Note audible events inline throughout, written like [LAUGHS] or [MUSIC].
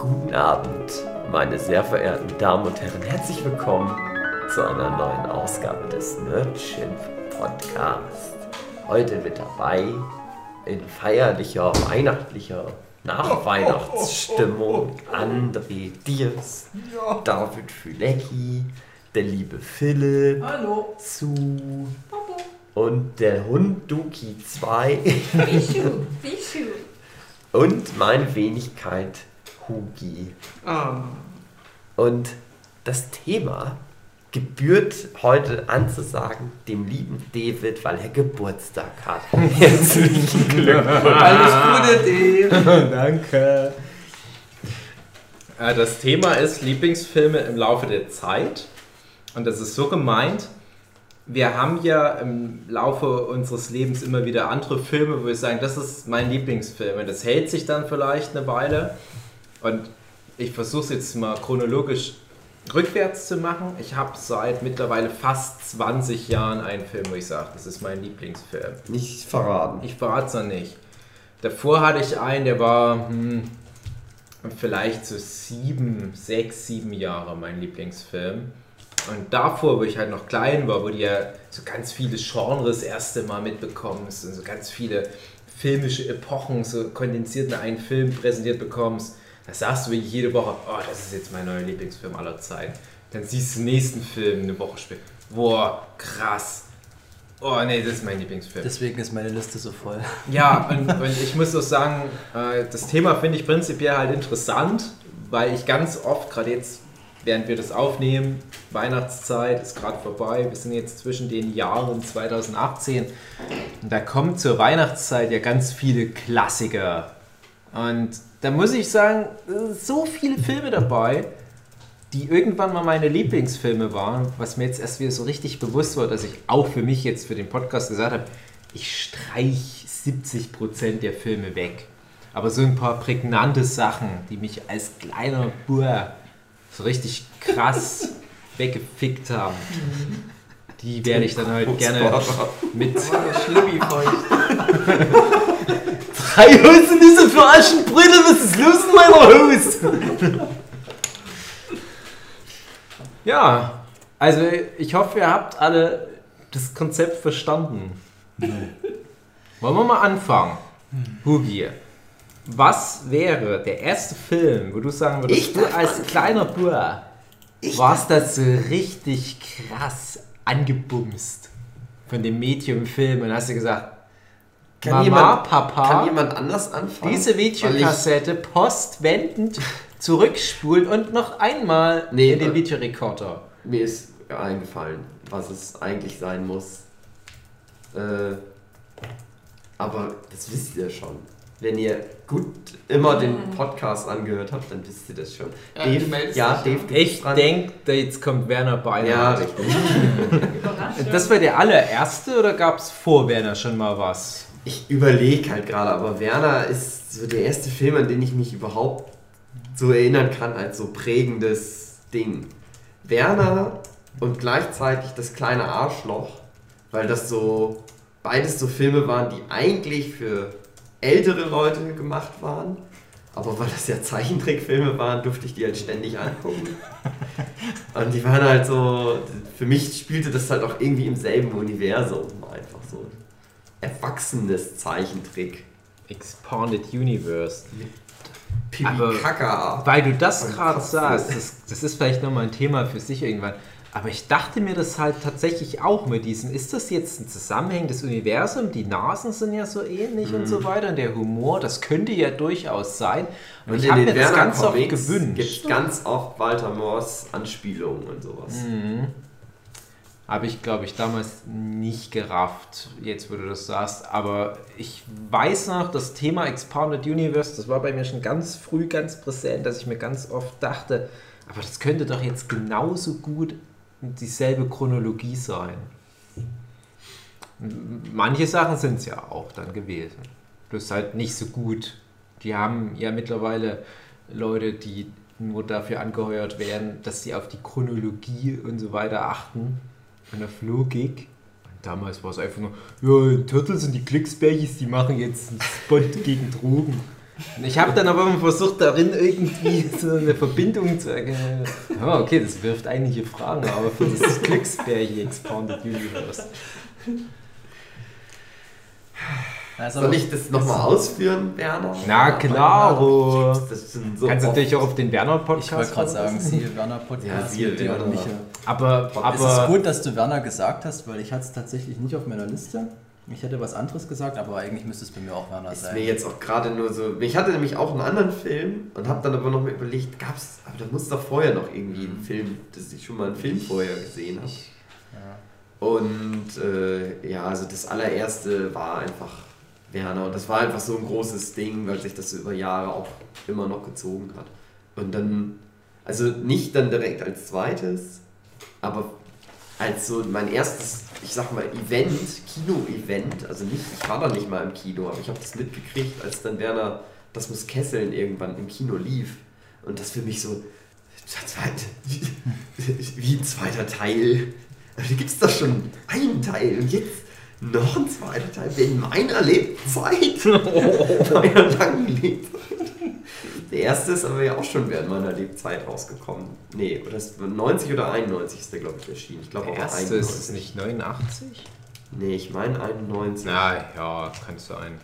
Guten Abend, meine sehr verehrten Damen und Herren. Herzlich willkommen zu einer neuen Ausgabe des Nerdschimpf Podcast. Heute mit dabei in feierlicher, weihnachtlicher Nachweihnachtsstimmung André Diers, David Fülecki, der liebe Philipp, Hallo. Su und der Hund Duki 2 Bischu. [LAUGHS] Bischu. und meine Wenigkeit Hugi. Ah. Und das Thema gebührt heute anzusagen dem lieben David, weil er Geburtstag hat. [LAUGHS] Herzlichen Glückwunsch. Alles Gute, Dave. [LAUGHS] Danke. Äh, Das Thema ist Lieblingsfilme im Laufe der Zeit. Und das ist so gemeint, wir haben ja im Laufe unseres Lebens immer wieder andere Filme, wo wir sagen, das ist mein Lieblingsfilm. Und das hält sich dann vielleicht eine Weile. Und ich versuche es jetzt mal chronologisch rückwärts zu machen. Ich habe seit mittlerweile fast 20 Jahren einen Film, wo ich sage, das ist mein Lieblingsfilm. Nicht verraten. Ich verrate es noch nicht. Davor hatte ich einen, der war hm, vielleicht so sieben, sechs, sieben Jahre mein Lieblingsfilm. Und davor, wo ich halt noch klein war, wo du ja so ganz viele Genres das erste Mal mitbekommst und so ganz viele filmische Epochen so kondensiert in einen Film präsentiert bekommst, da sagst du wirklich jede Woche, oh, das ist jetzt mein neuer Lieblingsfilm aller Zeiten. Dann siehst du den nächsten Film eine Woche später. Boah, krass. Oh nee, das ist mein Lieblingsfilm. Deswegen ist meine Liste so voll. Ja, und, und ich muss auch sagen, äh, das Thema finde ich prinzipiell halt interessant, weil ich ganz oft, gerade jetzt, während wir das aufnehmen, Weihnachtszeit ist gerade vorbei, wir sind jetzt zwischen den Jahren 2018 und da kommen zur Weihnachtszeit ja ganz viele Klassiker. Und da muss ich sagen, so viele Filme dabei, die irgendwann mal meine Lieblingsfilme waren, was mir jetzt erst wieder so richtig bewusst war, dass ich auch für mich jetzt für den Podcast gesagt habe, ich streich 70% der Filme weg. Aber so ein paar prägnante Sachen, die mich als kleiner Bur so richtig krass [LAUGHS] weggefickt haben, die werde ich dann halt gerne mit Schlimmi [LAUGHS] feucht. Drei Hosen diese für Aschenbrüder, was ist los in meiner Hose? ja, also ich hoffe, ihr habt alle das Konzept verstanden. Wollen wir mal anfangen? Hugi, was wäre der erste Film, wo du sagen würdest, Ich du als kleiner Bur warst das so richtig krass angebumst von dem im Film und hast du gesagt, Kann Mama, jemand, Papa, Kann jemand anders anfangen? diese Videokassette postwendend zurückspulen und noch einmal Nee, in den äh, Videorekorder. Mir ist eingefallen, was es eigentlich sein muss. Äh, aber das wisst ihr schon. Wenn ihr gut immer den Podcast angehört habt, dann wisst ihr das schon. Ja, du Dave, meldest ja, Dave, du Ich denke, jetzt kommt Werner Ja, Beinhardt. richtig. [LAUGHS] [LAUGHS] Das war der allererste oder gab es vor Werner schon mal was? Ich überlege halt gerade, aber Werner ist so der erste Film, an den ich mich überhaupt so erinnern kann als so prägendes Ding. Werner und gleichzeitig das kleine Arschloch, weil das so beides so Filme waren, die eigentlich für ältere Leute gemacht waren. Aber weil das ja Zeichentrickfilme waren, durfte ich die halt ständig angucken. [LAUGHS] Und die waren halt so, für mich spielte das halt auch irgendwie im selben Universum. Einfach so erwachsenes Zeichentrick. Expanded Universe. Pipi Aber- Kaka. Weil du das Und gerade sagst, das, das ist vielleicht nochmal ein Thema für sich irgendwann. Aber ich dachte mir das halt tatsächlich auch mit diesem, ist das jetzt ein zusammenhängendes Universum? Die Nasen sind ja so ähnlich und so weiter und der Humor, das könnte ja durchaus sein. Und, ich habe mir das ganz oft gibt gewünscht. ganz oft Walter Moors Anspielungen und sowas. Mhm. Habe ich, glaube ich, damals nicht gerafft, jetzt wo du das sagst. Aber ich weiß noch, das Thema Expanded Universe, das war bei mir schon ganz früh ganz präsent, dass ich mir ganz oft dachte, aber das könnte doch jetzt genauso gut dieselbe Chronologie sein. Manche Sachen sind es ja auch dann gewesen. Ist halt nicht so gut. Die haben ja mittlerweile Leute, die nur dafür angeheuert werden, dass sie auf die Chronologie und so weiter achten und Logik. Und damals war es einfach nur, ja, Turtles und die Glücksbärchis, die machen jetzt einen Spot [LAUGHS] gegen Drogen. Ich habe dann aber immer versucht, darin irgendwie [LAUGHS] so eine Verbindung zu erkennen. Ja, okay, das wirft einige Fragen, aber für das Glücksbärchen Expanded Universe. [LAUGHS] Also, Soll ich das nochmal ausführen, Werner? Na klar. Das sind so Kannst oft- natürlich auch auf den Werner-Podcast ich wollte gerade sagen, siehe Werner Podcast. Ja, siehe Werner. und Micha. Aber, es ist aber gut, dass du Werner gesagt hast, weil ich hatte es tatsächlich nicht auf meiner Liste. Ich hätte was anderes gesagt, aber eigentlich müsste es bei mir auch Werner Ist sein. mir jetzt auch gerade nur so. Ich hatte nämlich auch einen anderen Film und habe dann aber noch mal überlegt, gab's, aber da muss doch vorher noch irgendwie ein Film, dass ich schon mal einen Film vorher gesehen habe. ja. Und äh, ja, also das allererste war einfach Werner und das war einfach so ein großes Ding, weil sich das über Jahre auch immer noch gezogen hat. Und dann, also nicht dann direkt als zweites, aber als so mein erstes, ich sag mal, Event, Kino-Event, also nicht, ich war da nicht mal im Kino, aber ich habe das mitgekriegt, als dann Werner, das muss Kesseln irgendwann im Kino lief. Und das für mich so, wie ein zweiter Teil. Da gibt es doch schon einen Teil und jetzt noch ein zweiter Teil in meiner Lebzeit. [LAUGHS] meiner langen Lebzeit. Der erste ist aber ja auch schon während meiner Lebzeit rausgekommen. Nee, oder ist 90 oder 91 ist der, glaube ich, erschienen. Ich glaube aber erste ist es 91. nicht 89? Nee, ich meine 91. Na ja, kann sein.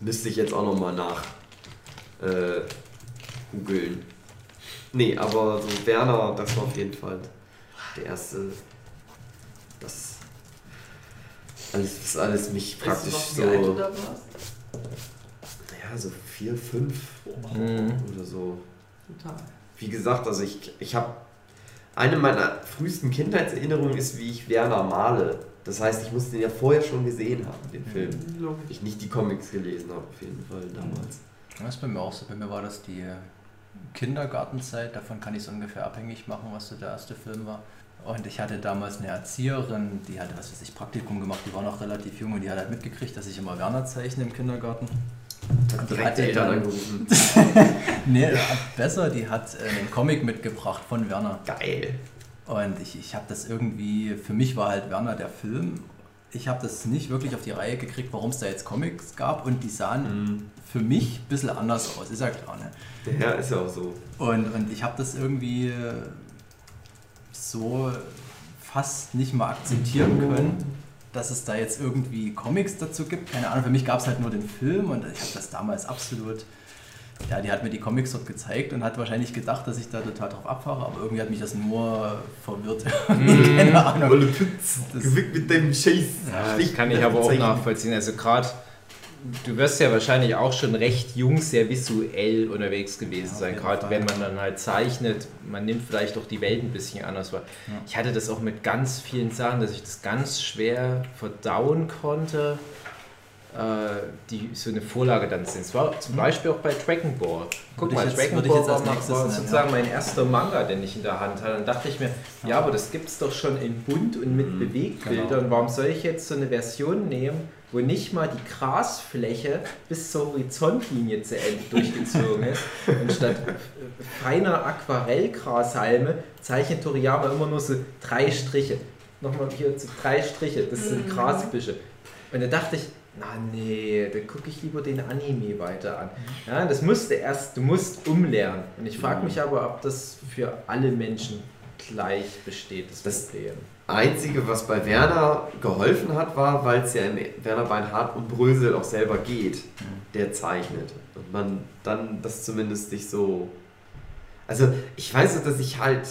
Müsste ich jetzt auch nochmal nach äh, googeln. Nee, aber so Werner, das war auf jeden Fall der erste. Das alles, das alles mich praktisch weißt so. du noch, wie alt du da warst? Ja, so vier, fünf Mhm. oder so. Total. Wie gesagt, also ich, ich habe. Eine meiner frühesten Kindheitserinnerungen ist, wie ich Werner male. Das heißt, ich musste den ja vorher schon gesehen haben, den Film. Logisch. Ich nicht die Comics gelesen habe, auf jeden Fall damals. Das ist bei mir auch so. Bei mir war das die Kindergartenzeit. Davon kann ich es ungefähr abhängig machen, was so der erste Film war. Und ich hatte damals eine Erzieherin, die hatte, was weiß ich, Praktikum gemacht, die war noch relativ jung und die hat halt mitgekriegt, dass ich immer Werner zeichne im Kindergarten. Hat Die die Eltern angerufen. [LAUGHS] Nee, besser, die hat äh, einen Comic mitgebracht von Werner. Geil. Und ich, ich habe das irgendwie, für mich war halt Werner der Film. Ich habe das nicht wirklich auf die Reihe gekriegt, warum es da jetzt Comics gab und die sahen Mhm. für mich ein bisschen anders aus, ist ja klar. Ne? Ja, ist ja auch so. Und, und ich habe das irgendwie so fast nicht mal akzeptieren können, dass es da jetzt irgendwie Comics dazu gibt. Keine Ahnung, für mich gab es halt nur den Film und ich habe das damals absolut. Ja, die hat mir die Comics dort gezeigt und hat wahrscheinlich gedacht, dass ich da total drauf abfahre, aber irgendwie hat mich das nur verwirrt. [LAUGHS] Keine Ahnung. Das- gewickt mit deinem Scheiß. Ja, das kann ich aber auch nachvollziehen. Also gerade, du wirst ja wahrscheinlich auch schon recht jung, sehr visuell unterwegs gewesen Ja, sein. Gerade wenn man dann halt zeichnet, man nimmt vielleicht auch die Welt ein bisschen anders wahr. Ja. Ich hatte das auch mit ganz vielen Sachen, dass ich das ganz schwer verdauen konnte, äh, die so eine Vorlage dann sind. Es war zum Beispiel auch bei Dragon Ball. Guck. Würde mal, jetzt- Dragon würde ich Ball war, nennen, sozusagen ja. mein erster Manga, den ich in der Hand hatte. Dann dachte ich mir, ja, Ja. aber das gibt es doch schon in bunt und mit Mhm, Bewegbildern. genau. Warum soll ich jetzt so eine Version nehmen, wo nicht mal die Grasfläche bis zur Horizontlinie zu Ende durchgezogen ist? Und statt feiner Aquarellgrashalme zeichnet Toriyama immer nur so drei Striche. Nochmal hier so drei Striche, das sind Mhm. Grasbüsche. Und da dachte ich, na nee, dann gucke ich lieber den Anime weiter an. Ja, das musste erst, du musst umlernen. Und ich frage mich aber, ob das für alle Menschen gleich besteht, das, Das- Problem. Einzige, was bei Werner geholfen hat, war, weil es ja in Werner Beinhardt und Brösel auch selber geht, der zeichnet. Und man dann das zumindest nicht so. Also, ich weiß noch, dass ich halt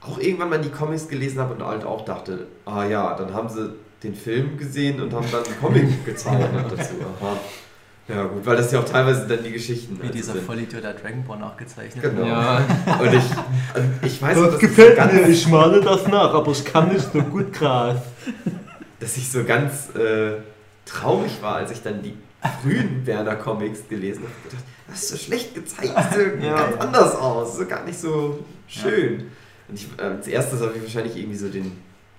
auch irgendwann mal die Comics gelesen habe und halt auch dachte, ah ja, dann haben sie den Film gesehen und haben dann einen Comic [LAUGHS] gezeichnet dazu. Aha. Ja, gut, weil das ja auch teilweise dann die Geschichten Wie also dieser sind. Vollidiot der Dragon Ball nachgezeichnet. Genau. Ja, [LAUGHS] Und ich, und ich weiß dass ich so ganz ich male das nach, aber ich kann nicht so gut Gras. dass ich so ganz äh, traurig war, als ich dann die frühen Werner Comics gelesen habe. Ich gedacht, das ist so schlecht gezeigt, das sieht Ja. ganz anders aus, so gar nicht so schön. Und ich, äh, als erstes habe ich wahrscheinlich irgendwie so den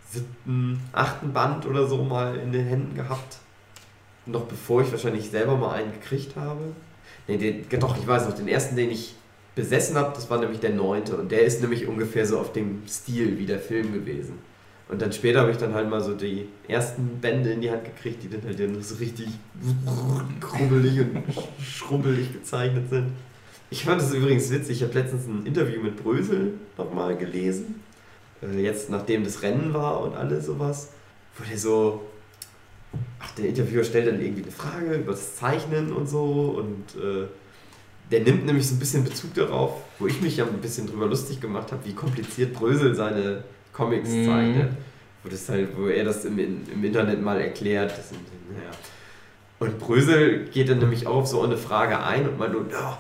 siebten, achten Band oder so mal in den Händen gehabt. Noch bevor ich wahrscheinlich selber mal einen gekriegt habe. Nee, den, doch, ich weiß noch, den ersten, den ich besessen habe, das war nämlich der neunte. Und der ist nämlich ungefähr so auf dem Stil wie der Film gewesen. Und dann später habe ich dann halt mal so die ersten Bände in die Hand gekriegt, die dann halt nur so richtig krummelig und schrumpelig gezeichnet sind. Ich fand es übrigens witzig, ich habe letztens ein Interview mit Brösel nochmal gelesen. Äh, Jetzt, nachdem das Rennen war und alles sowas, wo der so. Ach, der Interviewer stellt dann irgendwie eine Frage über das Zeichnen und so und äh, der nimmt nämlich so ein bisschen Bezug darauf, wo ich mich ja ein bisschen drüber lustig gemacht habe, wie kompliziert Brösel seine Comics Mhm. zeichnet. Wo, das halt, wo er das im, im Internet mal erklärt. Sind, naja. Und Brösel geht dann nämlich auch auf so eine Frage ein und meint, nur, ja,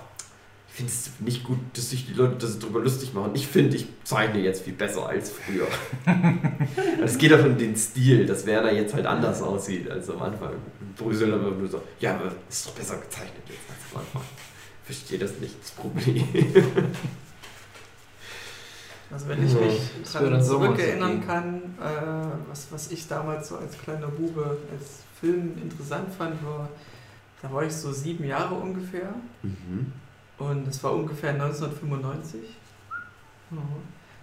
ich finde es nicht gut, dass sich die Leute das drüber lustig machen. Ich finde, ich zeichne jetzt viel besser als früher. [LAUGHS] Es geht auch um den Stil, dass Werner jetzt halt anders aussieht als am Anfang. Dann immer nur so, ja, aber es ist doch besser gezeichnet jetzt als am Anfang. Ich verstehe das nicht, das Problem. [LAUGHS] Also wenn ich Ja, mich dann Sommer zurückerinnern so kann, äh, was, was ich damals so als kleiner Bube als Film interessant fand, war, da war ich so sieben Jahre ungefähr Mhm. Und das war ungefähr 1995. Ja.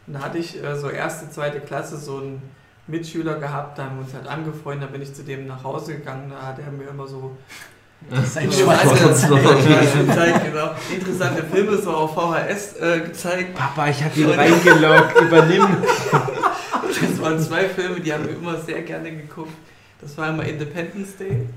Und da hatte ich äh, so erste, zweite Klasse so einen Mitschüler gehabt, da haben wir uns halt angefreundet, da bin ich zu dem nach Hause gegangen, da hat er mir immer so [LAUGHS] Sein so gezeigt, [LAUGHS] genau, interessante Filme so auf VHS äh, gezeigt. Papa, ich habe ihn reingeloggt, [LAUGHS] übernimm. Das waren zwei Filme, die haben wir immer sehr gerne geguckt. Das war einmal Independence Day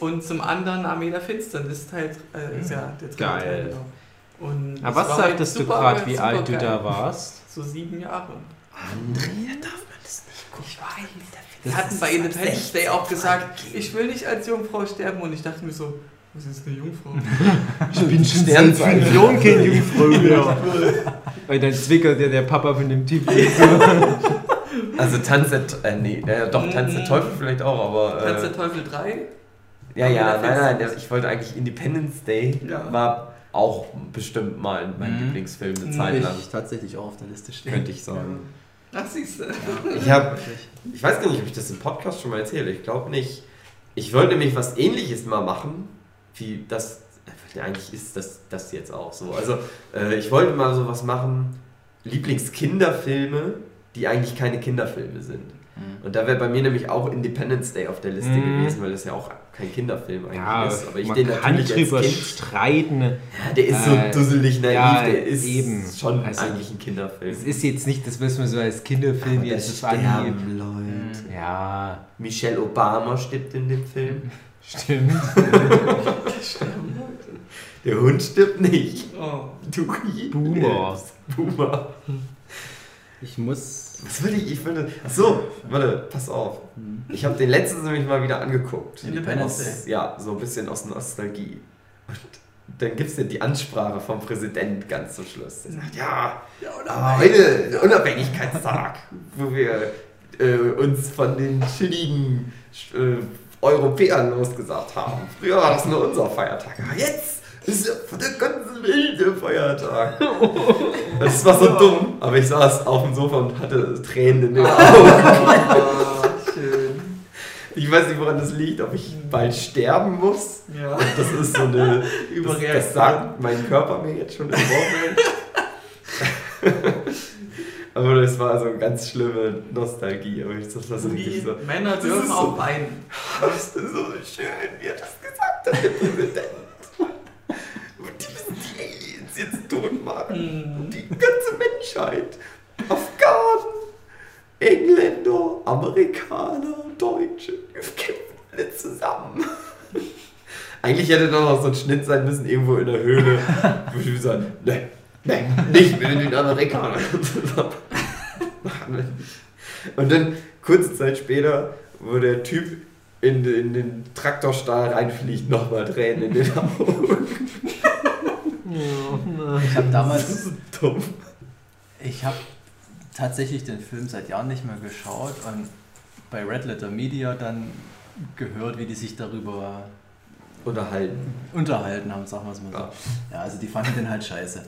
und zum anderen Armee der Finsternis, Teil, äh, ist ja der dritte Geil. Teil. Genau. Und Aber was halt sagtest du gerade, wie alt du da warst? So sieben Jahre. Andrea darf man das nicht gucken. Ich weiß. Die hatten bei Independence Day auch gesagt, ich will nicht als Jungfrau sterben und ich dachte mir so, was ist eine Jungfrau? [LAUGHS] Ich bin schon Stern seit fünf Jahren kein Jungfrau mehr. [LAUGHS] Weil dann zwickert dir der Papa von dem Typ. [LAUGHS] Also Tanz der, äh, nee, äh, doch, Tanz der Mhm. Teufel vielleicht auch, aber... Tanz Äh, der Teufel 3? Ja, ja, nein, nein, Finsternis. ich wollte eigentlich Independence Day, Ja. war auch bestimmt mal mein Mhm. Lieblingsfilm eine. Zeit lang, ich tatsächlich auch auf der Liste stehen. könnte ich sagen. Ach, siehst du. Ich habe, ich weiß gar nicht, ob ich das im Podcast schon mal erzähle. Ich glaube nicht. Ich wollte nämlich was Ähnliches mal machen, wie das. äh, Eigentlich ist das, das jetzt auch so. Also äh, ich wollte mal sowas machen, Lieblingskinderfilme, die eigentlich keine Kinderfilme sind. Mhm. Und da wäre bei mir nämlich auch Independence Day auf der Liste Mhm. gewesen, weil das ja auch kein Kinderfilm eigentlich Ja, ist. Aber ich man den kann natürlich drüber als Kind. streiten. Ja, der ist Äh, so dusselig naiv, ja, der ist eben. schon Also, eigentlich ein Kinderfilm. Es ist jetzt nicht das, was man so als Kinderfilm Aber jetzt sterben Leute. Ja, Michelle Obama stirbt in dem Film. [LAUGHS] stimmt. Der Hund stirbt nicht. Oh. Du Boomer. Boomer. Ich muss. Was will ich? Ich finde. Achso, warte, pass auf. Ich habe den letzten nämlich mal wieder angeguckt. Independence Aus, Day. ja, so ein bisschen aus Nostalgie. Und dann gibt es ja die Ansprache vom Präsident ganz zum Schluss. Der sagt, ja, aber heute Unabhängigkeitstag, wo wir äh, uns von den chilligen äh, Europäern losgesagt haben. Früher war das nur unser Feiertag, aber jetzt ist ja von der ganzen Welt der Feiertag. [LAUGHS] Das war so dumm, aber ich saß auf dem Sofa und hatte Tränen in den Augen. Ah, schön. Ich weiß nicht, woran das liegt, ob ich bald sterben muss. Ja. Das ist so eine [LAUGHS] Das, Überreaktion. das sagt mein Körper mir jetzt schon im Vorfeld. [LAUGHS] Aber das war so eine ganz schlimme Nostalgie. Aber ich, das war so Wie richtig so. Männer Das dürfen ist so- auch weinen. Das ist so schön, wie er das gesagt hat, der Präsident. Und die müssen die Aliens jetzt tot machen. Und die ganze Menschheit. Afghanen, Engländer, Amerikaner, Deutsche. Wir kämpfen alle zusammen. Eigentlich hätte da noch so ein Schnitt sein müssen, irgendwo in der Höhle, wo ich sagen, ne, ne, nicht mit den Amerikanern zusammen. Und dann, kurze Zeit später, wo der Typ in, den- in den Traktorstahl reinfliegt, nochmal Tränen in den Augen. Ich habe Das damals. ist so dumm. Ich habe tatsächlich den Film seit Jahren nicht mehr geschaut und bei Red Letter Media dann gehört, wie die sich darüber Unterhalten. unterhalten haben, sagen wir es mal so. Ja. Ja, also die fanden den halt scheiße.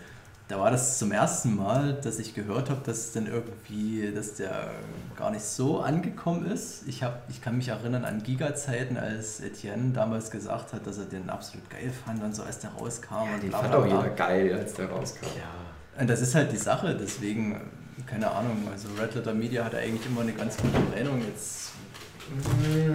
Da war das zum ersten Mal, dass ich gehört habe, dass dann irgendwie, dass der gar nicht so angekommen ist. Ich, hab, ich kann mich erinnern an Giga-Zeiten, als Etienne damals gesagt hat, dass er den absolut geil fand und so, als der rauskam. und Den bla, fand bla, auch bla. jeder geil, als der rauskam. Und das ist halt die Sache, deswegen keine Ahnung, also Red Letter Media hat eigentlich immer eine ganz gute Meinung. Jetzt,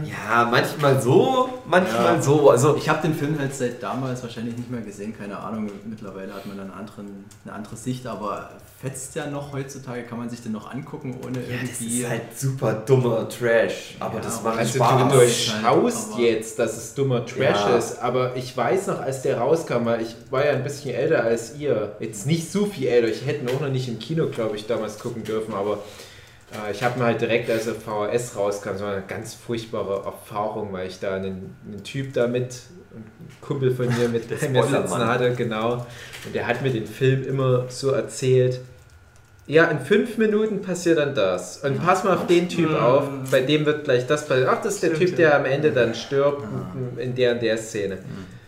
Ja, manchmal so, manchmal Ja. so. Also ich habe den Film halt seit damals wahrscheinlich nicht mehr gesehen, keine Ahnung. Mittlerweile hat man einen anderen, eine andere Sicht, aber fetzt ja noch heutzutage, kann man sich den noch angucken, ohne ja, das irgendwie. ist halt super dummer Trash, aber Ja, das macht Also Spaß. du durchschaust halt, jetzt, dass es dummer Trash Ja. ist, aber ich weiß noch, als der rauskam, weil ich war ja ein bisschen älter als ihr, jetzt nicht so viel älter, ich hätte ihn auch noch nicht im Kino, glaube ich, damals gucken dürfen, aber ich habe mir halt direkt, als er VHS rauskam, so eine ganz furchtbare Erfahrung, weil ich da einen, einen Typ da mit, ein Kumpel von mir mit Der [LAUGHS] mir sitzen hatte, genau, und der hat mir den Film immer so erzählt, ja, in fünf Minuten passiert dann das. Und pass mal auf den Typ Mhm. auf, bei dem wird gleich das passieren. Ach, das ist der Stimmt, Typ, der ja. am Ende dann stirbt in der und der Szene.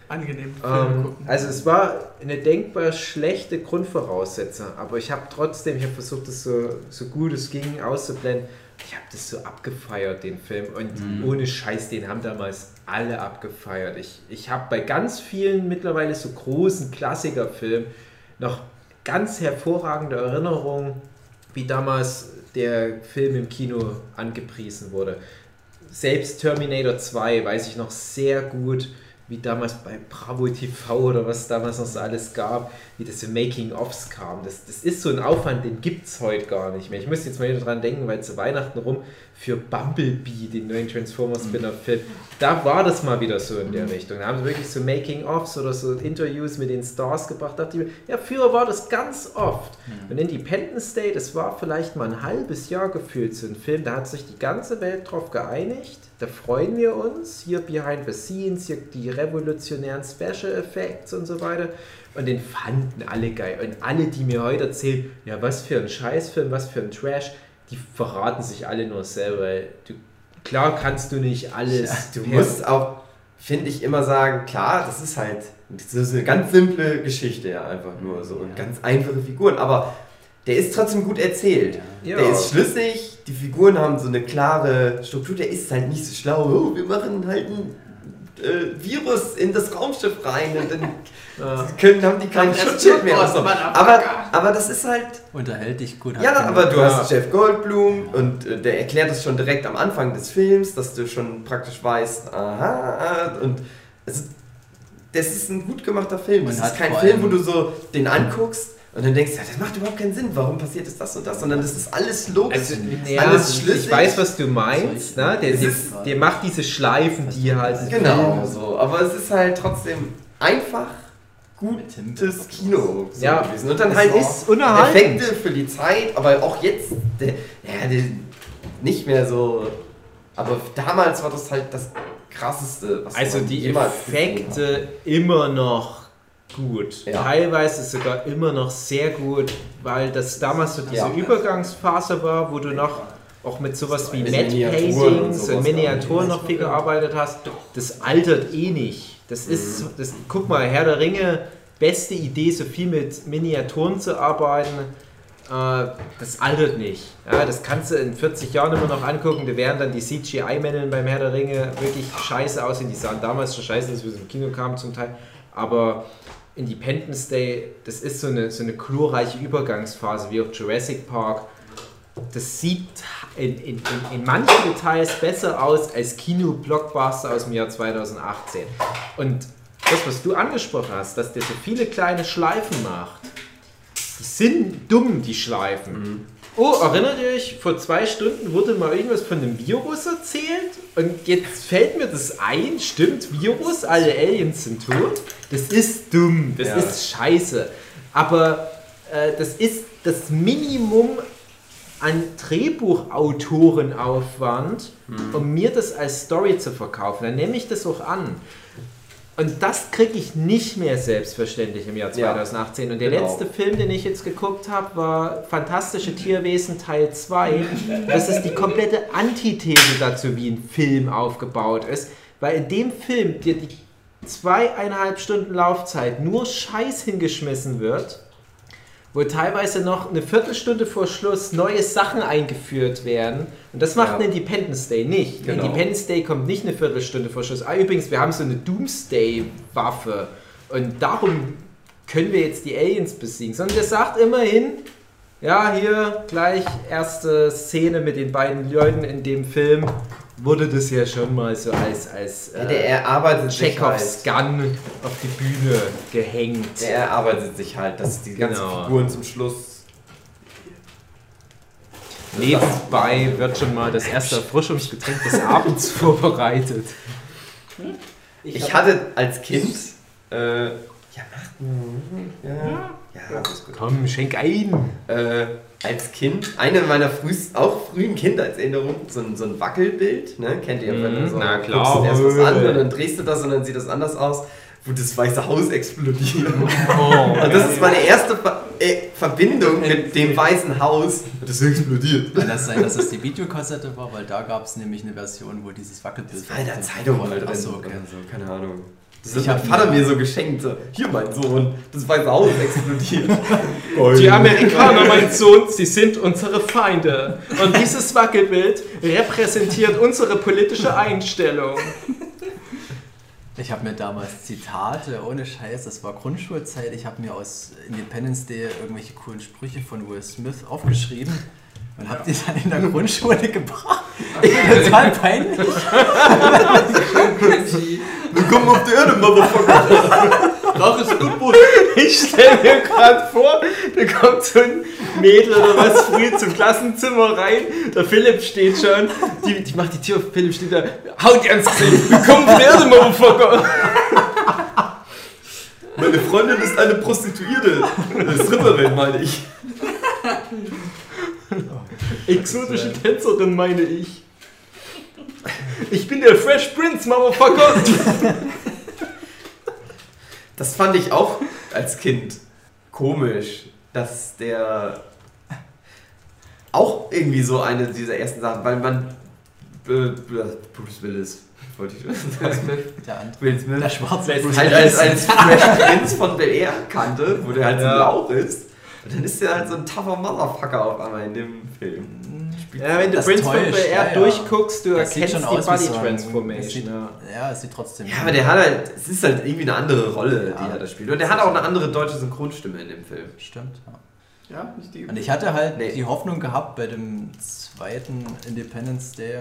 Angenehm. Ähm, also es war eine denkbar schlechte Grundvoraussetzung, aber ich habe trotzdem, ich habe versucht, das so, so gut es ging auszublenden. Ich habe das so abgefeiert, den Film. Und ohne Scheiß, den haben damals alle abgefeiert. Ich, ich habe bei ganz vielen mittlerweile so großen Klassikerfilmen noch ganz hervorragende Erinnerungen, wie damals der Film im Kino angepriesen wurde. Selbst Terminator 2 weiß ich noch sehr gut, wie damals bei Bravo TV oder was damals noch so alles gab, wie das Making-ofs kam. Das, das ist so ein Aufwand, den gibt es heute gar nicht mehr. Ich muss jetzt mal wieder dran denken, weil zu Weihnachten rum für Bumblebee, den neuen Transformers-Spin-off-Film, da war das mal wieder so in der Richtung. Da haben sie wirklich so Making-ofs oder so Interviews mit den Stars gebracht. Da dachte ich mir, ja, früher war das ganz oft. Und Independence Day, das war vielleicht mal ein halbes Jahr gefühlt so ein Film, da hat sich die ganze Welt drauf geeinigt. Da freuen wir uns. Hier behind the scenes, hier die revolutionären Special Effects und so weiter. Und den fanden alle geil. Und alle, die mir heute erzählen, ja, was für ein Scheißfilm, was für ein Trash, die verraten sich alle nur selber. weil Du, klar kannst du nicht alles. Du per- musst auch, finde ich, immer sagen, klar, das ist halt das ist eine ganz simple Geschichte, ja, einfach nur so. Und ganz einfache Figuren, aber der ist trotzdem gut erzählt. Ja. Der ist schlüssig, die Figuren haben so eine klare Struktur, der ist halt nicht so schlau, oh, wir machen halt ein äh, Virus in das Raumschiff rein und dann [LAUGHS] können, haben die keinen Schutzschild mehr. Aber, aber das ist halt, Unterhält dich gut. ja, aber du Ja. hast Jeff Goldblum und äh, der erklärt es schon direkt am Anfang des Films, dass du schon praktisch weißt, aha, ah, und es, das ist ein gut gemachter Film. Das hat ist kein Film, wo du so den anguckst und dann denkst, ja, das macht überhaupt keinen Sinn, warum passiert jetzt das und das, sondern das ist alles logisch. Also, alles ja, schlüssig. ich weiß, was du meinst. Ne? Der, Es der, der macht diese Schleifen, die halt. Genau so, aber es ist halt trotzdem einfach. Gutes Kino so Ja, gewesen. Und dann es halt ist. Effekte für die Zeit, aber auch jetzt, der, ja, der, nicht mehr so. Aber damals war das halt das krasseste, was Also die. Effekte immer noch gut. Ja. Teilweise sogar immer noch sehr gut, weil das damals so diese Ja. Übergangsphase war, wo du noch auch mit sowas wie Mit Matte Miniaturen und Paintings sowas und Miniaturen noch viel gearbeitet hast. Das altert eh nicht. Das ist, Mhm. das, guck mal, Herr der Ringe, beste Idee, so viel mit Miniaturen zu arbeiten. Äh, das altert nicht. Ja, das kannst du in 40 Jahren immer noch angucken. Da werden dann die CGI-Männchen beim Herr der Ringe wirklich scheiße aussehen. Die sahen damals schon scheiße, als wir im Kino kamen zum Teil. Aber Independence Day, das ist so eine, so eine glorreiche Übergangsphase wie auch Jurassic Park. Das sieht in, in, in, in manchen Details besser aus als Kino-Blockbuster aus dem Jahr 2018. Und das, was du angesprochen hast, dass der so viele kleine Schleifen macht, die sind dumm, die Schleifen. Oh, erinnert ihr euch, vor zwei Stunden wurde mal irgendwas von einem Virus erzählt und jetzt fällt mir das ein, stimmt, Virus, alle Aliens sind tot. Das ist dumm, das Ja. ist scheiße. Aber äh, das ist das Minimum an Drehbuchautorenaufwand, um mir das als Story zu verkaufen. Dann nehme ich das auch an. Und das kriege ich nicht mehr selbstverständlich im Jahr Ja. 2018. Und der Genau. letzte Film, den ich jetzt geguckt habe, war Fantastische Tierwesen Teil 2. Das ist die komplette Antithese dazu, wie ein Film aufgebaut ist. Weil in dem Film dir die zweieinhalb Stunden Laufzeit nur Scheiß hingeschmissen wird, wo teilweise noch eine Viertelstunde vor Schluss neue Sachen eingeführt werden. Und das macht Ja. ein Independence Day nicht. Genau. Independence Day kommt nicht eine Viertelstunde vor Schluss. Ah, übrigens, wir haben so eine Doomsday-Waffe. Und darum können wir jetzt die Aliens besiegen. Sondern der sagt immerhin, ja, hier gleich erste Szene mit den beiden Leuten in dem Film, wurde das ja schon mal so als, als Ja, der erarbeitet sich halt. Gun auf die Bühne gehängt. Der erarbeitet sich halt, dass die ganzen Genau. Figuren zum Schluss. Nebenbei wird schon mal das erste Erfrischungsgetränk des [LAUGHS] Abends vorbereitet. Ich hatte als Kind. Äh, ja, mach. mhm, Ja, ja, das ist gut. Komm, schenk ein. Äh, als Kind, eine meiner frühest, auch frühen Kindheitserinnerungen, so ein, so ein Wackelbild, ne? Kennt ihr? Wenn du Mhm, so na guckst klar. erst was an und dann drehst du das und dann sieht das anders aus, wo das Weiße Haus explodiert. [LAUGHS] und das ist meine erste Ver äh, Verbindung mit dem Weißen Haus. Das explodiert. Kann das sein, dass das die Videokassette war? Weil da gab es nämlich eine Version, wo dieses Wackelbild Das war in der Zeitung. Achso, okay. oder so, keine Ahnung. Das Ich hat mein Vater mir- mir so geschenkt. So, Hier, mein Sohn, das Weiße Haus explodiert. [LAUGHS] Die Amerikaner, mein Sohn, sie sind unsere Feinde. Und dieses Wackelbild repräsentiert unsere politische Einstellung. Ich habe mir damals Zitate, ohne Scheiß, das war Grundschulzeit, ich habe mir aus Independence Day irgendwelche coolen Sprüche von Will Smith aufgeschrieben und habe die dann in der Grundschule [LAUGHS] gebracht. Total peinlich. Willkommen auf der Erde, Motherfucker. Rauch ist gut, Ich stelle mir gerade vor, da kommt so ein Mädel oder was früh zum Klassenzimmer rein. Der Philipp steht schon, die, die macht die Tür auf, Philipp steht da, haut die ans Gesicht, willkommen auf der Erde, Motherfucker. Meine Freundin ist eine Prostituierte. Eine Stripperin, meine ich. [LAUGHS] Exotische Tänzerin, meine ich. Ich bin der Fresh Prince, Motherfucker. [LAUGHS] Das fand ich auch als Kind komisch, dass der auch irgendwie so eine dieser ersten Sachen, weil man äh, Bruce Willis, wollte ich sagen. Der andere. Will Smith Der schwarze Bruce halt als, als Fresh Prince von Bel Air kannte, wo der halt so Ja. blau ist. Und dann ist der halt so ein tougher Motherfucker auf einmal in dem Film. Ja, wenn du Das Prince von Air ja, durchguckst, du Das erkennst schon die Body Transformation. sieht- Ja. Es sieht trotzdem. Ja, aber der hat halt, es ist halt irgendwie eine andere Rolle, die Ja. er da spielt. Und der hat auch eine andere deutsche Synchronstimme in dem Film. Stimmt, ja. Ja, nicht die. Und ich hatte halt Nee. die Hoffnung gehabt bei dem zweiten Independence Day,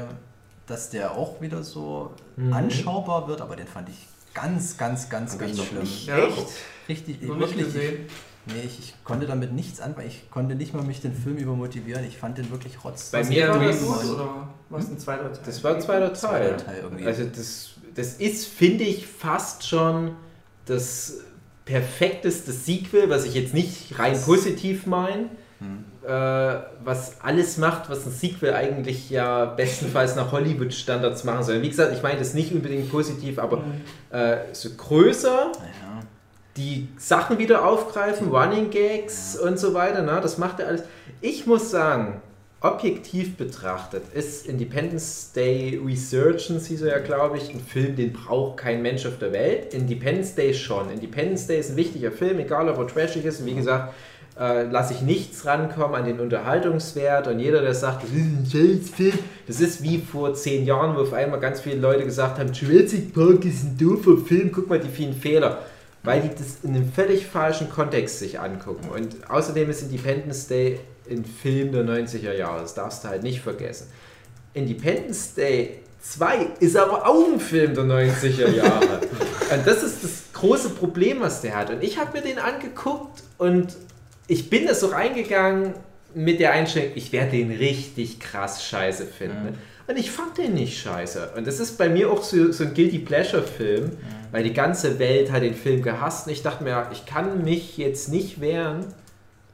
dass der auch wieder so Mhm. anschaubar wird, aber den fand ich ganz, ganz, ganz, ganz ich noch schlimm. nicht. Ja, Echt? Richtig, nicht wirklich. gesehen. Nee, ich, ich konnte damit nichts anfangen. Ich konnte nicht mal mich den Film übermotivieren. Ich fand den wirklich rotz. Bei Was mir war war das das- oder was ein zweiter Teil? Das war ein zweiter Teil. Zweiter Teil irgendwie. Also das, das ist, finde ich, fast schon das perfekteste Sequel, was ich jetzt nicht rein positiv meine. Hm. Äh, was alles macht, was ein Sequel eigentlich ja bestenfalls nach Hollywood-Standards machen soll. Wie gesagt, ich meine das nicht unbedingt positiv, aber äh, so größer, Ja. Die Sachen wieder aufgreifen, Running Gags und so weiter, na, das macht er alles. Ich muss sagen, objektiv betrachtet ist Independence Day Resurgence, hieß er ja, glaube ich, ein Film, den braucht kein Mensch auf der Welt. Independence Day schon. Independence Day ist ein wichtiger Film, egal ob er trashig ist. Und wie gesagt, äh, lasse ich nichts rankommen an den Unterhaltungswert. Und jeder, der sagt, das ist ein Scheißfilm, das ist wie vor zehn Jahren, wo auf einmal ganz viele Leute gesagt haben, Jurassic Park ist ein doofer Film, guck mal die vielen Fehler. Weil die das in einem völlig falschen Kontext sich angucken. Und außerdem ist Independence Day ein Film der 90er Jahre. Das darfst du halt nicht vergessen. Independence Day 2 ist aber auch ein Film der 90er Jahre. [LAUGHS] und das ist das große Problem, was der hat. Und ich habe mir den angeguckt und ich bin da so reingegangen mit der Einstellung, ich werde den richtig krass scheiße finden. Mhm. Und ich fand den nicht scheiße. Und das ist bei mir auch so, so ein Guilty Pleasure-Film, weil die ganze Welt hat den Film gehasst. Und ich dachte mir, ich kann mich jetzt nicht wehren.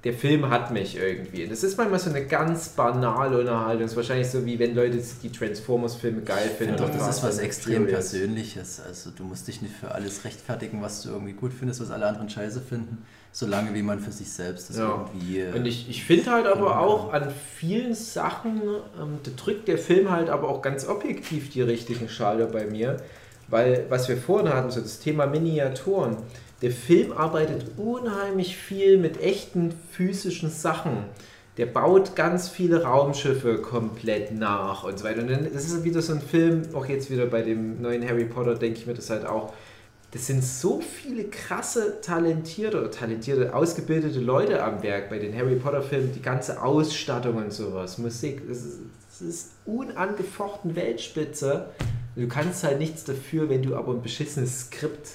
Der Film hat mich irgendwie. Das ist manchmal so eine ganz banale Unterhaltung. Das ist wahrscheinlich so, wie wenn Leute die Transformers-Filme geil finden. finde doch, das ist was extrem. Persönliches. Also du musst dich nicht für alles rechtfertigen, was du irgendwie gut findest, was alle anderen scheiße finden, solange wie man für sich selbst das Ja. irgendwie. äh, Und ich, ich finde halt aber auch an vielen Sachen, ähm, da drückt der Film halt aber auch ganz objektiv die richtigen Schalter bei mir. Weil, was wir vorhin hatten, so das Thema Miniaturen. Der Film arbeitet unheimlich viel mit echten physischen Sachen. Der baut ganz viele Raumschiffe komplett nach und so weiter. Und dann das ist wieder so ein Film, auch jetzt wieder bei dem neuen Harry Potter, denke ich mir das halt auch. Das sind so viele krasse, talentierte, oder talentierte, ausgebildete Leute am Werk bei den Harry Potter Filmen, die ganze Ausstattung und sowas, Musik, das ist, ist unangefochten Weltspitze. Du kannst halt nichts dafür, wenn du aber ein beschissenes Skript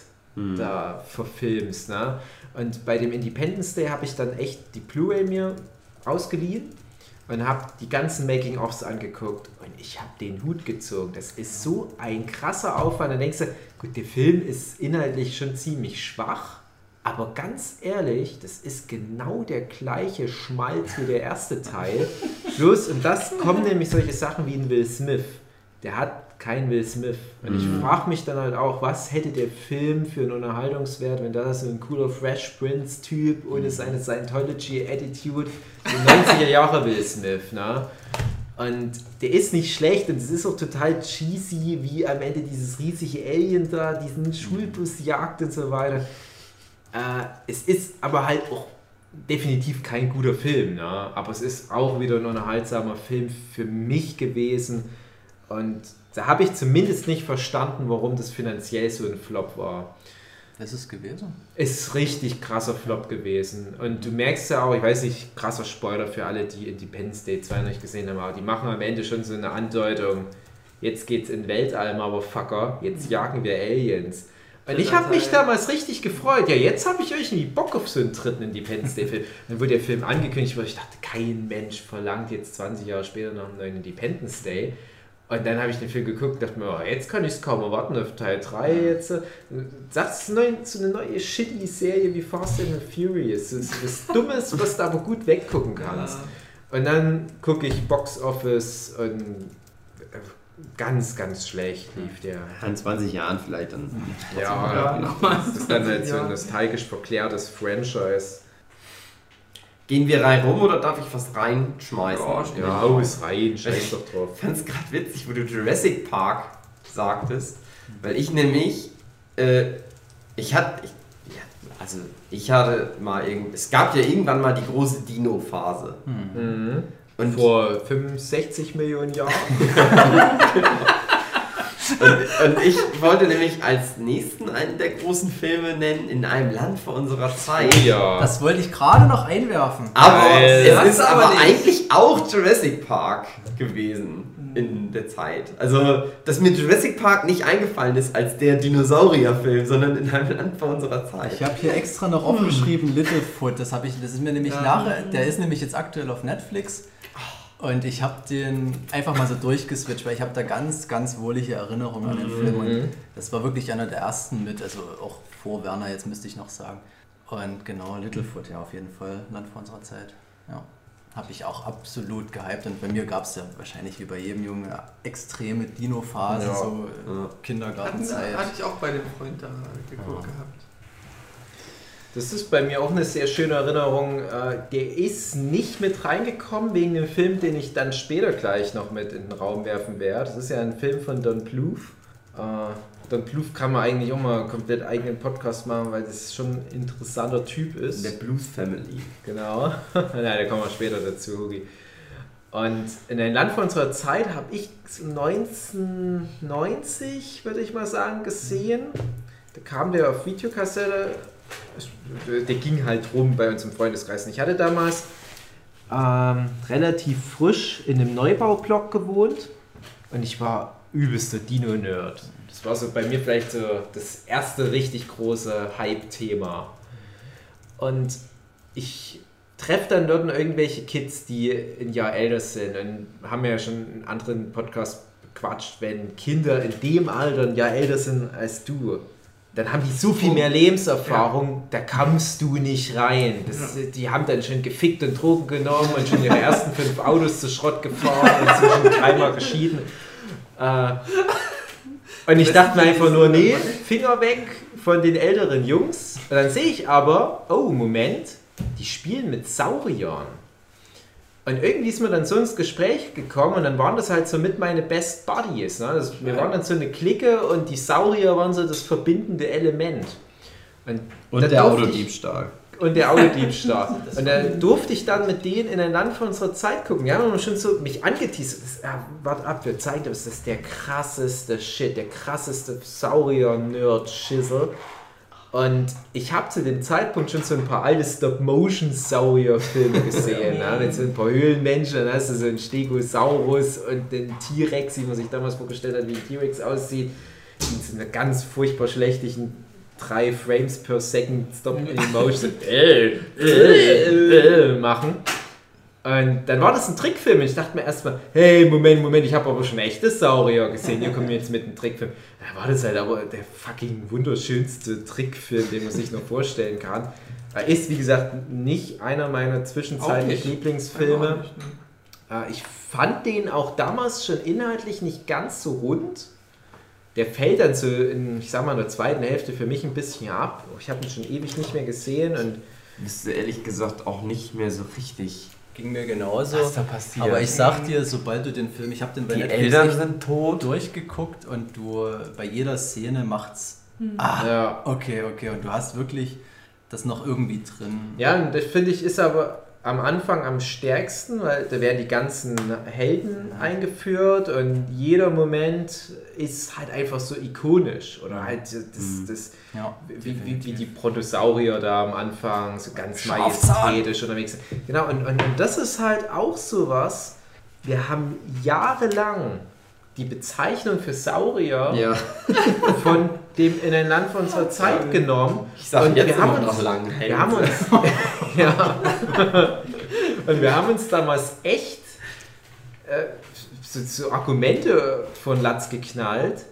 da verfilmst. Ne? Und bei dem Independence Day habe ich dann echt die Blu-ray mir ausgeliehen und habe die ganzen Making-ofs angeguckt und ich habe den Hut gezogen. Das ist so ein krasser Aufwand. Dann denkst du, gut, der Film ist inhaltlich schon ziemlich schwach, aber ganz ehrlich, das ist genau der gleiche Schmalz wie der erste Teil. [LAUGHS] Bloß, und das kommen nämlich solche Sachen wie ein Will Smith. Der hat keinen Will Smith. Und ich frage mich dann halt auch, was hätte der Film für einen Unterhaltungswert, wenn da so ein cooler Fresh Prince-Typ ohne seine Scientology-Attitude, so 90er Jahre Will Smith, ne? Und der ist nicht schlecht und es ist auch total cheesy, wie am Ende dieses riesige Alien da, diesen Schulbus jagt und so weiter. Äh, es ist aber halt auch definitiv kein guter Film, ne? aber es ist auch wieder ein unterhaltsamer Film für mich gewesen. Und da habe ich zumindest nicht verstanden, warum das finanziell so ein Flop war. Das ist gewesen. Ist richtig krasser Flop gewesen. Und du merkst ja auch, ich weiß nicht, krasser Spoiler für alle, die Independence Day 2 noch nicht gesehen haben, aber die machen am Ende schon so eine Andeutung. Jetzt geht's in Weltall, Motherfucker. Jetzt jagen wir Aliens. Und ich habe mich damals richtig gefreut. Ja, jetzt habe ich irgendwie Bock auf so einen dritten Independence Day Film. [LAUGHS] Dann wurde der Film angekündigt, weil ich dachte, kein Mensch verlangt jetzt 20 Jahre später noch einen neuen Independence Day. Und dann habe ich den Film geguckt und dachte mir, oh, jetzt kann ich es kaum erwarten auf Teil 3. Jetzt, das ist neu, so eine neue shitty Serie wie Fast and the Furious. Das ist was Dummes, was du aber gut weggucken kannst. Und dann gucke ich Box Office und äh, ganz, ganz schlecht lief der. In 20 Jahren vielleicht dann. Ja, nochmal. das ist dann halt so ein Ja. nostalgisch verklärtes Franchise. Gehen wir rein rum oder darf ich was reinschmeißen? Ja, Ja, hau es rein, scheiß doch drauf. [LAUGHS] Ich fand es gerade witzig, wo du Jurassic Park sagtest, weil ich nämlich, äh, ich hatte, also ich hatte mal irgend, es gab ja irgendwann mal die große Dino-Phase. Mhm. Und, Vor 65 Millionen Jahren. [LAUGHS] [LAUGHS] und, und ich wollte nämlich als nächsten einen der großen Filme nennen, in einem Land vor unserer Zeit. Oh ja. Das wollte ich gerade noch einwerfen. Aber Geil. es ist aber nicht. eigentlich auch Jurassic Park gewesen in der Zeit. Also, dass mir Jurassic Park nicht eingefallen ist als der Dinosaurierfilm, sondern in einem Land vor unserer Zeit. Ich habe hier extra noch aufgeschrieben Littlefoot. Das habe ich, das ist mir nämlich Ja. nachher, der ist nämlich jetzt aktuell auf Netflix. Und ich habe den einfach mal so durchgeswitcht, weil ich habe da ganz, ganz wohlige Erinnerungen an den Film. Und das war wirklich einer der ersten mit, also auch vor Werner, jetzt müsste ich noch sagen. Und genau, Littlefoot, ja, auf jeden Fall, Land vor unserer Zeit. Ja, habe ich auch absolut gehypt. Und bei mir gab es ja wahrscheinlich wie bei jedem Jungen eine extreme Dino-Phase, Ja. so Ja. Kindergartenzeit. hatte ich auch bei dem Freund da geguckt Ja. gehabt. Das ist bei mir auch eine sehr schöne Erinnerung. Äh, Der ist nicht mit reingekommen wegen dem Film, den ich dann später gleich noch mit in den Raum werfen werde. Das ist ja ein Film von Don Bluth. Äh, Don Bluth kann man eigentlich auch mal komplett eigenen Podcast machen, weil das schon ein interessanter Typ ist. der Blues Family. Genau. [LAUGHS] Nein, da kommen wir später dazu, Hugi. Und in ein Land von unserer Zeit habe ich so 1990, würde ich mal sagen, gesehen. Da kam der auf Videokassette. Der ging halt rum bei uns im Freundeskreis. Und ich hatte damals ähm, relativ frisch in einem Neubaublock gewohnt. Und ich war übelster Dino-Nerd. Das war so bei mir vielleicht so das erste richtig große Hype-Thema. Und ich treffe dann dort irgendwelche Kids, die ein Jahr älter sind und haben ja schon in anderen Podcasts bequatscht, wenn Kinder in dem Alter ein Jahr älter sind als du, dann haben die so viel mehr Lebenserfahrung, da kommst du nicht rein. Das, Die haben dann schon gefickt und Drogen genommen und schon ihre ersten fünf Autos zu Schrott gefahren und sind schon dreimal geschieden. Äh, und ich dachte mir einfach nur, nee, Finger weg von den älteren Jungs. Und dann sehe ich aber, oh, Moment, die spielen mit Sauriern. Und irgendwie ist mir dann so ins Gespräch gekommen und dann waren das halt so mit meine Best Buddies. Ne? Das, wir waren dann so eine Clique und die Saurier waren so das verbindende Element. Und, Und der Autodiebstahl. und der Autodiebstahl. [LAUGHS] und da durfte ich dann mit denen in ein Land von unserer Zeit gucken. Haben immer schon so mich angeteasert. Das, ja, warte ab, wir zeigen dir, das ist der krasseste Shit, der krasseste Saurier-Nerd-Schissel. Und ich habe zu dem Zeitpunkt schon so ein paar alte Stop-Motion-Saurier-Filme [LAUGHS] gesehen. ne? Mit so ein paar Höhlenmenschen, dann hast du so einen Stegosaurus und den T-Rex, wie man sich damals vorgestellt hat, wie ein T-Rex aussieht. In so einer ganz furchtbar schlechten drei Frames per Second Stop in Motion äh, äh, äh, machen. Und dann war das ein Trickfilm und ich dachte mir erstmal, hey, Moment, Moment, ich habe aber schon echte Saurier gesehen, hier kommen wir jetzt mit einem Trickfilm. Da war das halt aber der fucking wunderschönste Trickfilm, den man sich noch vorstellen kann. Er ist, wie gesagt, nicht einer meiner zwischenzeitlich Auch nicht. Lieblingsfilme. Nicht, ne? Äh, Ich fand den auch damals schon inhaltlich nicht ganz so rund. Der fällt dann so in, ich sag mal, in der zweiten Hälfte für mich ein bisschen ab. Ich habe ihn schon ewig nicht mehr gesehen und Wüsste ehrlich gesagt auch nicht mehr so richtig, Ging mir genauso. was da passiert. Aber ich sag dir, sobald du den Film, ich habe den bei die Netflix Eltern sind tot. durchgeguckt und du bei jeder Szene macht's. Ah, ja. okay, okay. Und du hast wirklich das noch irgendwie drin. Ja, und das finde ich ist aber am Anfang am stärksten, weil da werden die ganzen Helden eingeführt und jeder Moment ist halt einfach so ikonisch. Oder halt das, das Ja, wie, wie, wie die Brontosaurier da am Anfang so ganz majestätisch unterwegs sind. Genau, und, und, und das ist halt auch sowas. Wir haben jahrelang die Bezeichnung für Saurier Ja, von dem in ein Land von unserer Zeit genommen. ich sag Und jetzt wir haben uns- noch lang. Wir haben uns, ja. und wir haben uns damals echt äh, so, so Argumente von Latz geknallt,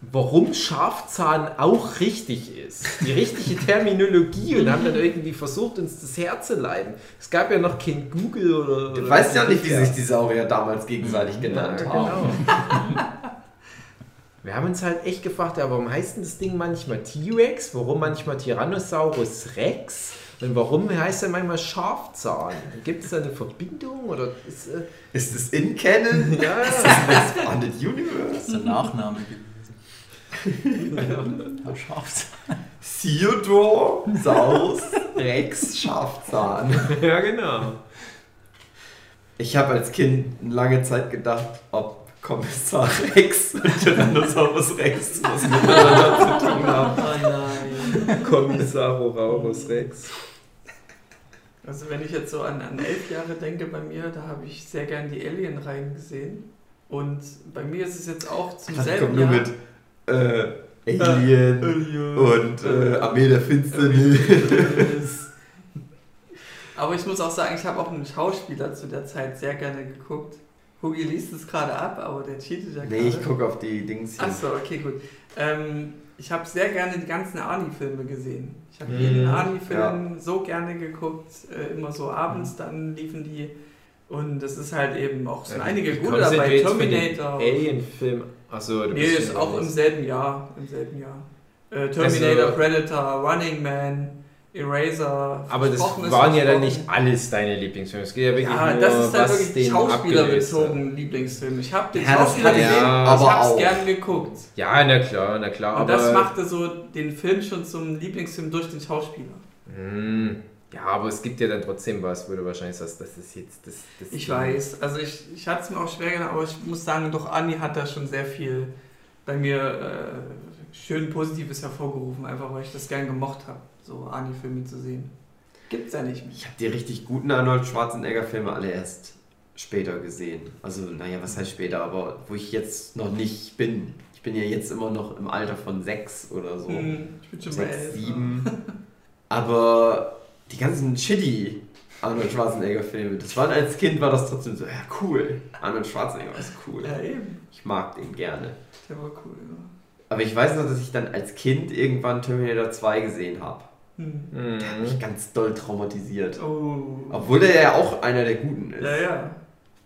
warum Schafzahn auch richtig ist. Die richtige [LAUGHS] Terminologie und haben dann irgendwie versucht, uns das Herz zu leiden. Es gab ja noch kein Google oder. Du weißt ja nicht, wie sich die Saurier damals gegenseitig genannt ja, haben. [LAUGHS] Wir haben uns halt echt gefragt, ja, warum heißt denn das Ding manchmal T-Rex, warum manchmal Tyrannosaurus Rex und warum heißt er manchmal Schafzahn? Gibt es da eine Verbindung oder ist, äh, Ist es in Canon? [LAUGHS] ja, Expanded Universe? Das ist der Nachname gewesen. Herr Schafs. Theodor Saurus Rex Schafzahn. ja, genau. Ich habe als Kind lange Zeit gedacht, ob Kommissar Rex und Tyrannosaurus Rex was miteinander zu tun haben. Oh nein. Kommissarosaurus Rex. Also wenn ich jetzt so an, an elf Jahre denke bei mir, da habe ich sehr gern die Alien-Reihen gesehen. Und bei mir ist es jetzt auch zum Das selben kommt nur Jahr. mit äh, Alien Alien. und äh, Armee der Finsternis. Aber ich muss auch sagen, ich habe auch einen Schauspieler zu der Zeit sehr gerne geguckt. Hugi liest es gerade ab, aber der cheatet ja Nee, ich gerade. gucke auf die Dings hier. Achso, okay, gut. Ähm, ich habe sehr gerne die ganzen Arnie-Filme gesehen. Ich habe Mhm, jeden Arnie-Film so gerne geguckt. Äh, immer so abends dann liefen die. Und es ist halt eben auch so einige Wie gute dabei. Terminator. Alien-Film. Achso, du Nee, ist auch im selben Jahr. Im selben Jahr. Äh, Terminator, Also- Predator, Running Man, Eraser. Aber das waren ja dann nicht alles deine Lieblingsfilme. Es geht ja wirklich Ja, nur, das ist dann was wirklich schauspielerbezogen Lieblingsfilm. Ich habe den Ja, Schauspieler gesehen, aber ich habe es gern geguckt. Ja, na klar, na klar. Und aber, das machte so den Film schon zum Lieblingsfilm durch den Schauspieler. Hm, ja, aber es gibt ja dann trotzdem was, wo du wahrscheinlich sagst, das ist jetzt das. das Ich weiß, also ich, ich hatte es mir auch schwer genommen, aber ich muss sagen, doch Anni hat da schon sehr viel bei mir äh, schön Positives hervorgerufen, einfach weil ich das gern gemocht habe, so Ani-Filme zu sehen. Gibt's ja nicht mehr. Ich habe die richtig guten Arnold Schwarzenegger-Filme alle erst später gesehen. Also, naja, was heißt später, aber wo ich jetzt noch nicht bin. Ich bin ja jetzt immer noch im Alter von sechs oder so. Hm, ich bin schon bei sechs, elf. sieben. [LAUGHS] Aber die ganzen shitty Arnold Schwarzenegger-Filme, das war als Kind war das trotzdem so, ja cool. Arnold Schwarzenegger ist cool. Ja, eben. Ich mag den gerne. Der war cool, ja. Aber ich weiß noch, dass ich dann als Kind irgendwann Terminator 2 gesehen habe. Hm. Der hat mich ganz doll traumatisiert. Oh. Obwohl der ja auch einer der Guten ist. Ja, ja.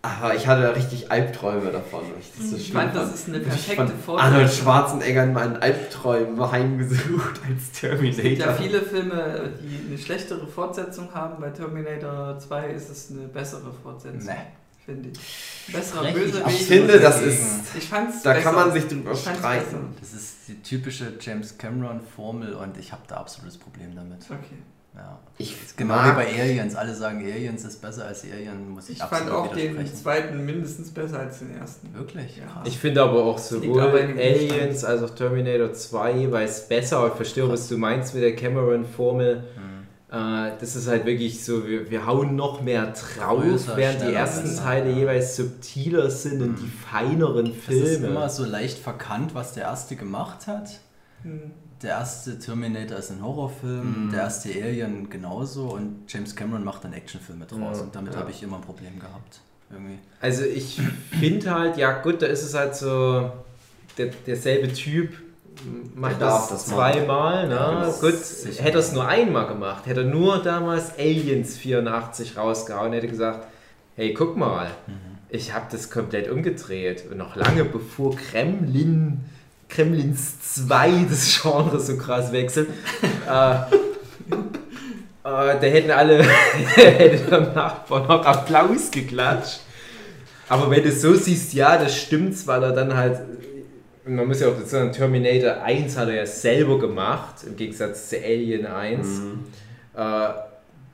Aber ich hatte richtig Albträume davon. Ich, das so Ich fand, das ist eine perfekte Vorstellung. Arnold Schwarzenegger in meinen Albträumen heimgesucht [LAUGHS] als Es gibt Terminator. ja viele Filme, die eine schlechtere Fortsetzung haben. Bei Terminator 2 ist es eine bessere Fortsetzung, Nee. Finde ich. Besserer Bösewicht. ich finde, das dagegen. ist. Ich fand's Da besser. kann man sich drüber streiten. Das ist die typische James Cameron-Formel und ich habe da absolutes Problem damit. Okay. Ja. Ich Genau wie bei Aliens. Alle sagen, Aliens ist besser als Alien, muss ich, Ich absolut fand auch den zweiten mindestens besser als den ersten. Wirklich? Ja. Ich finde aber auch sowohl Aliens als auch Terminator 2 jeweils besser. Ich verstehe, was du meinst mit der Cameron-Formel. Hm. Äh, das ist halt wirklich so, wir, wir hauen noch mehr drauf, Größer, während die ersten besser, Teile ja. jeweils subtiler sind und die feineren Es ist Filme. immer so leicht verkannt, was der erste gemacht hat. Hm. Der erste Terminator ist ein Horrorfilm, Mhm. der erste Alien genauso und James Cameron macht dann Actionfilme draus Ja, und damit ja. habe ich immer ein Problem gehabt. Irgendwie. Also ich finde halt, ja gut, da ist es halt so, der, derselbe Typ macht das, das zweimal, ne? Gut, hätte er es nur einmal gemacht, hätte er nur damals Aliens 84 rausgehauen, hätte gesagt, hey, guck mal, ich habe das komplett umgedreht. Und noch lange bevor Kremlin, Kremlins 2 [LAUGHS] das Genre so krass wechselt, [LAUGHS] äh, äh, da hätten alle, [LAUGHS] hätte der Nachbar noch Applaus geklatscht. Aber wenn du es so siehst, ja, das stimmt's, weil er dann halt, man muss ja auch dazu sagen, Terminator 1 hat er ja selber gemacht, im Gegensatz zu Alien 1, Mhm. äh,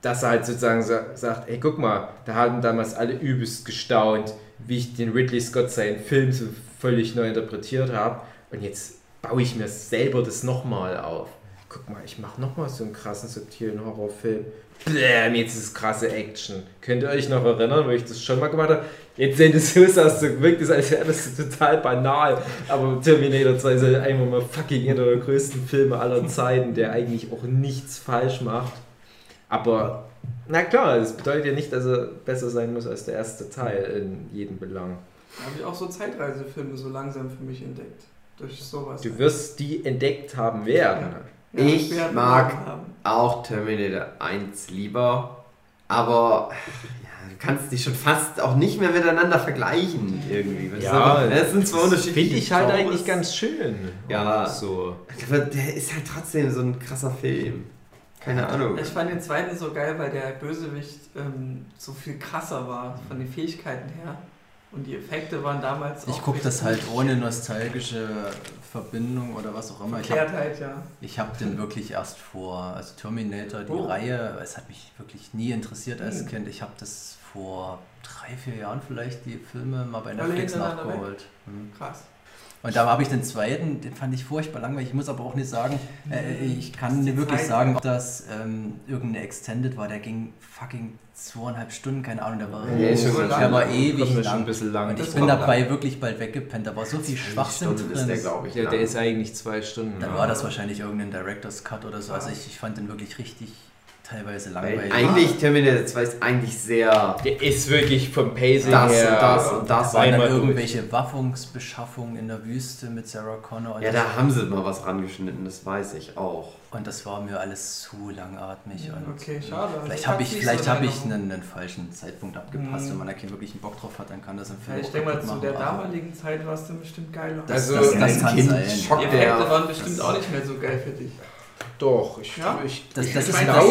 dass er halt sozusagen sa sagt, ey, guck mal, da haben damals alle übelst gestaunt, wie ich den Ridley Scott seinen Film so völlig neu interpretiert habe und jetzt baue ich mir selber das nochmal auf. Guck mal, ich mache nochmal so einen krassen, subtilen Horrorfilm. Bläm, jetzt ist krasse Action. Könnt ihr euch noch erinnern, wo ich das schon mal gemacht habe? Jetzt sehen das so aus, so wirkt das, als wäre das total banal. Aber Terminator 2 ist halt einfach mal fucking einer der größten Filme aller Zeiten, der eigentlich auch nichts falsch macht. Aber, na klar, das bedeutet ja nicht, dass er besser sein muss als der erste Teil in jedem Belang. Da habe ich auch so Zeitreisefilme so langsam für mich entdeckt. Durch sowas. Du wirst die entdeckt haben werden. Ja, Ich werden mag-. Auch Terminator 1 lieber, aber ja, du kannst die schon fast auch nicht mehr miteinander vergleichen irgendwie. Ja, du? das sind zwei unterschiedliche Finde ich halt Genres. eigentlich ganz schön. Ja. So. Aber der ist halt trotzdem so ein krasser Film. Keine Ahnung. Ich fand den zweiten so geil, weil der Bösewicht ähm, so viel krasser war von den Fähigkeiten her. Und die Effekte waren damals Ich auch gucke das halt ohne nostalgische Verbindung oder was auch immer. Ich habe Verkehrtheit, ja. ich hab den wirklich erst vor, also Terminator, die Oh. Reihe, es hat mich wirklich nie interessiert als Hm. Kind. Ich habe das vor drei, vier Jahren vielleicht die Filme mal bei Netflix nachgeholt. Hm. Krass. Und da habe ich den zweiten, den fand ich furchtbar langweilig. Ich muss aber auch nicht sagen, äh, ich kann nicht wirklich Zeit. sagen, ob das ähm, irgendeine Extended war. Der ging fucking zweieinhalb Stunden, keine Ahnung, der war, schon so lang. der war ewig lang. ein bisschen lang. Und ich Das bin dabei wirklich bald weggepennt. Da war so viel Schwachsinn Stunden ist der, drin. glaube ich. Ja, lang. der ist eigentlich zwei Stunden. Dann ja. war das wahrscheinlich irgendein Director's Cut oder so. Also ich, ich fand den wirklich richtig teilweise Weil langweilig. eigentlich, Terminator 2 ist eigentlich sehr Der ist wirklich vom Pacing das her. und das und das. waren dann irgendwelche Waffungsbeschaffungen in der Wüste mit Sarah Connor. Und, Ja, das, da haben sie mal was rangeschnitten, das weiß ich auch. und das war mir alles zu langatmig. Und Okay, schade. Also Vielleicht ich habe ich, vielleicht so hab ich in einen, einen falschen Zeitpunkt abgepasst. Mhm. Wenn man da keinen wirklichen Bock drauf hat, dann kann das im Film Ja, ich denke mal, zu der damaligen Zeit war es dann bestimmt geiler. Das, Also, das, das als kann Kind sein. die Effekte waren bestimmt das- auch nicht mehr so geil für dich. Doch, ich, Ja? ich, Das, ich das, Ich ist, meine, das,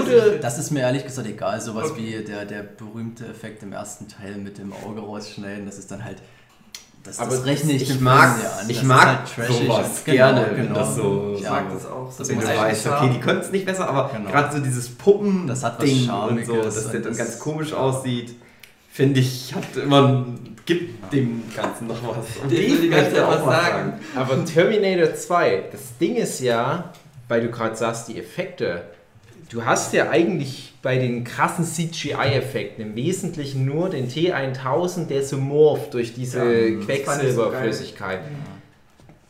Gute, das ist mir ehrlich gesagt egal. Sowas Okay. wie der, der berühmte Effekt im ersten Teil mit dem Auge rausschneiden, das ist dann halt. Das, Aber das rechne ich, ich dem mag- ja an. ich das mag halt trashig sowas und- gerne, genau, wenn genau. das so- Ich ja, mag das auch. Das Wenn muss du weißt, okay, die konnten es nicht besser, aber Genau. gerade so dieses Puppen Das hat was Ding und Charmiges so, dass der dann das- ganz komisch aussieht, finde ich, hat immer gibt dem Ganzen noch was. Und Den will die ganze Zeit was was sagen. aber Terminator 2, das Ding ist ja, weil du gerade sagst, die Effekte, du hast ja eigentlich bei den krassen CGI-Effekten im Wesentlichen nur den T1000, der so morpht durch diese Ja, das Quecksilberflüssigkeit.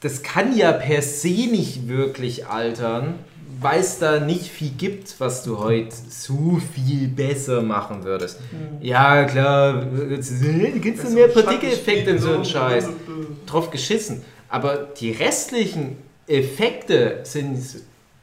das kann ja per se nicht wirklich altern, weil es da nicht viel gibt, was du heute so viel besser machen würdest. Ja, klar, kannst du mehr Partikeleffekte und so ein Scheiß. Drauf geschissen. Aber die restlichen Effekte sind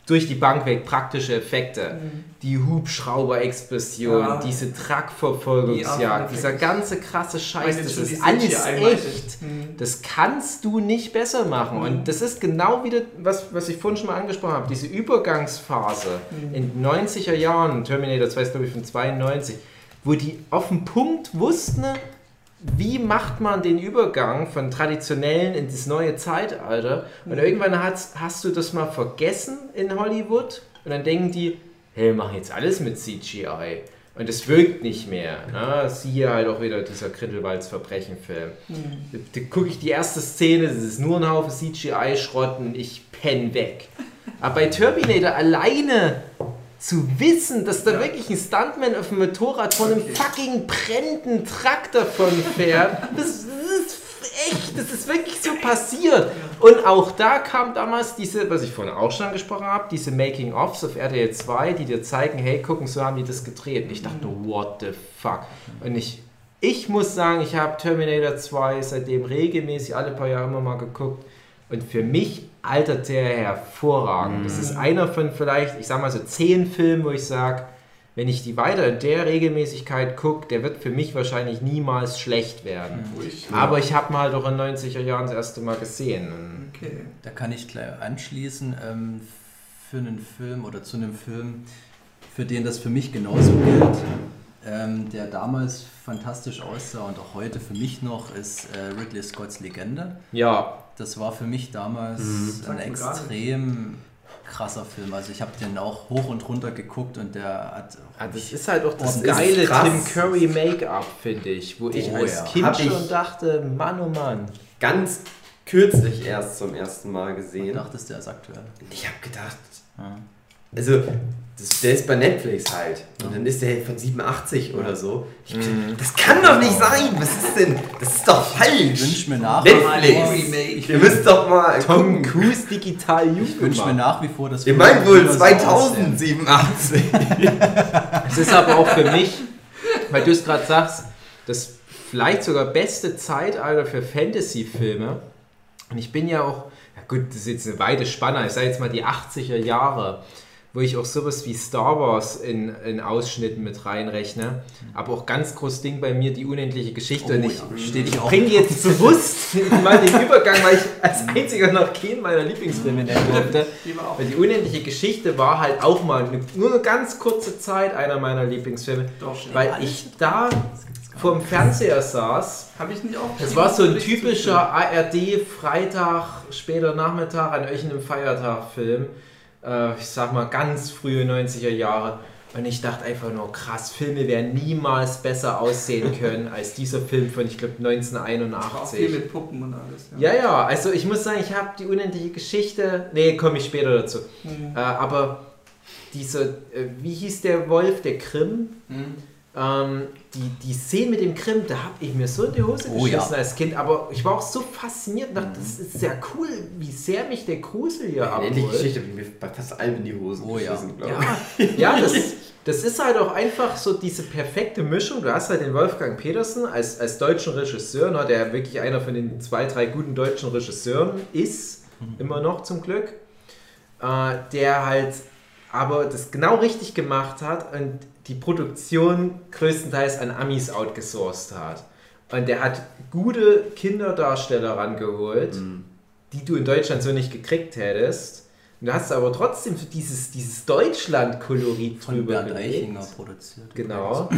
durch die Bank weg praktische Effekte. Die Hubschrauber-Explosion, Ja. diese Die Truck-Verfolgungsjagd, After dieser ganze krasse Scheiß, das ist die alles echt. Mhm. Das kannst du nicht besser machen. Mhm. Und das ist genau wieder, was, was ich vorhin schon mal angesprochen habe, diese Übergangsphase Mhm. in den 90er Jahren, Terminator 2 ist glaube ich von 92, wo die auf den Punkt wussten, wie macht man den Übergang von traditionellen in das neue Zeitalter. Und Mhm. irgendwann hast, hast du das mal vergessen in Hollywood und dann denken die, hey, wir machen jetzt alles mit CGI. Und es wirkt nicht mehr. Ne? Siehe halt auch wieder dieser Grindelwalds Verbrechen-Film. Da, da gucke ich die erste Szene, das ist nur ein Haufen CGI-Schrott und ich penn weg. Aber bei Terminator alleine zu wissen, dass da Ja. wirklich ein Stuntman auf dem Motorrad von einem fucking brennenden Traktor von fährt, das, das ist echt, das ist wirklich so passiert. Und auch da kam damals diese, was ich vorhin auch schon angesprochen habe, diese Making-ofs auf RTL 2, die dir zeigen, hey, gucken, so haben die das gedreht. Und ich dachte, what the fuck. Und ich, ich muss sagen, ich habe Terminator 2 seitdem regelmäßig alle paar Jahre immer mal geguckt. Und für mich altert der hervorragend. Das ist einer von vielleicht, ich sag mal so zehn Filmen, wo ich sage, wenn ich die weiter in der Regelmäßigkeit gucke, der wird für mich wahrscheinlich niemals schlecht werden. Ruhig. Aber ich habe mal halt auch in den 90er Jahren das erste Mal gesehen. Okay. Da kann ich gleich anschließen ähm, für einen Film oder zu einem Film, für den das für mich genauso gilt, ähm, der damals fantastisch aussah und auch heute für mich noch, ist äh, Ridley Scotts Legende. Ja, Das war für mich damals ein mir gar extrem krasser Film. Also ich habe den auch hoch und runter geguckt und der hat Ah, das ist halt auch das geile. Tim Curry Make-up, finde ich. Wo ich Oh als ja. Kind Hab schon dachte, Mann oh Mann. Ganz kürzlich erst zum ersten Mal gesehen. dachtest, der ist aktuell. Ich habe gedacht, Ja. also das, der ist bei Netflix halt. Und dann ist der von 87 oder so. Ich, Mhm. Das kann doch nicht sein. Was ist denn? Das ist doch Ich falsch. wünsche mir nach Netflix. Ihr müsst doch mal Tom. Cruise digital Ich wünsche mir nach wie vor, dass Ihr wir meint wohl wieder so aussehen. 2087. Es ist aber auch für mich, weil du es gerade sagst, das vielleicht sogar beste Zeitalter für Fantasy-Filme. Und ich bin ja auch, ja gut, das ist jetzt eine weite Spanne, ich sage jetzt mal die 80er Jahre, wo ich auch sowas wie Star Wars in, in Ausschnitten mit reinrechne. Aber auch ganz groß Ding bei mir, die unendliche Geschichte. Oh Und ich ja, steht ich bringe jetzt bewusst [LAUGHS] mal den Übergang, weil ich als einziger noch keinen meiner Lieblingsfilme nennen durfte. Die war auch Weil die unendliche Geschichte war halt auch mal eine, nur eine ganz kurze Zeit einer meiner Lieblingsfilme, doch. weil ich da vorm Fernseher saß. Habe ich nicht auch. Es war so ein typischer ARD Freitag, später Nachmittag an irgendeinem Feiertag Film. Äh, ich sag mal ganz frühe 90er Jahre. Und ich dachte einfach nur, krass, Filme werden niemals besser aussehen können als dieser Film von, ich glaube, Auch viel 1981. mit Puppen und alles. Ja, ja, also ich muss sagen, ich habe die unendliche Geschichte. Nee, komme ich später dazu. Mhm. Äh, aber diese, äh, wie hieß der Wolf, der Grimm? Hm? Ähm, die, die Szene mit dem Grimm, da habe ich mir so in die Hose Oh, geschissen ja. als Kind, aber ich war auch so fasziniert dachte, das ist sehr cool, wie sehr mich der Grusel hier Die abholt. Geschichte habe ich mir bei fast allem in die Hosen Oh ja. geschissen, glaube ich. Ja, ja das, [LAUGHS] das ist halt auch einfach so diese perfekte Mischung. Du hast halt den Wolfgang Petersen als, als deutschen Regisseur, ne, der wirklich einer von den zwei, drei guten deutschen Regisseuren ist, immer noch zum Glück, äh, der halt aber das genau richtig gemacht hat und die Produktion größtenteils an Amis outgesourced hat. Und der hat gute Kinderdarsteller rangeholt, die du in Deutschland so nicht gekriegt hättest. Und du hast aber trotzdem dieses, dieses Deutschland-Kolorit drüber Bernd gelegt. Eichinger produziert. Genau.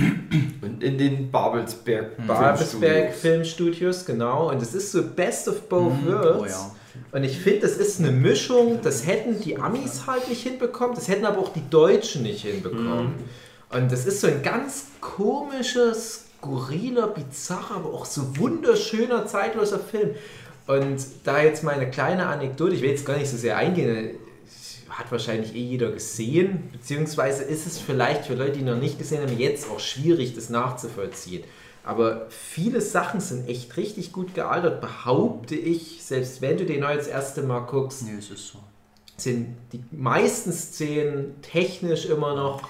Und in den Babelsberg Babelsberg Filmstudios, genau. Und es ist so Best of Both Mhm. Worlds. Oh ja. Und ich finde, das ist eine Mischung, das hätten die Amis halt nicht hinbekommen, das hätten aber auch die Deutschen nicht hinbekommen. Und das ist so ein ganz komisches, skurriler, bizarrer, aber auch so wunderschöner, zeitloser Film. Und da jetzt mal eine kleine Anekdote, ich will jetzt gar nicht so sehr eingehen, hat wahrscheinlich eh jeder gesehen, beziehungsweise ist es vielleicht für Leute, die noch nicht gesehen haben, jetzt auch schwierig, das nachzuvollziehen. Aber viele Sachen sind echt richtig gut gealtert, behaupte ich, selbst wenn du den neu das erste Mal guckst, Nee, es ist so. sind die meisten Szenen technisch immer noch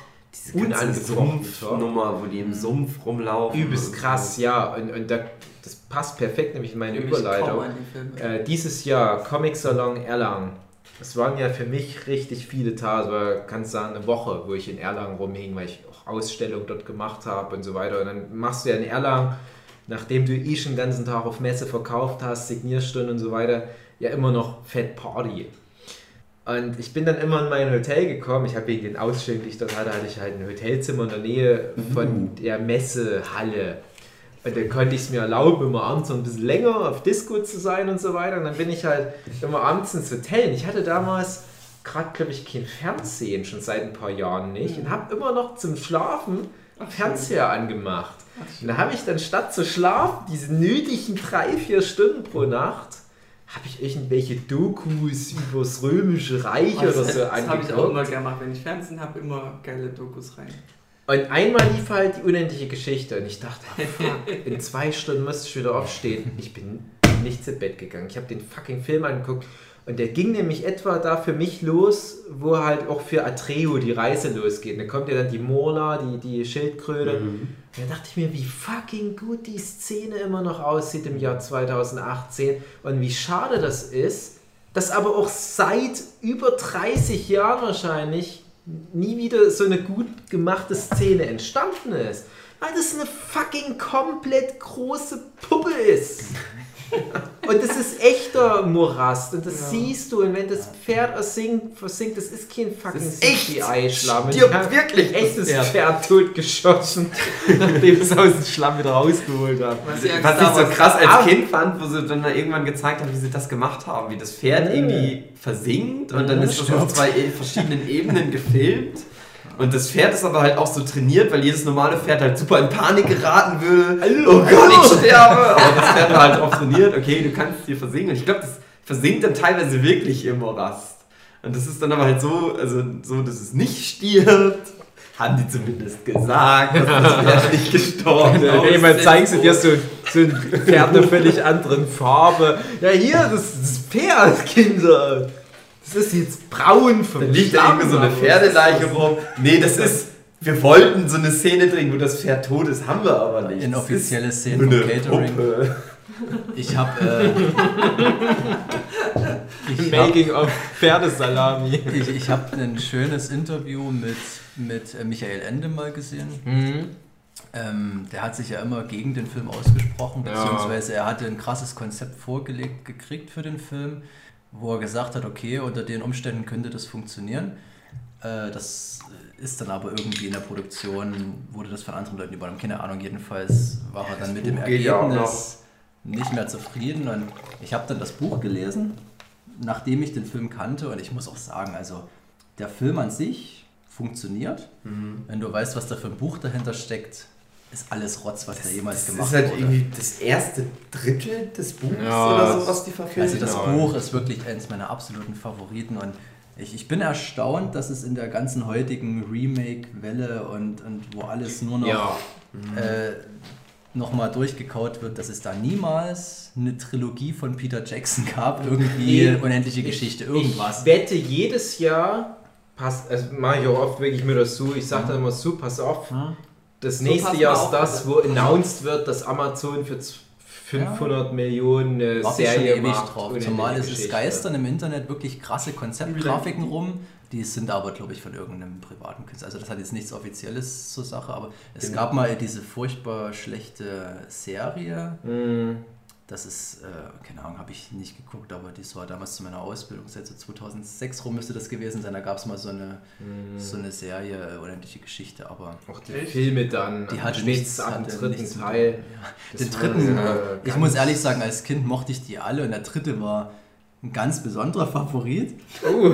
Diese. Sumpfnummer, wo die im Sumpf rumlaufen. Übelst krass, so. ja. Und, und da, das passt perfekt nämlich in meine Ich kaum Überleitung. an die Filme. Äh, dieses Jahr Comic Salon Erlangen. Es waren ja für mich richtig viele Tage, war, kannst sagen, eine Woche, wo ich in Erlangen rumhing, weil ich auch Ausstellungen dort gemacht habe und so weiter. Und dann machst du ja in Erlangen, nachdem du eh schon den ganzen Tag auf Messe verkauft hast, Signierstunden und so weiter, ja immer noch Fett Party. Und ich bin dann immer in mein Hotel gekommen. Ich habe wegen den Ausstellungen, die ich dort hatte, hatte ich halt ein Hotelzimmer in der Nähe von der Messehalle. Und dann konnte ich es mir erlauben, immer abends noch ein bisschen länger auf Disco zu sein und so weiter. Und dann bin ich halt immer abends ins Hotel. Und ich hatte damals gerade, glaube ich, kein Fernsehen, schon seit ein paar Jahren nicht. Und habe immer noch zum Schlafen Fernseher angemacht. Und da habe ich dann statt zu schlafen, diese nötigen drei, vier Stunden pro Nacht, habe ich irgendwelche Dokus über das Römische Reich oder das so das habe ich auch angeguckt. immer gerne gemacht. Wenn ich Fernsehen habe, immer geile Dokus rein. Und einmal lief halt die unendliche Geschichte und ich dachte, [LAUGHS] fuck, in zwei Stunden müsste ich wieder aufstehen. Ich bin nicht zu Bett gegangen. Ich habe den fucking Film angeguckt und der ging nämlich etwa da für mich los, wo halt auch für Atreo die Reise losgeht. Da kommt ja dann die Morla, die, die Schildkröte. Und da dachte ich mir, wie fucking gut die Szene immer noch aussieht im Jahr 2018 und wie schade das ist, dass aber auch seit über 30 Jahren wahrscheinlich nie wieder so eine gut gemachte Szene entstanden ist. Weil das eine fucking komplett große Puppe ist. Und das ist echter Morast und das Ja. siehst du und wenn das Pferd versinkt, versinkt das ist kein fucking. CGI-Schlamm. Stirbt wirklich das echtes Pferd. Pferd totgeschossen, [LAUGHS] nachdem es aus dem Schlamm wieder rausgeholt hat. Was, Was ich so krass als ab. Kind fand, wo sie dann irgendwann gezeigt haben, wie sie das gemacht haben, wie das Pferd irgendwie versinkt und dann Ja, ist das auf zwei e- verschiedenen Ebenen gefilmt. [LAUGHS] Und das Pferd ist aber halt auch so trainiert, weil jedes normale Pferd halt super in Panik geraten würde. Oh Gott, ich sterbe! Aber das Pferd war halt auch trainiert, okay, du kannst hier versinken. Und ich glaube, das versinkt dann teilweise wirklich im Morast. Und das ist dann aber halt so, also so, dass es nicht stirbt. Haben die zumindest gesagt, dass das [LAUGHS] Pferd nicht gestorben ist. Jemand zeigt sie dir so, so ein Pferd einer völlig anderen Farbe. Ja, hier, das ist das Pferd, Kinder. Das ist jetzt braun vom Dann liegt da irgendwie so eine Pferdeleiche rum. Nee, das ist. Wir wollten so eine Szene drehen, wo das Pferd tot ist, haben wir aber nicht. Inoffizielle nur vom eine Catering. Puppe. Ich habe äh, [LAUGHS] ich hab, Making of Pferdesalami. ich, ich hab ein schönes Interview mit, mit äh, Michael Ende mal gesehen. Mhm. Ähm, der hat sich ja immer gegen den Film ausgesprochen, Ja. beziehungsweise er hatte ein krasses Konzept vorgelegt gekriegt für den Film, wo er gesagt hat, okay, unter den Umständen könnte das funktionieren. Äh, das ist dann aber irgendwie in der Produktion, wurde das von anderen Leuten übernommen. Keine Ahnung, jedenfalls war er dann mit dem Buch auch Ergebnis nicht mehr zufrieden. Und ich habe dann das Buch gelesen, nachdem ich den Film kannte. Und ich muss auch sagen, also der Film an sich funktioniert. Mhm. Wenn du weißt, was da für ein Buch dahinter steckt, ist alles Rotz, was da jemals Das gemacht ist halt wurde. irgendwie das erste Drittel des Buches Ja, oder das- so, was die verfilmt Also das haben. Buch ist wirklich eines meiner absoluten Favoriten und ich, ich bin erstaunt, dass es in der ganzen heutigen Remake-Welle und, und wo alles nur noch Ja. äh, nochmal durchgekaut wird, dass es da niemals eine Trilogie von Peter Jackson gab, irgendwie Nee, unendliche Geschichte, irgendwas. Ich wette jedes Jahr, passt, also mache ich auch oft wirklich mir das so, ich sage dann immer so, pass auf, Hm? Das So nächste Jahr ist das, wo announced wird, dass Amazon für z- 500 Millionen eine Warte ich schon Serie macht. drauf. Zumal es, Geschichte. geistern im Internet wirklich krasse Konzeptgrafiken rum. Die sind aber, glaube ich, von irgendeinem privaten Künstler. Also das hat jetzt nichts Offizielles zur Sache, aber es Genau. gab mal diese furchtbar schlechte Serie. Mhm. Das ist, äh, keine Ahnung, habe ich nicht geguckt, aber das war damals zu meiner Ausbildung, seit so 2006 rum müsste das gewesen sein. Da gab es mal so eine, Mhm. so eine Serie, äh, unendliche Geschichte, aber Auch die? Filme dann, die hatte nichts, hatte dritten nichts Teil. Ja. Den war dritten, ja ich muss ehrlich sagen, als Kind mochte ich die alle und der dritte war ein ganz besonderer Favorit. Oh.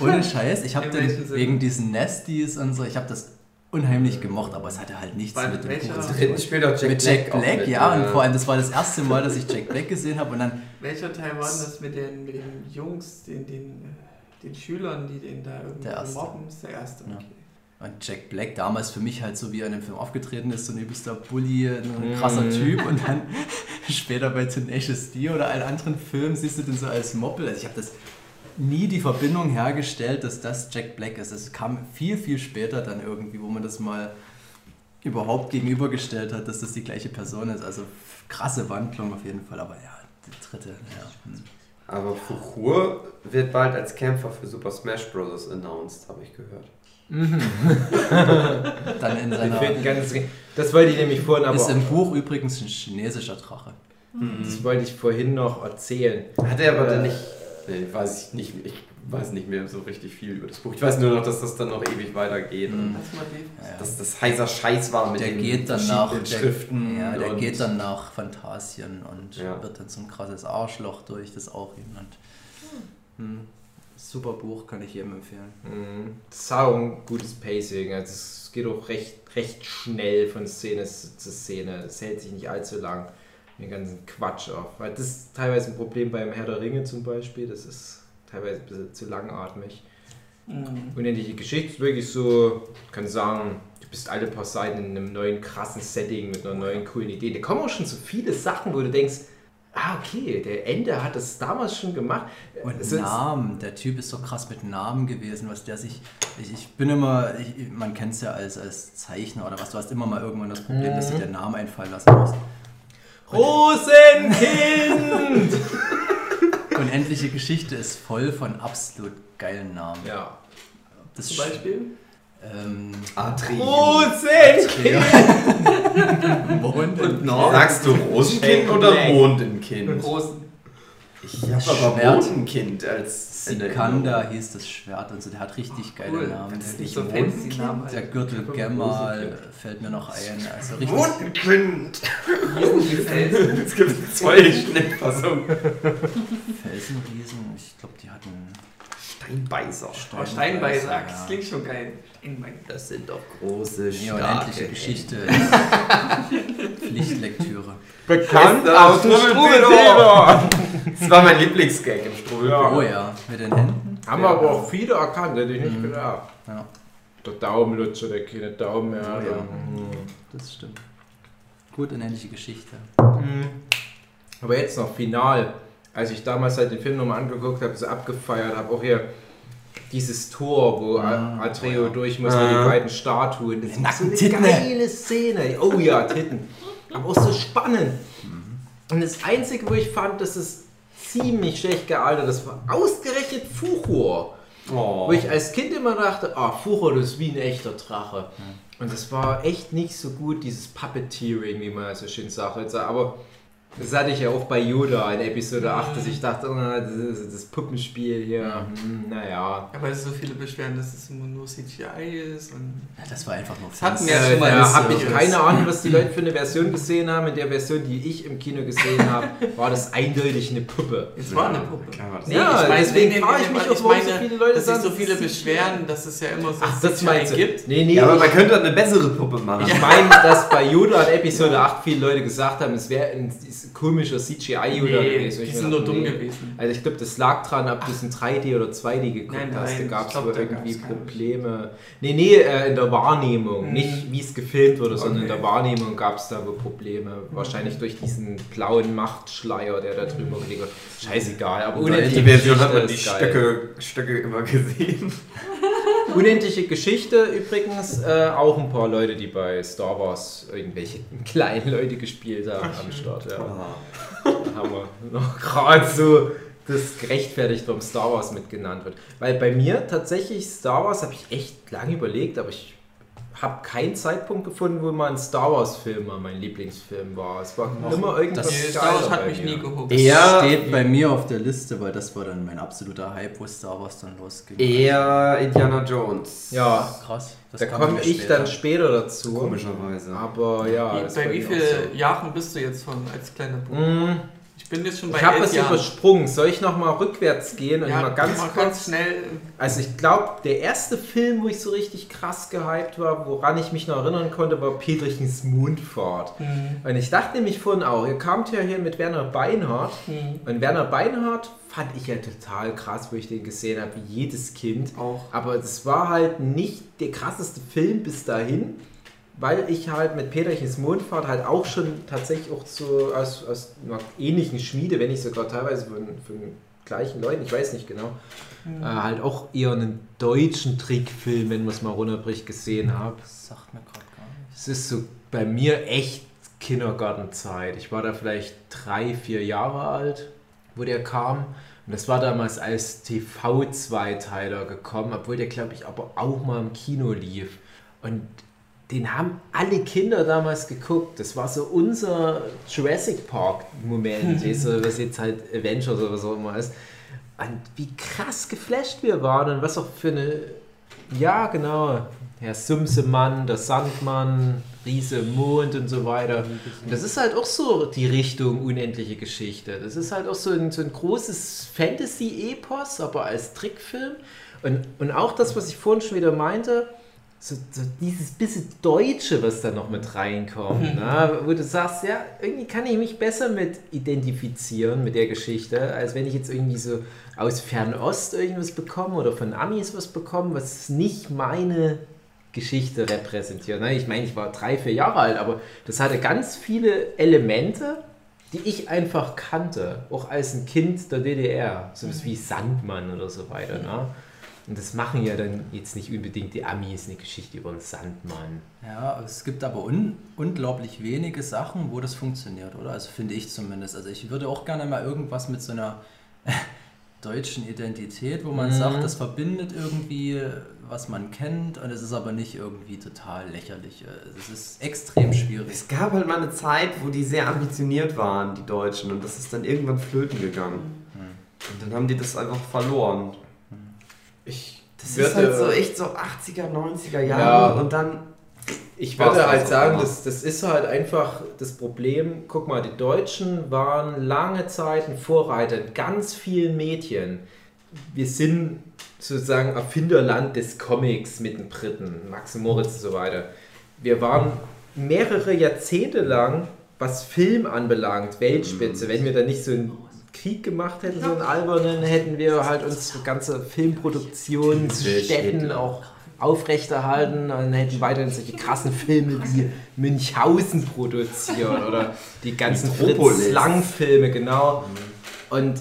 Ohne Scheiß. Ich habe den wegen diesen Nesties und so, ich habe das unheimlich gemocht, aber es hatte halt nichts Bei mit dem welcher- Buch zu Dritten tun. spielt auch Jack Mit Jack auch Black, mit, ja, äh, und vor allem, das war das erste Mal, dass ich Jack Black gesehen habe und dann, Welcher Teil war denn das mit den, mit den Jungs, den, den, äh, den Schülern, die den da irgendwie Der erste. mobben? ist der erste, Ja. okay. und Jack Black damals für mich halt so, wie er in dem Film aufgetreten ist, so ein übelster Bully, ein Mhm. krasser Typ und dann [LAUGHS] später bei Tenacious D oder allen anderen Filmen siehst du den so als Moppel. Also ich habe das nie die Verbindung hergestellt, dass das Jack Black ist. Es kam viel, viel später dann irgendwie, wo man das mal überhaupt gegenübergestellt hat, dass das die gleiche Person ist. Also krasse Wandlung auf jeden Fall, aber ja, die dritte, ja. hm. Aber Fuchur wird bald als Kämpfer für Super Smash Bros. announced, habe ich gehört. [LAUGHS] Dann in seiner. das wollte ich nämlich vorhin aber Ist im Buch übrigens ein chinesischer Drache. das wollte ich vorhin noch erzählen. Hat er aber Äh, dann nicht. Nee, weiß ich nicht. Ich weiß nicht mehr so richtig viel über das Buch. Ich weiß nur noch, dass das dann noch ewig weitergeht. Mhm. Dass das heißer Scheiß war mit der den geht dann nach der, Schriften. ja, der und geht dann nach Phantasien und Ja. wird dann so ein krasses Arschloch durch das Aurien und hm, Super Buch, kann ich jedem empfehlen. Mhm. Das ist auch ein gutes Pacing. Also es geht auch recht, recht schnell von Szene zu Szene. Es hält sich nicht allzu lang. Den ganzen Quatsch auf. Weil das ist teilweise ein Problem beim Herr der Ringe zum Beispiel. Das ist teilweise ein bisschen zu langatmig. Mhm. Unendliche Geschichte ist wirklich so, ich kann sagen, du bist alle paar Seiten in einem neuen krassen Setting mit einer neuen coolen Idee. Da kommen auch schon so viele Sachen, wo du denkst, ah okay, der Ende hat das damals schon gemacht. Und Es ist- Namen, der Typ ist so krass mit Namen gewesen, was der sich. Ich, ich bin immer, ich, man kennt es ja als, als Zeichner oder was, du hast immer mal irgendwann das Problem, dass du dir Namen einfallen lassen musst. Rosenkind! [LAUGHS] Unendliche Geschichte ist voll von absolut geilen Namen. ja. Das Zum Beispiel? Ähm, Atri. Rosenkind! [LAUGHS] Mond Und Sagst du Rosenkind oder Black. Mondenkind? Großen. Ich hab aber. Mondenkind als Sikanda Erinnerung. hieß das Schwert und so, der hat richtig geile Cool. Namen. Ist Nicht nicht so fancy Mondenkind. Namen. Der. Gürtel Ich Gemmal fällt mir noch ein. Also [LAUGHS] richtig. Mondenkind! Felsen. Es gibt zwei Schnittfassungen. Felsenriesen, ich glaube, die hatten Steinbeißer. Oh, Steinbeißer, ja. das klingt schon geil. Steinbeißer. Das sind doch große, starke Geschichte ist [LAUGHS] Pflichtlektüre. Bekannt aus dem. Struwwelpeter. Das war mein Lieblingsgag im. Ja. Oh ja, mit den Händen. Haben wir aber auch viele erkannt, hätte ich nicht Mhm. gedacht. Ja, Der Daumenlutscher, der keine Daumen mehr hat. Oh ja. Mhm. das stimmt. Gut, unendliche Geschichte. Mhm. Aber jetzt noch final, als ich damals halt den Film nochmal angeguckt habe, so abgefeiert habe, auch hier dieses Tor, wo Ah, Atreo oh ja. durch muss, Ah. mit den beiden Statuen. Das ist so eine Titten. geile Szene. Oh ja, Titten. Aber auch so spannend. Und das Einzige, wo ich fand, das ist ziemlich schlecht gealtert, das war ausgerechnet Fuchur. Oh. Wo ich als Kind immer dachte, ah, Furor, das ist wie ein echter Drache. Und das war echt nicht so gut, dieses Puppeteering, wie man so schön sagt. Also, Aber das hatte ich ja auch bei Yoda in Episode 8, dass ich dachte, oh, das, ist das Puppenspiel hier, hm, naja. Ja, weil so viele beschweren, dass es immer nur CGI ist. Und Ja, das war einfach nur Das hatten wir ja Äh, schon mal da das habe ich keine Ahnung, was die Leute für eine Version gesehen haben. In der Version, die ich im Kino gesehen habe, war das eindeutig eine Puppe. es war eine Puppe. Klar war das. Nee, Ja, ich meine, deswegen frage ich mich auch, warum so viele Leute dass sich sagen, so viele ist beschweren, dass es ja immer so Ach, das CGI meinst du? gibt. Nee, nee, Ja, aber man könnte eine bessere Puppe machen. Ich meine, dass bei Yoda in Episode 8 viele Leute gesagt haben, es wäre komischer CGI-Yoda Nee, gewesen. die Ich sind nur dachte, dumm nee. gewesen. Also ich glaube, das lag dran, ob du es in 3D oder 2D geguckt Nein, hast. Da nein, gab es wohl irgendwie. Probleme. Nee, nee, äh, in der Wahrnehmung. Mhm. Nicht wie es gefilmt wurde, sondern in Okay. der Wahrnehmung gab es da wohl Probleme. Wahrscheinlich durch diesen blauen Machtschleier, der da drüber gelegt wird. Scheißegal, aber unendliche die Version hat man die. Stöcke, Stöcke immer gesehen. [LAUGHS] Unendliche Geschichte übrigens, äh, auch ein paar Leute, die bei Star Wars irgendwelche [LAUGHS] kleinen Leute gespielt haben am Start. Ja. Da haben wir noch [LAUGHS] gerade so das gerechtfertigt, warum Star Wars mitgenannt wird. Weil bei mir tatsächlich Star Wars habe ich echt lange überlegt, aber ich habe keinen Zeitpunkt gefunden, wo mal ein Star Wars Film mal mein Lieblingsfilm war. Es war immer irgendwas das- Star Wars hat mich nie gehuckt. Eher, Steht bei mir auf der Liste, weil das war dann mein absoluter Hype, wo Star Wars dann losging. eher Indiana Jones. Ja, krass. Das da kam komme ich später. dann später dazu. Komischerweise. Aber ja, Wie, das bei wie vielen Jahren bist du jetzt von als kleiner so. Mm, Ich bin jetzt schon bei Ich habe es übersprungen. Soll ich nochmal rückwärts gehen und ja, mal ganz mal kurz schnell. Also ich glaube, der erste Film, wo ich so richtig krass gehypt war, woran ich mich noch erinnern konnte, war Peterchens Mondfahrt. Hm, Und ich dachte nämlich vorhin auch, ihr kamt ja hier mit Werner Beinhardt. hm, Und Werner Beinhardt fand ich ja total krass, wo ich den gesehen habe, wie jedes Kind. auch. Aber das war halt nicht der krasseste Film bis dahin, weil ich halt mit Peterchens Mondfahrt halt auch schon tatsächlich auch so aus, aus einer ähnlichen Schmiede, wenn nicht sogar teilweise von, von gleichen Leuten, ich weiß nicht genau, äh, halt auch eher einen deutschen Trickfilm, wenn man es mal runterbricht, gesehen habe. Das sagt mir gerade gar nichts. Es ist so bei mir echt Kindergartenzeit. Ich war da vielleicht drei, vier Jahre alt, wo der kam. Und das war damals als TV-Zweiteiler gekommen, obwohl der, glaube ich, aber auch mal im Kino lief. Und den haben alle Kinder damals geguckt. Das war so unser Jurassic Park-Moment, [LAUGHS] was jetzt halt Avengers oder was auch immer ist. Und wie krass geflasht wir waren und was auch für eine Ja, genau. Herr Sumsemann, der Sandmann, Riese Mond und so weiter. Und das ist halt auch so die Richtung unendliche Geschichte. Das ist halt auch so ein, so ein großes Fantasy-Epos, aber als Trickfilm. Und, und auch das, was ich vorhin schon wieder meinte, so, so dieses bisschen Deutsche, was da noch mit reinkommt, ne? wo du sagst, ja, irgendwie kann ich mich besser mit identifizieren mit der Geschichte, als wenn ich jetzt irgendwie so aus Fernost irgendwas bekomme oder von Amis was bekomme, was nicht meine Geschichte repräsentiert. Ne? Ich meine, ich war drei, vier Jahre alt, aber das hatte ganz viele Elemente, die ich einfach kannte, auch als ein Kind der DDR, so was wie Sandmann oder so weiter. Ne? Und das machen ja dann jetzt nicht unbedingt die Amis eine Geschichte über einen Sandmann. Ja, es gibt aber un unglaublich wenige Sachen, wo das funktioniert, oder? Also finde ich zumindest. Also ich würde auch gerne mal irgendwas mit so einer [LAUGHS] deutschen Identität, wo man Mhm. sagt, das verbindet irgendwie, was man kennt, und es ist aber nicht irgendwie total lächerlich. Es ist extrem schwierig. Es gab halt mal eine Zeit, wo die sehr ambitioniert waren, die Deutschen, und das ist dann irgendwann flöten gegangen. Und dann haben die das einfach verloren. Ich Das würde, ist halt so echt so 80er, 90er Jahre Ja. und dann. ich würde halt sagen, das, das ist halt einfach das Problem. Guck mal, die Deutschen waren lange Zeit ein Vorreiter in ganz vielen Medien. Wir sind sozusagen Erfinderland des Comics mit den Briten, Max Moritz und so weiter. Wir waren mehrere Jahrzehnte lang, was Film anbelangt, Weltspitze. Wenn wir da nicht so einen Krieg gemacht hätten, so einen albernen, hätten wir halt unsere ganze Filmproduktionsstätten auch aufrechterhalten und hätten weiterhin solche krassen Filme wie Münchhausen produziert oder die ganzen Metropolis. Fritz Lang-Filme, genau. Und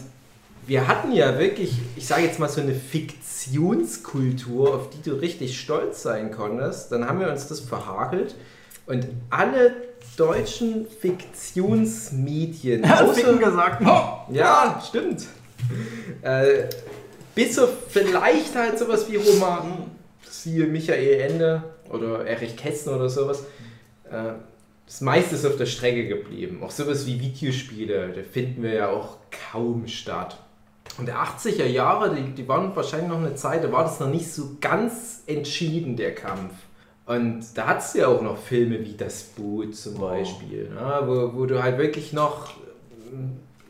wir hatten ja wirklich, ich sage jetzt mal so eine Fiktionskultur, auf die du richtig stolz sein konntest. Dann haben wir uns das verhakelt und alle deutschen Fiktionsmedien, [LAUGHS] außer, gesagt. ja, stimmt. Äh, bis auf vielleicht halt sowas wie Roman, siehe Michael Ende oder Erich Kästner oder sowas. Äh, das meiste ist auf der Strecke geblieben. Auch sowas wie Videospiele, da finden wir ja auch kaum statt. Und der 80er Jahre, die, die waren wahrscheinlich noch eine Zeit, da war das noch nicht so ganz entschieden, der Kampf. Und da hat es ja auch noch Filme wie Das Boot zum Beispiel, ne, wo, wo du halt wirklich noch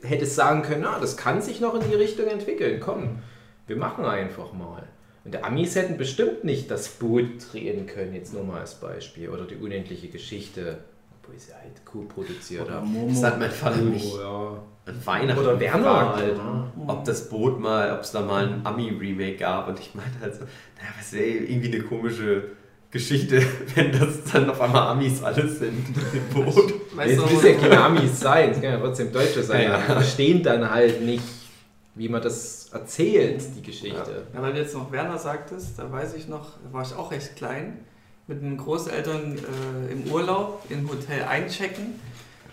äh, hättest sagen können, na, das kann sich noch in die Richtung entwickeln. Komm, wir machen einfach mal. Und die Amis hätten bestimmt nicht das Boot drehen können, jetzt nur mal als Beispiel. Oder die unendliche Geschichte, obwohl sie halt co-produziert Oder haben. Das hat mein Vater mich Oh, ja. an Weihnachten Oder Werner gefragt, halt, ne? ob das Boot mal, ob es da mal ein Ami-Remake gab. Und ich meinte halt so, naja, was wäre irgendwie eine komische Geschichte, [LAUGHS] wenn das dann auf einmal Amis alles sind im Boot. Weißt Es du, müssen ja keine Amis sein, es können ja trotzdem Deutsche sein. Ja, Die verstehen dann halt nicht, wie man das erzählt, die Geschichte. Ja, weil du jetzt noch Werner sagtest, da weiß ich noch, da war ich auch recht klein, mit den Großeltern äh, im Urlaub im Hotel einchecken.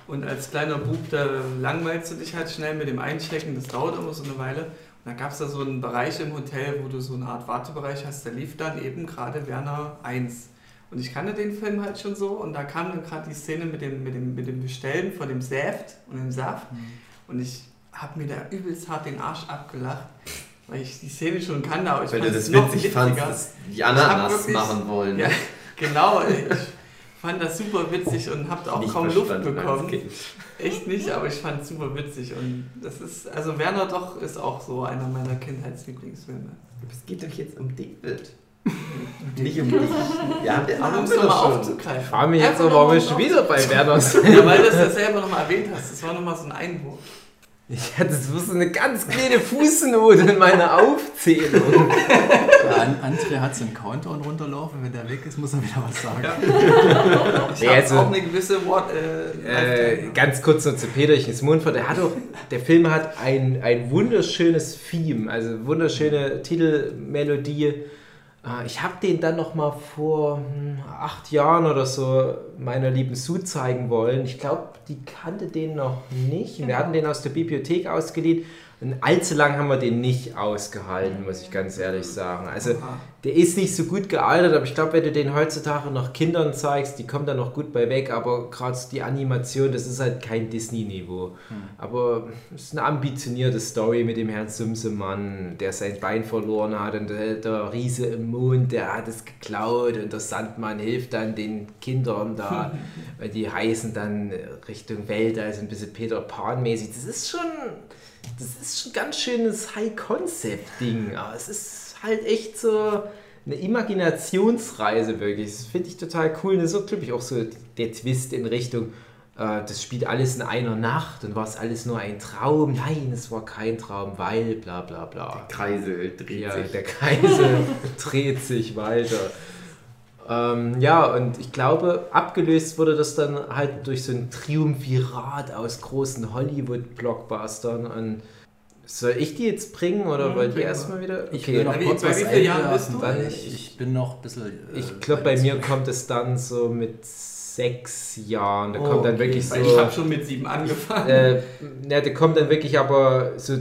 Und als kleiner Bub, da langweilst du dich halt schnell mit dem Einchecken, das dauert immer so eine Weile. Und dann gab es da so einen Bereich im Hotel, wo du so eine Art Wartebereich hast, da lief dann eben gerade Werner 1. Und ich kannte den Film halt schon so und da kam dann gerade die Szene mit dem, mit, dem, mit dem Bestellen von dem Saft und dem Saft. Und ich habe mir da übelst hart den Arsch abgelacht, weil ich die Szene schon kannte, aber ich Wenn du das witzig fandst, dass die Ananas wirklich- machen wollen. Ja, genau. Ich fand das super witzig und habe auch Nicht kaum Luft bekommen. Echt nicht, aber ich fand es super witzig. Und das ist, also Werner doch ist auch so einer meiner Kindheitslieblingsfilme. Es geht doch jetzt um David. [LAUGHS] Nicht um dich. Ja, der um haben es wir nochmal doch schon. aufzugreifen. Ich frage mich jetzt aber, warum wir schon wieder bei Werners [LAUGHS] Ja, weil du das ja selber nochmal erwähnt hast. Das war nochmal so ein Einwurf. Ich hatte so eine ganz kleine Fußnote in meiner Aufzählung. Ja, An André hat so einen Countdown runterlaufen. Wenn der weg ist, muss er wieder was sagen. [LAUGHS] Ich Ja, also- auch eine gewisse Wort. Äh, Äh, ganz kurz noch zu Peterchens Mundfort. Der hat der Film hat ein, ein wunderschönes Theme, also wunderschöne Titelmelodie. Äh, Ich habe den dann noch mal vor hm, acht Jahren oder so meiner lieben Sue zeigen wollen. Ich glaube, die kannte den noch nicht. Wir hatten den aus der Bibliothek ausgeliehen. Und allzu lang haben wir den nicht ausgehalten, muss ich ganz ehrlich sagen. Also der ist nicht so gut gealtert, aber ich glaube, wenn du den heutzutage noch Kindern zeigst, die kommen da noch gut bei weg, aber gerade die Animation, das ist halt kein Disney-Niveau. Aber es ist eine ambitionierte Story mit dem Herrn Sumsemann, der sein Bein verloren hat und der, der Riese im Mond, der hat es geklaut und der Sandmann hilft dann den Kindern da, [LAUGHS] weil die heißen dann Richtung Welt, also ein bisschen Peter Pan-mäßig. Das ist schon, das ist schon ganz schönes High-Concept-Ding, aber es ist halt echt so eine Imaginationsreise wirklich. Das finde ich total cool. Und das ist auch, glaube ich, auch so der Twist in Richtung, äh, das spielt alles in einer Nacht und war es alles nur ein Traum. Nein, es war kein Traum, weil bla bla bla. Kreisel dreht Ja, sich. der Kreisel [LAUGHS] dreht sich weiter. Ähm, ja, und ich glaube, abgelöst wurde das dann halt durch so ein Triumvirat aus großen Hollywood-Blockbustern. Und soll ich die jetzt bringen oder Mhm, wollt ihr erstmal wieder? Ich will noch Bei wie- kurz bei was wie vielen Jahren bist du? Ich- ich, bin noch ein bisschen... äh, Ich glaube, bei mir kommt es dann so mit sechs Jahren. Da Oh, kommt dann okay. wirklich so. Ich habe schon mit sieben angefangen. Äh, ja, der kommt dann wirklich aber so,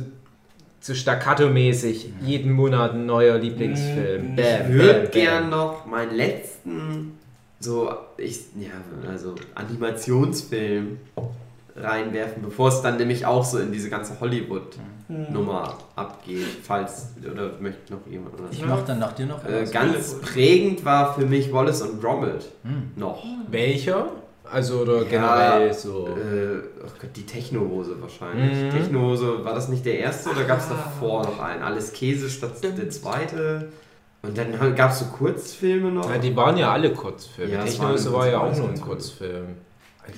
so staccato-mäßig. Jeden Monat ein neuer Lieblingsfilm. Mhm. Bam, Ich würde gern noch meinen letzten, so, ich, ja, also Animationsfilm reinwerfen, bevor es dann nämlich auch so in diese ganze Hollywood-Nummer abgeht, falls, oder möchte noch jemand oder Ich so. mach dann nach dir noch Äh, ganz prägend war für mich Wallace und Gromit Hm. noch. Welcher? Also oder Ja, generell so. Äh, oh Gott, die Technohose wahrscheinlich. Mhm. Technohose, war das nicht der erste oder gab es Ah. davor noch einen? Alles Käse statt Stimmt. der zweite. Und dann gab es so Kurzfilme noch. Ja, die waren ja alle Kurzfilme. Ja, waren war ja auch nur ein. Kurzfilm.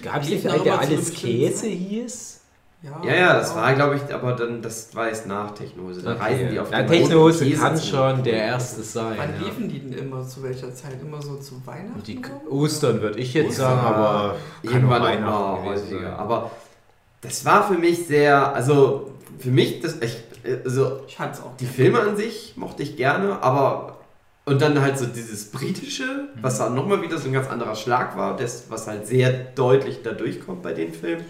Gab es nicht noch einen, der alles Käse hieß? Ja, ja, das war glaube ich, aber dann, das war erst nach Technose. Da reisen die auf ja, Technose kann schon der erste sein. Wann Ja. liefen die denn immer zu welcher Zeit? Immer so zu Weihnachten? Die? Ostern würde ich jetzt Ostern. sagen, aber irgendwann gewesen häufiger. Aber das war für mich sehr, also für mich, das, ich, also Ich hatte es auch. die Filme an sich mochte ich gerne, aber und dann halt so dieses britische, was dann nochmal wieder so ein ganz anderer Schlag war, das, was halt sehr deutlich da durchkommt bei den Filmen.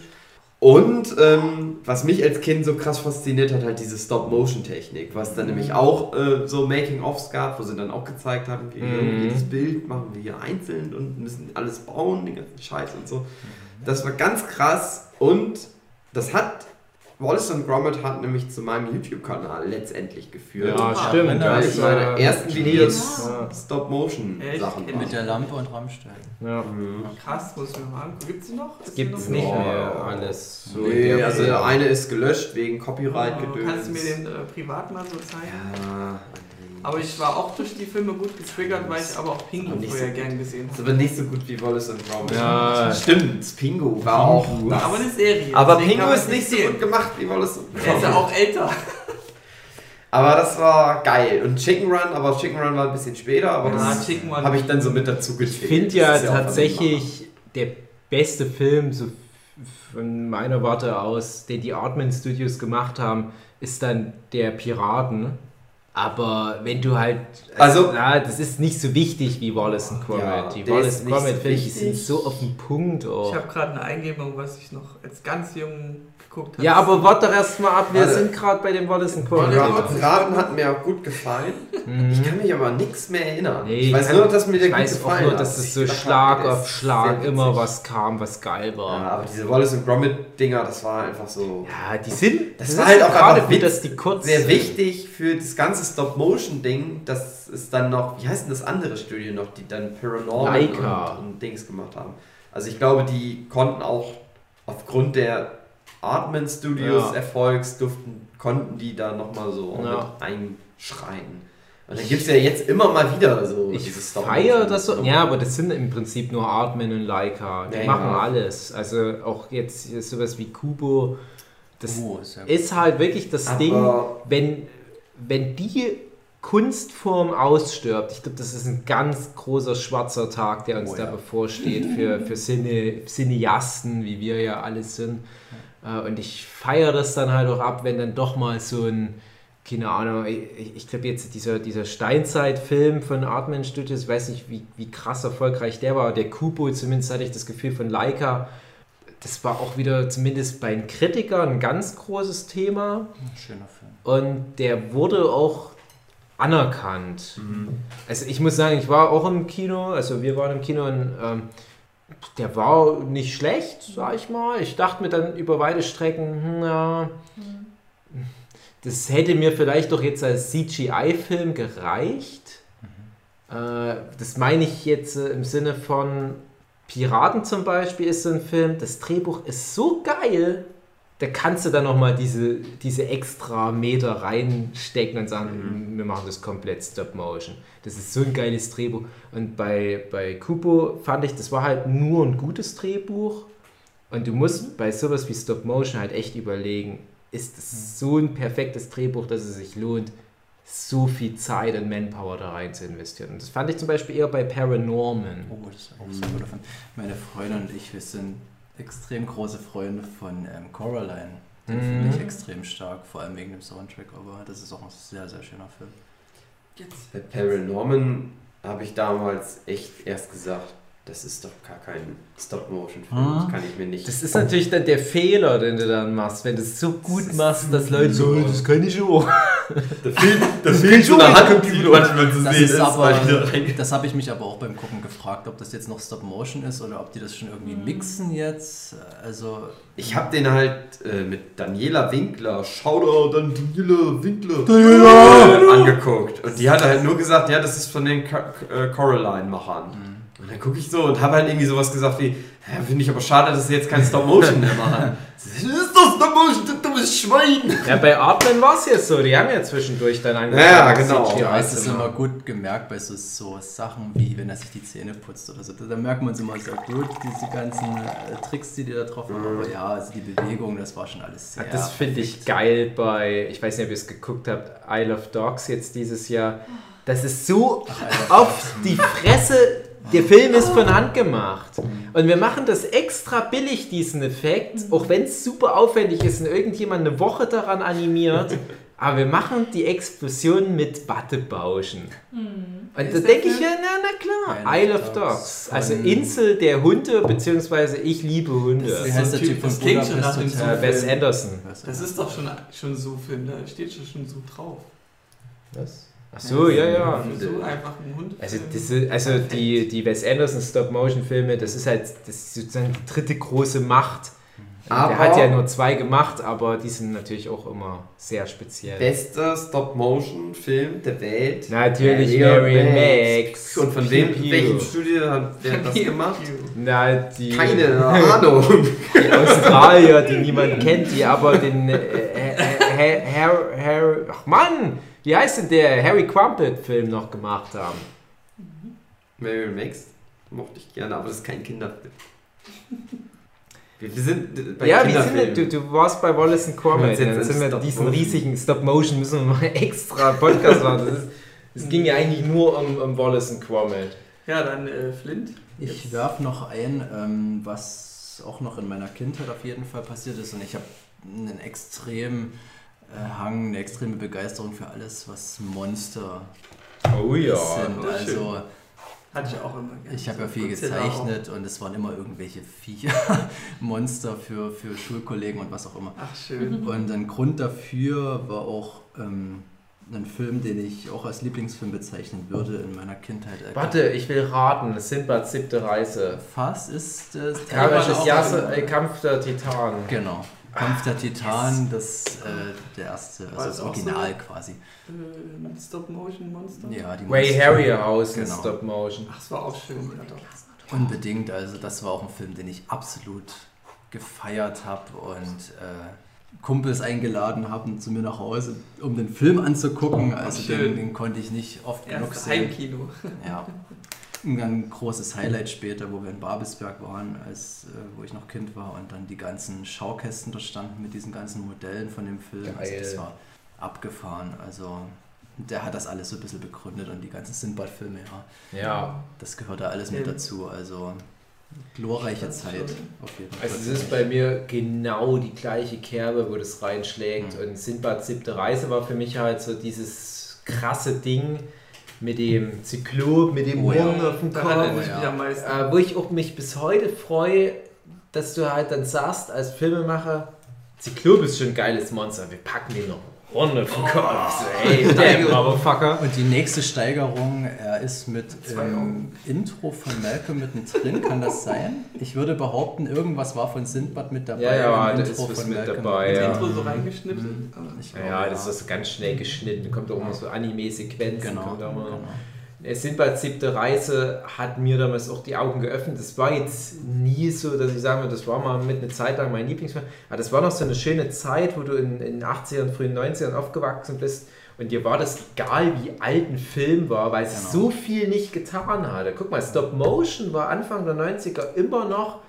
Und ähm, was mich als Kind so krass fasziniert hat, halt diese Stop-Motion-Technik, was dann nämlich auch äh, so Making-ofs gab, wo sie dann auch gezeigt haben, wie Mhm. jedes Bild machen wir hier einzeln und müssen alles bauen, den ganzen Scheiß und so. Das war ganz krass und das hat Wallace und Gromit hat nämlich zu meinem YouTube-Kanal letztendlich geführt. Ja, Ah, stimmt. Weil ist, ich meine äh, ersten. Videos Ja. Stop-Motion-Sachen waren. Mit der Lampe und Rammstein. Ja. Mhm. Krass, muss ich mir mal angucken. Gibt es die noch? Ist Gibt es noch nicht? Ja. mehr alles. So Nee, der also der eine ist gelöscht wegen Oh, Copyright-Gedöns. Kannst du mir den äh, privat mal so zeigen? Ja, Aber ich war auch durch die Filme gut getriggert, weil ich aber auch Pingu nicht vorher so gern gesehen ist habe. aber nicht so gut wie Wallace und Gromit. Ja. Stimmt, Pingu war auch. das. Aber eine Serie. Aber deswegen Pingu ist nicht so gut gemacht wie Wallace und Er ist ja Gromit. auch älter. Aber das war geil. Und Chicken Run, aber Chicken Run war ein bisschen später, aber Ja, das Chicken Run. habe ich dann so mit dazu Ich finde ja ist von tatsächlich der beste Film, so von meiner Warte aus, den die Artman Studios gemacht haben, ist dann der Piraten. Aber wenn du halt. Also- ja, das ist nicht so wichtig wie Wallace und Gromit. Ja, die Wallace und Gromit, finde ich, sind so auf den Punkt. Oh. Ich habe gerade eine Eingebung, was ich noch als ganz jung geguckt habe. Ja, aber warte doch erst mal ab, wir Warte. sind gerade bei dem Wallace und Gromit. Wallace- Piraten Piraten hat mir auch gut gefallen. Mhm. Ich kann mich aber nichts mehr erinnern. Nee, ich weiß kann- nur, dass mir der Ich gut weiß auch gefallen nur, hat. dass es so Schlag auf Schlag immer was kam, was geil war. Ja, aber diese Wallace und Gromit Dinger, das war einfach so Ja, die sind. Das war halt auch gerade witz- dass die kurz. sehr sind. wichtig für das ganze Stop-Motion-Ding, dass es dann noch, wie heißt denn das andere Studio noch, die dann Paranormal und, und Dings gemacht haben. Also ich glaube, die konnten auch aufgrund der Artman Studios Ja. Erfolgs durften, konnten die da nochmal so Ja. mit einschreien. Und dann gibt es ja jetzt immer mal wieder so Ich dieses feiere das so. Ja, aber das sind im Prinzip nur Artman und Leica. Die Ja, machen ja. alles. Also auch jetzt sowas wie Kubo. Das Oh, ist ja ist halt wirklich das Aber- Ding, wenn, wenn die Kunstform ausstirbt, ich glaube, das ist ein ganz großer schwarzer Tag, der uns Oh, da ja. bevorsteht für, für Cine, Cineasten, wie wir ja alles sind. Äh, Und ich feiere das dann halt auch ab, wenn dann doch mal so ein, keine Ahnung, ich, ich glaube jetzt dieser, dieser Steinzeit-Film von Artman Studios, ich weiß nicht, wie, wie krass erfolgreich der war. Der Kubo, zumindest hatte ich das Gefühl von Leica, das war auch wieder zumindest bei den Kritikern ein ganz großes Thema. Schöner Film. Und der wurde auch anerkannt. Also ich muss sagen, ich war auch im Kino, also wir waren im Kino und ähm, der war nicht schlecht, sag ich mal. Ich dachte mir dann über weite Strecken, hm, ja, das hätte mir vielleicht doch jetzt als CGI-Film gereicht. Äh, das meine ich jetzt äh, im Sinne von Piraten zum Beispiel ist so ein Film, das Drehbuch ist so geil, da kannst du dann nochmal diese, diese extra Meter reinstecken und sagen, wir machen das komplett Stop Motion. Das ist so ein geiles Drehbuch. Und bei, bei Kupo fand ich, das war halt nur ein gutes Drehbuch. Und du musst bei sowas wie Stop Motion halt echt überlegen, ist das so ein perfektes Drehbuch, dass es sich lohnt, so viel Zeit und Manpower da rein zu investieren. Und das fand ich zum Beispiel eher bei Paranorman. Oh, das ist auch guter Film. Meine Freundin und ich, wir sind extrem große Freunde von ähm, Coraline. Den Mhm. finde ich extrem stark, vor allem wegen dem Soundtrack, aber das ist auch ein sehr, sehr schöner Film. Jetzt. Bei Paranorman habe ich damals echt erst gesagt, das ist doch gar kein Stop-Motion-Film. Ah. Das kann ich mir nicht. Das ist natürlich dann der Fehler, den du dann machst, wenn du es so gut machst, dass Leute so, das kann ich auch. [LAUGHS] der Film, [LAUGHS] der Film so eine Handcomputer manchmal zu Das sehen ist aber, das habe ich mich aber auch beim Gucken gefragt, ob das jetzt noch Stop Motion ist oder ob die das schon irgendwie mixen jetzt. Also Ich habe den halt äh, mit Daniela Winkler, Shoutout an Daniela Winkler, äh, angeguckt. Und die hat halt nur gesagt, ja, das ist von den äh, Coraline-Machern. Und dann gucke ich so und habe halt irgendwie sowas gesagt wie, finde ich aber schade, dass sie jetzt kein Stop-Motion mehr machen. [LAUGHS] Das ist doch Stop-Motion, du dummes Schwein! Ja, bei Artman war es jetzt so, die haben ja zwischendurch dann angefangen. Ja, genau. CGI ja, es zu ist immer gut gemerkt bei so, so Sachen wie, wenn er sich die Zähne putzt oder so. Da, da merkt man es immer sehr gut, diese ganzen äh, Tricks, die die da drauf haben. Aber ja, also die Bewegung, das war schon alles sehr. Ja, das finde ich geil bei, ich weiß nicht, ob ihr es geguckt habt, Isle of Dogs jetzt dieses Jahr. Das ist so auf die Fresse. Der Film ist von Hand gemacht. Und wir machen das extra billig, diesen Effekt, auch wenn es super aufwendig ist und irgendjemand eine Woche daran animiert. Aber wir machen die Explosion mit Wattebauschen. Und da denke ich ja, na, na klar, Isle Isle of Dogs Dogs. Also Insel der Hunde, beziehungsweise ich liebe Hunde. Das ist heißt der der Typ Das klingt schon nach dem. Äh, Wes Anderson. Das ist doch schon, schon so Film, da steht schon, schon so drauf. Was? Ach so, ja, ja. So einfach ein Hund. Also, diese, also die, die Wes Anderson Stop-Motion-Filme, das ist halt das ist sozusagen die dritte große Macht. Aber- Der hat ja nur zwei gemacht, aber die sind natürlich auch immer sehr speziell. Bester Stop-Motion-Film der Welt. Natürlich Marion Marion Max. Und von wem, welchem Studio hat wer hat [LAUGHS] das gemacht? Na, die, Keine [LAUGHS] Ahnung. die Australier, die niemand kennt, die aber den äh, äh, äh, Harry, Harry, ach Mann, wie heißt denn der Harry Crumpet-Film noch gemacht haben? Marion Max mochte ich gerne, aber das ist kein Kinderfilm. Wir, wir sind bei ja, wie sind wir, du, du warst bei Wallace and Gromit, Jetzt in sind wir Stop diesen Motion. riesigen Stop-Motion, müssen wir mal [LAUGHS] extra Podcast machen. Das, ist, das ging ja eigentlich nur um, um Wallace and Gromit. Ja, dann äh, Flint. Ich werfe noch ein, ähm, was auch noch in meiner Kindheit auf jeden Fall passiert ist. Und ich habe einen extremen äh, Hang, eine extreme Begeisterung für alles, was Monster Oh ja. sind. oh, schön. Also Hatte ich auch immer gerne. ich habe ja So viel Godzilla gezeichnet und es waren immer irgendwelche Viecher, [LAUGHS] Monster für, für Schulkollegen und was auch immer. Auch. Ach, schön. [LAUGHS] Und ein Grund dafür war auch ähm, ein Film, den ich auch als Lieblingsfilm bezeichnen würde in meiner Kindheit. Äh, Warte, ich will raten. Sinbads siebte Reise. Fast ist es. Ja, Kampf, auch- äh, Kampf der Titanen. Genau. Kampf der Titan, das äh, der erste, also das das Original quasi. Äh, mit Stop-Motion-Monster? Ja, die Ray Monster- Harryhausen Genau. Stop Motion. Ach, es war auch schön. Ja. Unbedingt, also das war auch ein Film, den ich absolut gefeiert habe und äh, Kumpels eingeladen haben zu mir nach Hause, um den Film anzugucken. Also den, den konnte ich nicht oft genug Erst sehen. Heimkino. Ja. [LAUGHS] Ein großes Highlight später, wo wir in Babelsberg waren, als, äh, wo ich noch Kind war und dann die ganzen Schaukästen da standen mit diesen ganzen Modellen von dem Film. Also Geil. das war abgefahren. Also der hat das alles so ein bisschen begründet und die ganzen Sinbad-Filme, ja, Ja. das gehört da alles mit Ja. dazu. Also glorreiche Zeit auf jeden Fall. Also es ist bei mir genau die gleiche Kerbe, wo das reinschlägt. Mhm. Und Sinbad siebte Reise war für mich halt so dieses krasse Ding mit dem Zyklop, mit dem Oh ja. Horn auf dem Kopf. ich mich ja. Äh, wo ich auch mich bis heute freue, dass du halt dann sagst als Filmemacher, Zyklop ist schon ein geiles Monster, wir packen den noch So, ey, [LAUGHS] damn, Motherfucker. Und die nächste Steigerung, er ist mit Augen. Intro von Malcolm mittendrin, kann das sein? Ich würde behaupten, irgendwas war von Sindbad mit dabei. Ja, ja, da ist was mit dabei, Das ja. Intro so reingeschnipselt. aber- Ich Ja, glaube, ja, das ist ganz schnell geschnitten, kommt auch immer so Anime-Sequenzen. Genau, kommt auch immer. genau. Es sind bei siebte Reise hat mir damals auch die Augen geöffnet. Das war jetzt nie so, dass ich sagen würde, das war mal mit einer Zeit lang mein Lieblingsfilm. Aber das war noch so eine schöne Zeit, wo du in in den 80ern, frühen 90ern aufgewachsen bist und dir war das egal, wie alt ein Film war, weil es Genau. so viel nicht getan hatte. Guck mal, Stop Motion war Anfang der 90er immer noch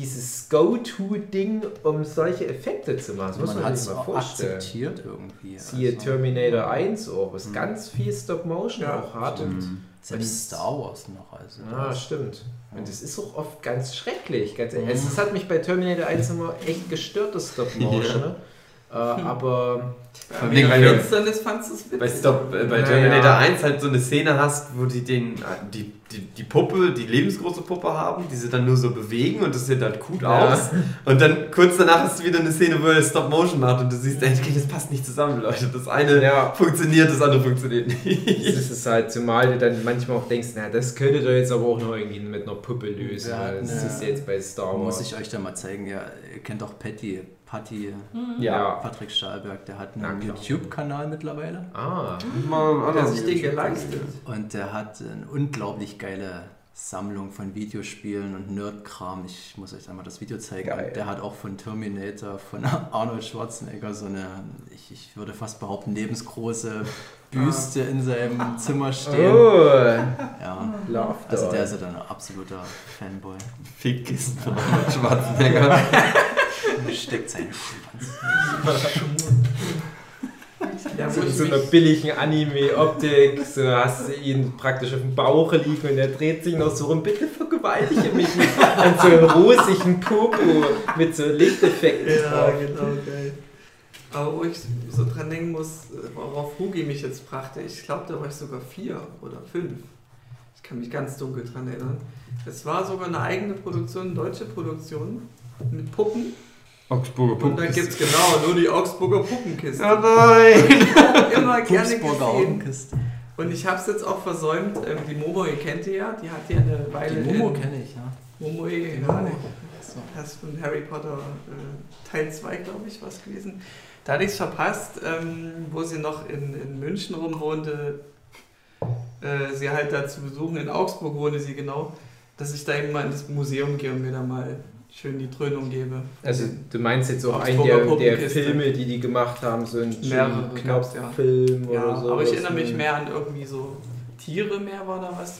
dieses Go-To-Ding, um solche Effekte zu machen. Das muss Man man, sich es mal vorstellen. akzeptiert irgendwie. Siehe also, Terminator 1 auch, was Mhm. ganz viel Stop-Motion Ja, auch hat. Und Mhm. Selbst Star Wars noch. Also Ah, das- stimmt. Und das ist auch oft ganz schrecklich. Ganz Mhm. ehrlich. Es hat mich bei Terminator 1 immer echt gestört, das Stop-Motion. ne? Äh, [LAUGHS] aber Wegen Finsternis fandst du es witzig. Bei, Stop, äh, bei Naja. Terminator 1 halt so eine Szene hast, wo die den, äh, die, die, die Puppe, die lebensgroße Puppe haben, die sie dann nur so bewegen und das sieht halt gut Ja. aus. Und dann kurz danach hast du wieder eine Szene, wo er Stop Motion macht und du siehst, ey, okay, das passt nicht zusammen, Leute. Das eine Ja. funktioniert, das andere funktioniert das nicht. ist es halt, zumal du dann manchmal auch denkst, na, das könnte ihr jetzt aber auch noch irgendwie mit einer Puppe lösen. Hatten, das ist jetzt bei Star Muss Wars. ich euch da mal zeigen. Ja, ihr kennt doch Patty, Patty, ja. Patrick Stahlberg, der hat einen. YouTube-Kanal mittlerweile. Ah, Hat Hat er sich den geleistet. Und der hat eine unglaublich geile Sammlung von Videospielen und Nerdkram. Ich muss euch da mal das Video zeigen. Geil. Und der hat auch von Terminator, von [LAUGHS] Arnold Schwarzenegger so eine, ich, ich würde fast behaupten, lebensgroße [LAUGHS] Büste in seinem Zimmer stehen. oh, [LAUGHS] Ja. Love Also der ist ja dann ein absoluter Fanboy. Fickkisten von Arnold Schwarzenegger. [LAUGHS] Steckt seinen Schwanz. Ja, so, so einer billigen Anime-Optik, so hast du ihn praktisch auf dem Bauch liegen und er dreht sich noch so rum, bitte vergewaltige mich an so einem rosigen Popo mit so Lichteffekten Ja, drauf. genau, geil. Aber wo ich so dran denken muss, worauf Hugi mich jetzt brachte, ich glaube, da war ich sogar vier oder fünf. Ich kann mich ganz dunkel dran erinnern. Es war sogar eine eigene Produktion, eine deutsche Produktion mit Puppen. Augsburger Und da gibt es genau nur die Augsburger Puppenkiste. Oh nein! [LAUGHS] Immer gerne. Augenkiste. Und ich habe es jetzt auch versäumt, ähm, die Momo, ihr kennt die ja, die hat ja eine Die Weile Momo in- kenne ich, ja. Momoe, ja, So. das von Harry Potter äh, Teil 2, glaube ich, was gewesen. Da hatte ich es verpasst, ähm, wo sie noch in, in München rumwohnte, äh, sie halt da zu besuchen, in Augsburg wohnte sie genau, dass ich da eben mal ins Museum gehe und mir da mal schön die Dröhnung gebe. Also du meinst jetzt auch einen der, der. Filme, die die gemacht haben, so einen Mehrere gab's, ja. Knopffilm ja, oder so. aber ich erinnere mich ein- mehr an irgendwie so Tiere mehr war da was.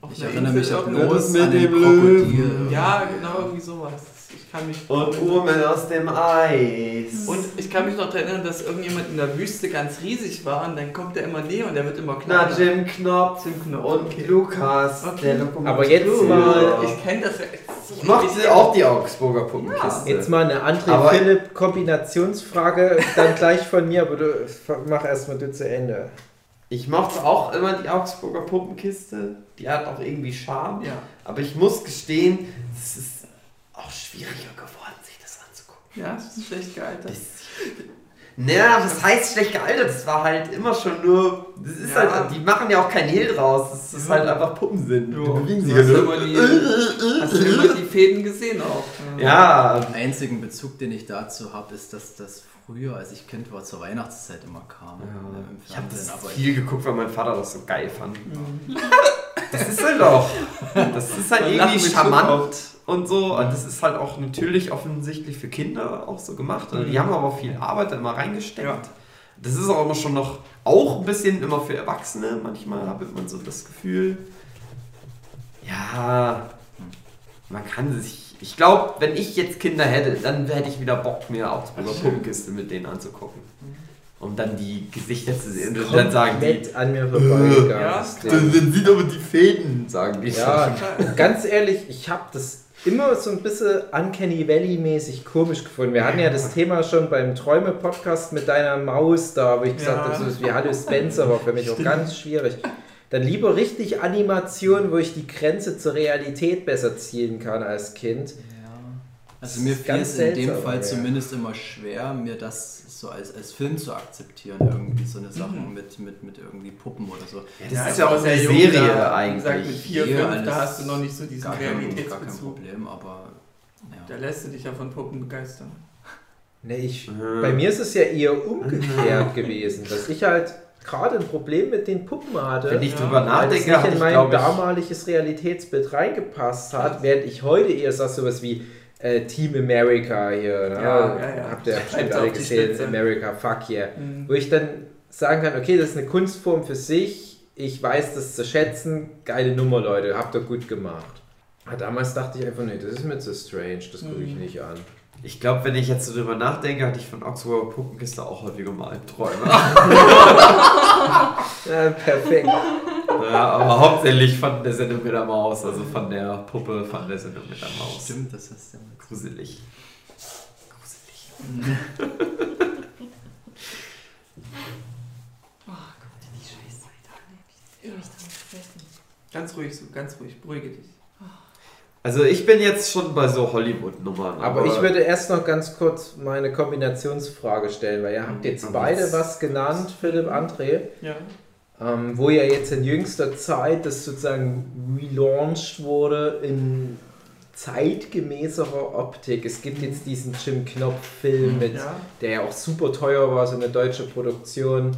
Auf Ich einer erinnere mich Insel auch irgendwo. bloß mit an den dem Krokodil. Löwen. Ja, genau, irgendwie sowas. Ich kann mich Und Urmel aus dem Eis. Und ich kann mich noch daran erinnern, dass irgendjemand in der Wüste ganz riesig war und dann kommt er immer näher und der wird immer Na, kleiner. Jim Knopf Jim Knopf, und okay. Lukas, Okay. der Lokomotiv. Aber jetzt mal- Ich kenne das ja. Ich mochte auch die Augsburger Puppenkiste. Jetzt mal eine andere Philipp-Kombinationsfrage, dann gleich von mir, aber du mach erstmal du zu Ende. Ich mochte auch immer die Augsburger Puppenkiste. Die hat auch irgendwie Charme. Ja. Aber ich muss gestehen, es ist auch schwieriger geworden, sich das anzugucken. ja, das ist schlecht gealtert. Naja, was heißt schlecht gealtert? Das war halt immer schon nur. Das ist Ja. halt, die machen ja auch kein Hehl draus. Das ist Ja. halt einfach Puppen sind. Die bewegen sich Du ja hast ja nur. immer die, hast du immer die Fäden gesehen auch. Ja, Den einzigen Bezug, den ich dazu habe, ist, dass das früher, als ich Kind war, zur Weihnachtszeit immer kam. Ja. äh, im ich habe das aber viel geguckt, weil mein Vater das so geil fand. Mhm. [LAUGHS] Das ist halt auch. Das ist halt Man irgendwie mit charmant und so. Und das ist halt auch natürlich offensichtlich für Kinder auch so gemacht. Und die haben aber viel Arbeit da immer reingesteckt. Ja. Das ist auch immer schon noch, auch ein bisschen immer für Erwachsene. Manchmal hat man so das Gefühl. Ja, man kann sich. Ich glaube, wenn ich jetzt Kinder hätte, dann hätte ich wieder Bock, mir Augsburger Puppenkiste mit denen anzugucken. Um dann die Gesichter zu sehen und dann sagen die. An mir vorbeigegangen. Ja. Dann, sieht aber die Fäden, sagen die. Ja, ganz ehrlich, ich habe das immer so ein bisschen Uncanny Valley-mäßig komisch gefunden. Wir hatten ja das Thema schon beim Träume-Podcast mit deiner Maus da, wo ich gesagt Ja. habe, so wie Hallo Spencer war für mich auch ganz schwierig. Dann lieber richtig Animation, wo ich die Grenze zur Realität besser ziehen kann als Kind. Also mir fiel Ganz es in dem Fall ja. zumindest immer schwer, mir das so als, als Film zu akzeptieren, irgendwie so eine Sachen Mhm. mit, mit, mit irgendwie Puppen oder so. das ist ich ja auch sehr Serie da, eigentlich. Gesagt, mit 4, Hier 5, alles da hast du noch nicht so diesen Gar kein, gar kein Realitätsbezug. Problem, aber Da ja. lässt du dich ja von Puppen begeistern. Nee, ich, Mhm. bei mir ist es ja eher umgekehrt gewesen, dass ich halt gerade ein Problem mit den Puppen hatte. Wenn ich Ja, drüber weil das nachdenke, nicht in mein ich, damaliges Realitätsbild reingepasst hat, während ich heute eher sage, sowas wie äh, Team America hier. Ne? Ja, ja, ja. Habt ihr [LAUGHS] bestimmt alle gesehen. America, fuck yeah. Mhm. Wo ich dann sagen kann, okay, das ist eine Kunstform für sich, ich weiß das zu schätzen, geile Nummer, Leute, habt ihr gut gemacht. Aber damals dachte ich einfach, nee, das ist mir zu strange, das gucke ich Mhm. nicht an. Ich glaube, wenn ich jetzt so drüber nachdenke, hatte ich von Oxford Puppenkiste auch häufiger mal Albträume. [LAUGHS] Ja, perfekt. ja, aber hauptsächlich von der Sendung mit der Maus, also von der Puppe von der Sendung mit der Maus. Stimmt, das ist ja Gruselig. Gruselig. [LAUGHS] Ganz ruhig, so, ganz ruhig, beruhige dich. Also ich bin jetzt schon bei so Hollywood-Nummern. Aber ich würde erst noch ganz kurz meine Kombinationsfrage stellen, weil ihr habt jetzt Aber beide jetzt- was genannt, Philipp, André, Ja. ähm, wo ja jetzt in jüngster Zeit das sozusagen relaunched wurde in zeitgemäßerer Optik. Es gibt jetzt diesen Jim Knopf-Film, mit, ja. der ja auch super teuer war, so eine deutsche Produktion.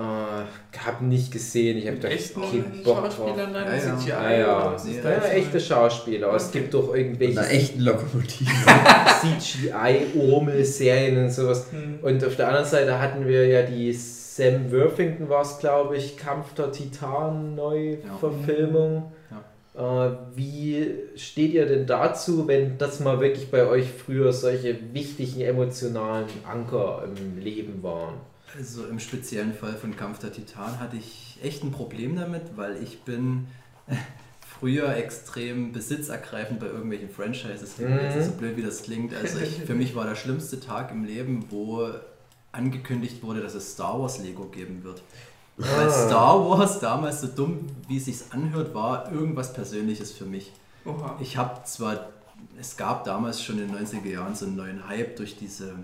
Äh, hab nicht gesehen, ich habe da keinen Bock drauf. Ja, ja. CGI Ja, ja. Ja, Ja, echte? Schauspieler. aber Es Okay. gibt doch irgendwelche einer echten Lokomotive. [LAUGHS] CGI-Urmel-Serien und sowas. Hm. Und auf der anderen Seite hatten wir ja die Sam Worthington war es, glaube ich, Kampf der Titan Neuverfilmung. Äh, wie steht ihr denn dazu, wenn das mal wirklich bei euch früher solche wichtigen emotionalen Anker im Leben waren? Also im speziellen Fall von Kampf der Titan hatte ich echt ein Problem damit, weil ich bin [LAUGHS] früher extrem besitzergreifend bei irgendwelchen Franchises gewesen, Mhm. so blöd wie das klingt. Also ich, für mich war der schlimmste Tag im Leben, wo angekündigt wurde, dass es Star Wars Lego geben wird. Weil Ah. Star Wars damals so dumm, wie es sich anhört, war irgendwas Persönliches für mich. Oha. Ich habe zwar, es gab damals schon in den 90er Jahren so einen neuen Hype durch diese,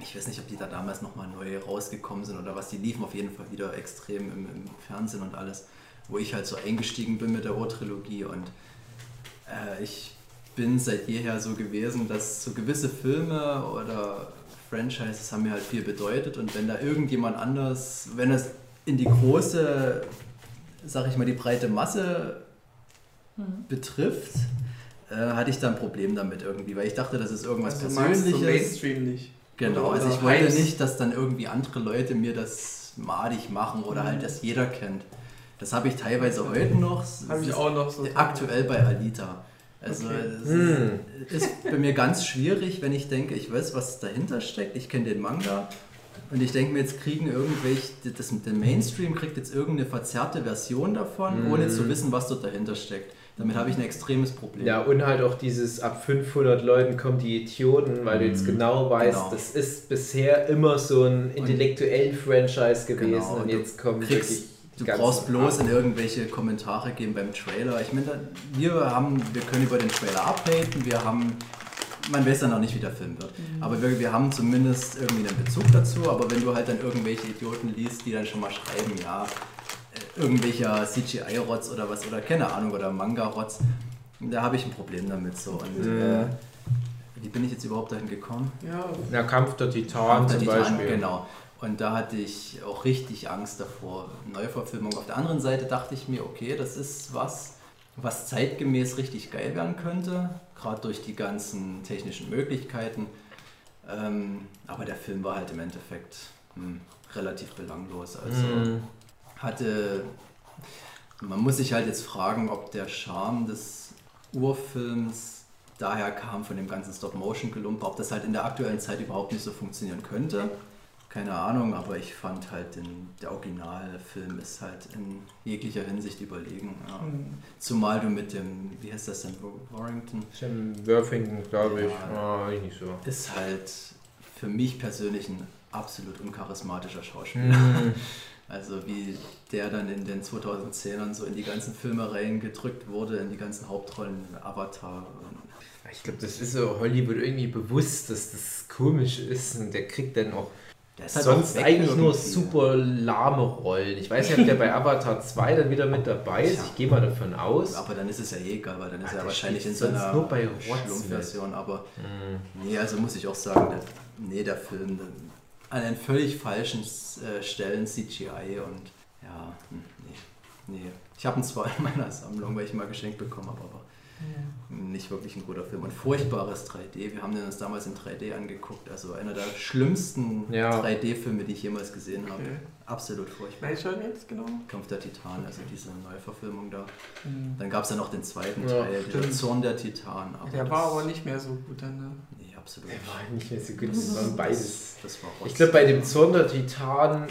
ich weiß nicht, ob die da damals nochmal neu rausgekommen sind oder was, die liefen auf jeden Fall wieder extrem im, im Fernsehen und alles, wo ich halt so eingestiegen bin mit der Urtrilogie und äh, ich bin seit jeher so gewesen, dass so gewisse Filme oder Franchises haben mir halt viel bedeutet und wenn da irgendjemand anders, wenn es in die große, sag ich mal, die breite Masse betrifft, äh, hatte ich da ein Problem damit irgendwie, weil ich dachte, das ist irgendwas Also du Persönliches. Mainstream nicht. Genau, also ich wollte nicht, dass dann irgendwie andere Leute mir das madig machen oder halt das jeder kennt. Das habe ich teilweise heute noch. Habe ich auch noch so. Aktuell bei Alita. Also Okay. es Hm. ist, ist bei mir ganz schwierig, wenn ich denke, ich weiß, was dahinter steckt. Ich kenne den Manga und ich denke mir, jetzt kriegen irgendwelche, das mit dem Mainstream kriegt jetzt irgendeine verzerrte Version davon, Mhm. ohne zu wissen, was dort dahinter steckt. Damit habe ich ein extremes Problem. Ja, und halt auch dieses ab 500 Leuten kommen die Idioten, weil du jetzt genau weißt, Genau. das ist bisher immer so ein intellektuellen Franchise gewesen Genau, und und jetzt kommen kriegst- Du brauchst bloß Ab- in irgendwelche Kommentare gehen beim Trailer. Ich meine, da- wir haben, wir können über den Trailer updaten, wir haben, man weiß ja noch nicht, wie der Film wird. Aber wir, wir haben zumindest irgendwie einen Bezug dazu. Aber wenn du halt dann irgendwelche Idioten liest, die dann schon mal schreiben, ja, irgendwelcher CGI-Rotz oder was, oder keine Ahnung, oder Manga-Rotz, da habe ich ein Problem damit so. Und äh, wie bin ich jetzt überhaupt dahin gekommen? Ja, Na, Kampf der Titan Der zum Titan, Beispiel. Genau. Und da hatte ich auch richtig Angst davor. Neuverfilmung. Auf der anderen Seite dachte ich mir, okay, das ist was, was zeitgemäß richtig geil werden könnte, gerade durch die ganzen technischen Möglichkeiten. Ähm, aber der Film war halt im Endeffekt hm, relativ belanglos. Also Mhm. Hatte, man muss sich halt jetzt fragen, ob der Charme des Urfilms daher kam von dem ganzen Stop-Motion-Gelumper, ob das halt in der aktuellen Zeit überhaupt nicht so funktionieren könnte. Keine Ahnung, aber ich fand halt, den, der Originalfilm ist halt in jeglicher Hinsicht überlegen. Ja. hm. Zumal du mit dem, wie heißt das denn, Warrington, Sam Worthington, glaube ich. Ja. Ah, ich nicht so. ist halt für mich persönlich ein absolut uncharismatischer Schauspieler. Mhm. [LAUGHS] Also wie der dann in den 2010ern so in die ganzen Filme reingedrückt wurde, in die ganzen Hauptrollen, Avatar. Ich glaube, das ist so Hollywood irgendwie bewusst, dass das komisch ist und der kriegt dann auch halt sonst auch eigentlich nur super lahme Rollen. Ich weiß nicht, ob der bei Avatar 2 dann wieder mit dabei ist. Ich gehe mal davon aus. Aber dann ist es ja eh egal, weil dann ist Ach, er wahrscheinlich in so einer nur bei Schlumpfversion. Aber Hm. nee, also muss ich auch sagen, der, nee, der Film an den völlig falschen äh, Stellen CGI und ja, hm, nee, nee. Ich habe ihn zwar in meiner Sammlung, weil ich ihn mal geschenkt bekommen habe, aber nicht wirklich ein guter Film. Und furchtbares 3D. Wir haben den uns damals in 3D angeguckt. Also einer der schlimmsten Ja. 3D-Filme, die ich jemals gesehen habe. Okay. Absolut furchtbar. Welcher jetzt genau? Kampf der Titanen, also diese Neuverfilmung da. Hm. Dann gab es ja noch den zweiten Ja, Teil, der stimmt. Zorn der Titanen. Aber Der war aber nicht mehr so gut dann, ne? Absolut. Der war nicht mehr so gut. Das waren beides. Das, war Ich glaube, bei dem Zorn der Titanen,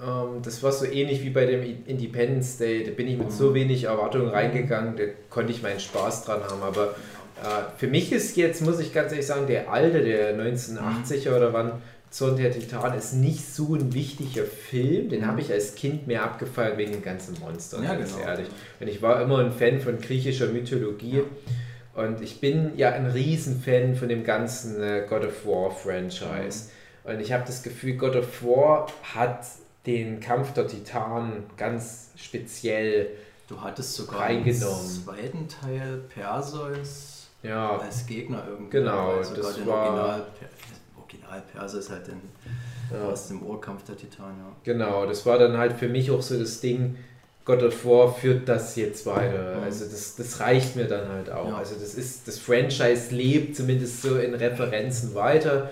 ähm, das war so ähnlich wie bei dem Independence Day. Da bin ich mit so wenig Erwartungen reingegangen, da konnte ich meinen Spaß dran haben. Aber äh, für mich ist jetzt, muss ich ganz ehrlich sagen, der alte, der 1980er oder wann, Zorn der Titanen, ist nicht so ein wichtiger Film. Den habe ich als Kind mehr abgefeiert wegen den ganzen Monstern, Ja, ganz genau. ehrlich. Und ich war immer ein Fan von griechischer Mythologie. Und ich bin ja ein Riesenfan von dem ganzen äh, God of War Franchise. Und ich habe das Gefühl, God of War hat den Kampf der Titanen ganz speziell, Du hattest sogar im zweiten Teil Perseus ja, als Gegner irgendwie. Genau, sogar das den war- Original, Original Perseus halt den, ja, aus dem Urkampf der Titanen, ja. genau, das war dann halt für mich auch so das Ding, God of War führt das jetzt weiter. Mhm. Also das, das reicht mir dann halt auch. Ja. Also das ist, das Franchise lebt zumindest so in Referenzen weiter.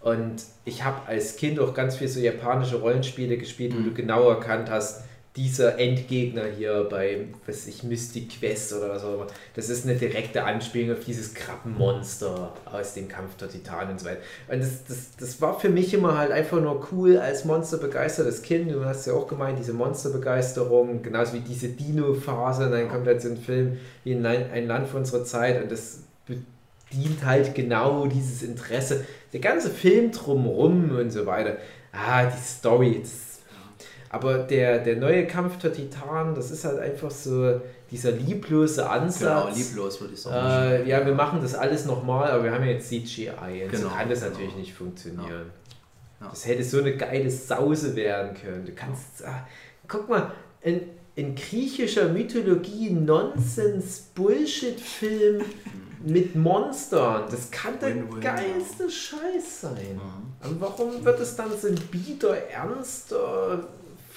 Und ich habe als Kind auch ganz viel so japanische Rollenspiele gespielt, wo Mhm. du genau erkannt hast, dieser Endgegner hier bei, weiß ich, Mystic Quest oder was auch immer, das ist eine direkte Anspielung auf dieses Krabbenmonster aus dem Kampf der Titanen und so weiter. Und das, das, das war für mich immer halt einfach nur cool als monsterbegeistertes Kind. Du hast ja auch gemeint, diese Monsterbegeisterung, genauso wie diese Dino-Phase. Und dann kommt halt so ein Film wie ein Land, ein Land für unsere Zeit und das bedient halt genau dieses Interesse. Der ganze Film drumrum und so weiter. Ah, die Story. Das, aber der, der neue Kampf der Titanen, das ist halt einfach so dieser lieblose Genau, Ansatz. lieblos würde ich sagen. Äh, ja, wir machen das alles nochmal, aber wir haben ja jetzt CGI. Und so Genau, kann das genau. natürlich nicht funktionieren. Ja. Das hätte so eine geile Sause werden können. Du kannst. Ah, guck mal, in, in griechischer Mythologie Nonsens-Bullshit-Film mit Monstern. Das kann der geilste Scheiß sein. Mhm. Und warum wird es dann so ein bieder, ernster